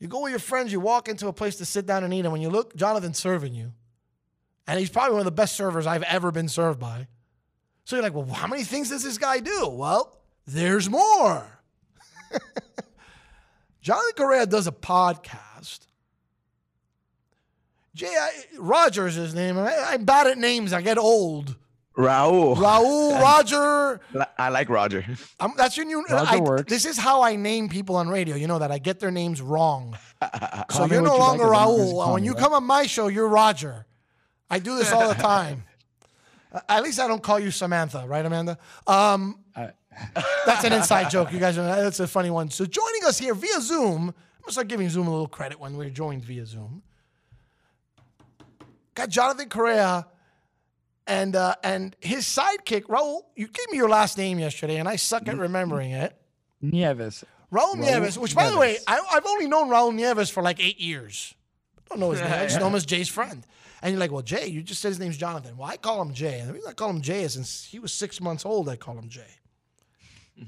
You go with your friends, you walk into a place to sit down and eat, and when you look, Jonathan's serving you. And he's probably one of the best servers I've ever been served by. So you're like, well, how many things does this guy do? Well, there's more. Jonathan Correa does a podcast. Jay I, Rogers is his name. I, I'm bad at names. I get old. Raul. Raul, Roger. I like Roger. I'm, that's your new. Roger I, works. This is how I name people on radio. You know that I get their names wrong. so you're no you like longer as Raul. when you come on my show, you're Roger. I do this all the time. At least I don't call you Samantha, right, Amanda? Um, that's an inside joke. You guys, are, that's a funny one. So joining us here via Zoom, I'm gonna start giving Zoom a little credit when we're joined via Zoom. Got Jonathan Correa and uh, and his sidekick Raul. You gave me your last name yesterday, and I suck at remembering it. Nieves. Raul Raul Nieves, which by the way, I, I've only known Raul Nieves for like eight years. I don't know his name. I just know him as Jay's friend. And you're like, well, Jay, you just said his name's Jonathan. Well, I call him Jay. And the reason I call him Jay is since he was six months old, I call him Jay.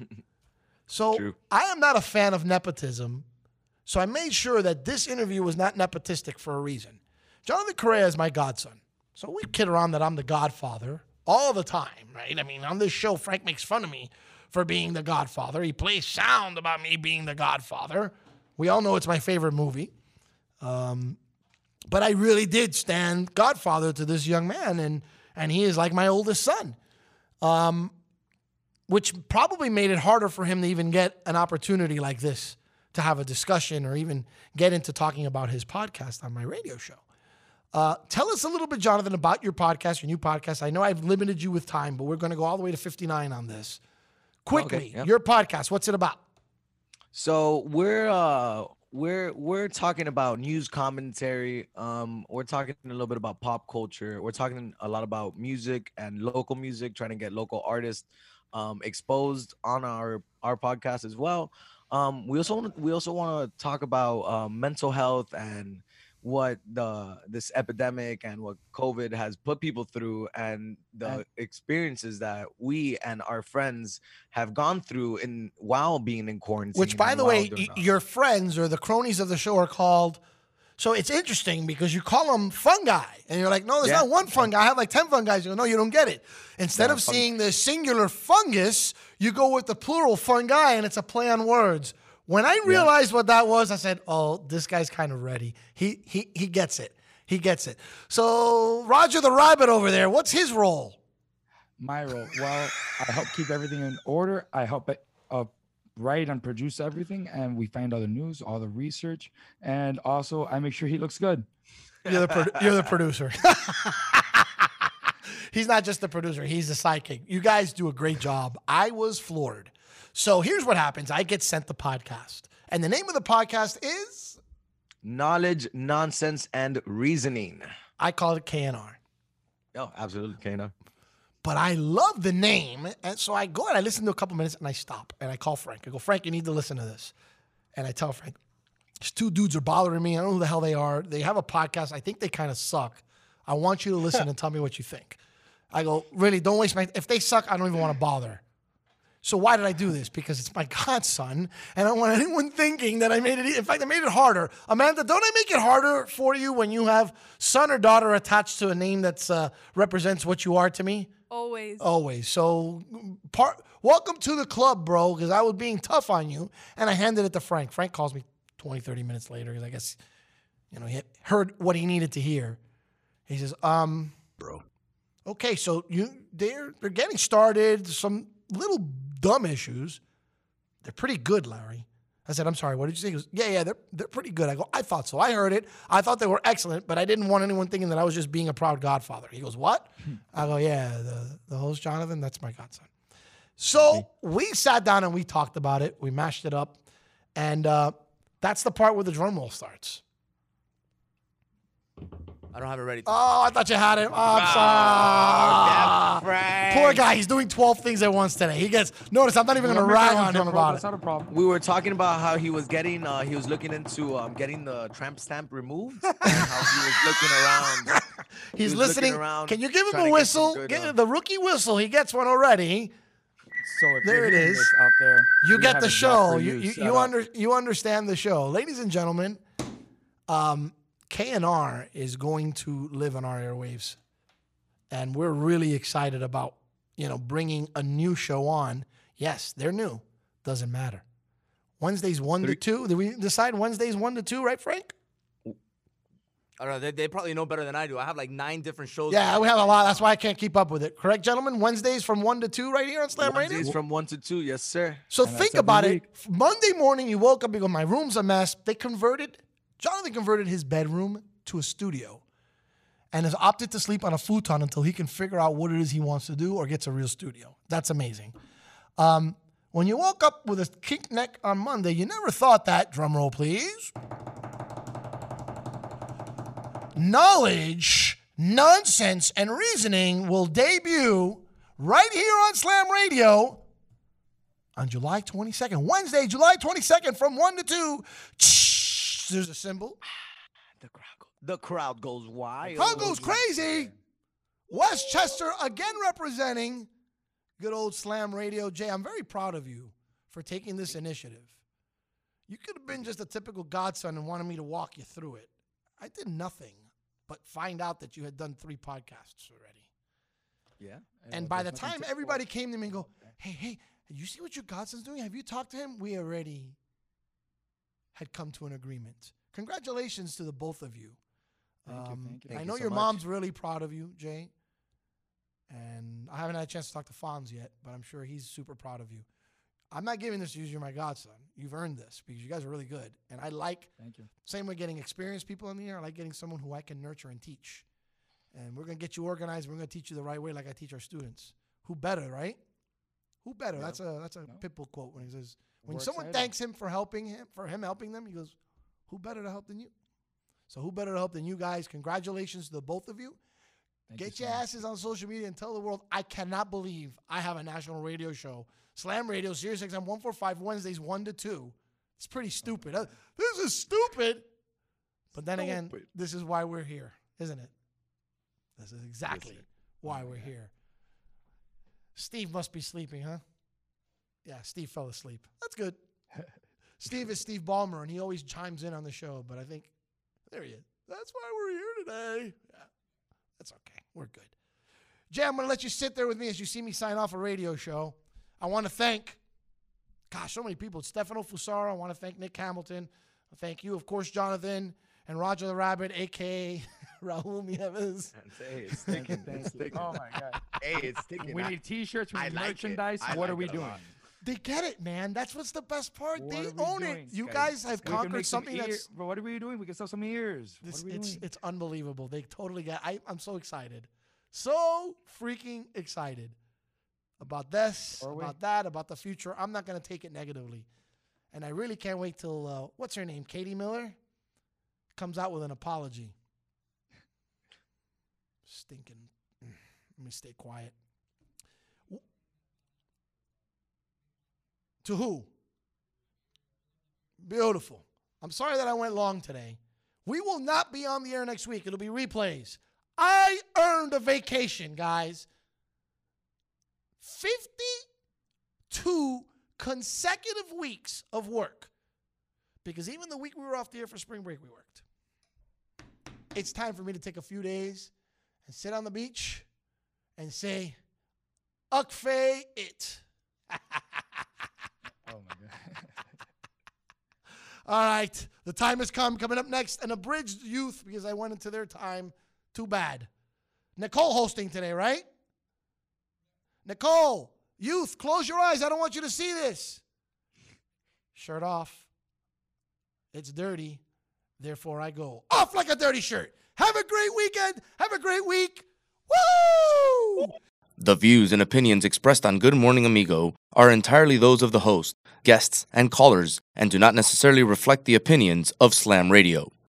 So I am not a fan of nepotism. So I made sure that this interview was not nepotistic for a reason. Jonathan Correa is my godson. So we kid around that I'm the godfather all the time, right? I mean, on this show, Frank makes fun of me for being the godfather. He plays sound about me being the godfather. We all know it's my favorite movie. Um, but I really did stand godfather to this young man, and and he is like my oldest son. Um, which probably made it harder for him to even get an opportunity like this to have a discussion or even get into talking about his podcast on my radio show. Uh, tell us a little bit, Jonathan, about your podcast, your new podcast. I know I've limited you with time, but we're going to go all the way to 59 on this. Quickly, yeah. your podcast, what's it about? So we're uh we're we're talking about news commentary. Um, we're talking a little bit about pop culture. We're talking a lot about music and local music, trying to get local artists um, exposed on our our podcast as well. Um, we also wanna, we also want to talk about um, mental health and what the this epidemic and what COVID has put people through and the experiences that we and our friends have gone through in while being in quarantine. Which, by the way, y- your friends or the cronies of the show are called. So it's interesting because you call them fungi, and you're like, no, there's Yeah. not one fungi. I have like ten fungi. You go, no, you don't get it. Instead Yeah, of fung- seeing the singular fungus, you go with the plural fungi, and it's a play on words. When I realized what that was, I said, "Oh, this guy's kind of ready. He he he gets it. He gets it." So Roger the Rabbit over there, what's his role? My role. Well, I help keep everything in order. I help it, uh, write and produce everything, and we find all the news, all the research, and also I make sure he looks good. You're the pro- you're the producer. he's not just the producer, he's the sidekick. You guys do a great job. I was floored. So here's what happens I get sent the podcast. And the name of the podcast is Knowledge, nonsense, and reasoning. I call it KNR. Oh, absolutely, KNR. But I love the name. And so I go and I listen to a couple minutes and I stop and I call Frank. I go, Frank, you need to listen to this. And I tell Frank, these two dudes are bothering me. I don't know who the hell they are. They have a podcast. I think they kind of suck. I want you to listen and tell me what you think. I go, really, don't waste my if they suck, I don't even want to bother. So why did I do this? Because it's my godson, and I don't want anyone thinking that I made it. e- In fact, I made it harder. Amanda, don't I make it harder for you when you have son or daughter attached to a name that uh, represents what you are to me? Always. Always. So, part. Welcome to the club, bro. Because I was being tough on you, and I handed it to Frank. Frank calls me 20, 30 minutes later because I guess, you know, he heard what he needed to hear. He says, "Um, bro, okay, so you they're they're getting started. Some little dumb issues. They're pretty good, Larry." I said, "I'm sorry. What did you say?" He goes, "Yeah, yeah, they're they're pretty good." I go, "I thought so. I heard it. I thought they were excellent, but I didn't want anyone thinking that I was just being a proud godfather." He goes, "What?" I go, "Yeah, the the host Jonathan, that's my godson." So we sat down and we talked about it. We mashed it up, and uh, that's the part where the drum roll starts. I don't have it ready. Oh, I thought you had it. Oh, I'm sorry. Poor guy. He's doing 12 things at once today. He gets, notice, I'm not even going to rag on him about it. That's not a problem. We were talking about how he was getting, uh, he was looking into um, getting the tramp stamp removed. and how he was looking around. He He's was looking listening. around, Can you give him a to get whistle? good, Get uh, the rookie whistle. He gets one already. So if There you're it hearing is. this out there, You get the show. You you, you, under, you understand the show. Ladies and gentlemen, um, KNR is going to live on our airwaves. And we're really excited about, you know, bringing a new show on. Yes, they're new. Doesn't matter. Wednesdays 1 to 2. Did we decide Wednesdays 1 to 2, right, Frank? I don't know. They, they probably know better than I do. I have like nine different shows. Yeah, we have a lot. That's why I can't keep up with it. Correct, gentlemen? Wednesdays from 1 to 2 right here on Slam Radio? Wednesdays from one to two, yes, sir. So think about it. Monday morning, you woke up, you go, my room's a mess. They converted, Jonathan converted his bedroom to a studio and has opted to sleep on a futon until he can figure out what it is he wants to do or gets a real studio. That's amazing. Um, when you woke up with a kink neck on Monday, you never thought that, drum roll please. Knowledge, nonsense, and reasoning will debut right here on Slam Radio on July 22nd, Wednesday, July 22nd from 1 to 2. There's a symbol. The crowd goes wild. The Crowd goes crazy. Westchester again representing good old Slam Radio. Jay, I'm very proud of you for taking this initiative. You could have been just a typical godson and wanted me to walk you through it. I did nothing but find out that you had done three podcasts already. Yeah. And by the time everybody came to me and go, hey, hey, you see what your godson's doing? Have you talked to him? We already had come to an agreement. Congratulations to the both of you. Thank you, Um, thank you. I know you so your much. mom's really proud of you, Jay. And I haven't had a chance to talk to Fonz yet, but I'm sure he's super proud of you. I'm not giving this to you. You're my godson. You've earned this because you guys are really good. And I like, Thank you. same way getting experienced people in the air, I like getting someone who I can nurture and teach. And we're going to get you organized. We're going to teach you the right way like I teach our students. Who better, right? Who better? That's a that's a Pitbull quote when he says, when We're someone excited. thanks him for helping him, for him helping them, he goes, who better to help than you? So who better to help than you guys? Congratulations to the both of you. Thank Get so your asses on social media and tell the world I cannot believe I have a national radio show. Slam Radio, Sirius XM 145 Wednesdays 1 to 2. It's pretty stupid. Uh, This is stupid. But then again, this is why we're here, isn't it? This is exactly why we're here. Steve must be sleeping, huh? Yeah, Steve fell asleep. That's good. Steve is Steve Ballmer, and he always chimes in on the show, but I think there he is. That's why we're here today. Yeah, that's okay. We're good. Jay, I'm going to let you sit there with me as you see me sign off a radio show. I want to thank, gosh, so many people. Stefano Fusaro. I want to thank Nick Hamilton. Thank you, of course, Jonathan and Roger the Rabbit, aka Raul Nieves. Hey, it's sticking. Thank It's you. Oh my god. Hey, it's sticking. We I- need T-shirts. We I need like merchandise. I what are we it doing? They get it, man. That's what's the best part. What they own doing? it. You Guys, guys have We conquered some something ear- that's But what are we doing? We can sell some ears. This, what are we it's doing? it's unbelievable. They totally get. I, I'm so excited, So freaking excited about this, about that, about the future. I'm not going to take it negatively. And I really can't wait till, uh, what's her name? Katie Miller comes out with an apology. Stinking. Let me stay quiet. To who? Beautiful. I'm sorry that I went long today. We will not be on the air next week. It'll be replays. I earned a vacation, guys. 52 consecutive weeks of work. Because even the week we were off the air for spring break, we worked. It's time for me to take a few days and sit on the beach and say, Ukfe it. Oh my god. All right, the time has come. Coming up next, an abridged youth because I went into their time. Too bad. Nicole hosting today, right? Nicole, youth, close your eyes. I don't want you to see this. Shirt off. It's dirty. Therefore, I go off like a dirty shirt. Have a great weekend. Have a great week. Woo! The views and opinions expressed on Good Morning Amigo are entirely those of the host, guests, and callers, and do not necessarily reflect the opinions of Slam Radio.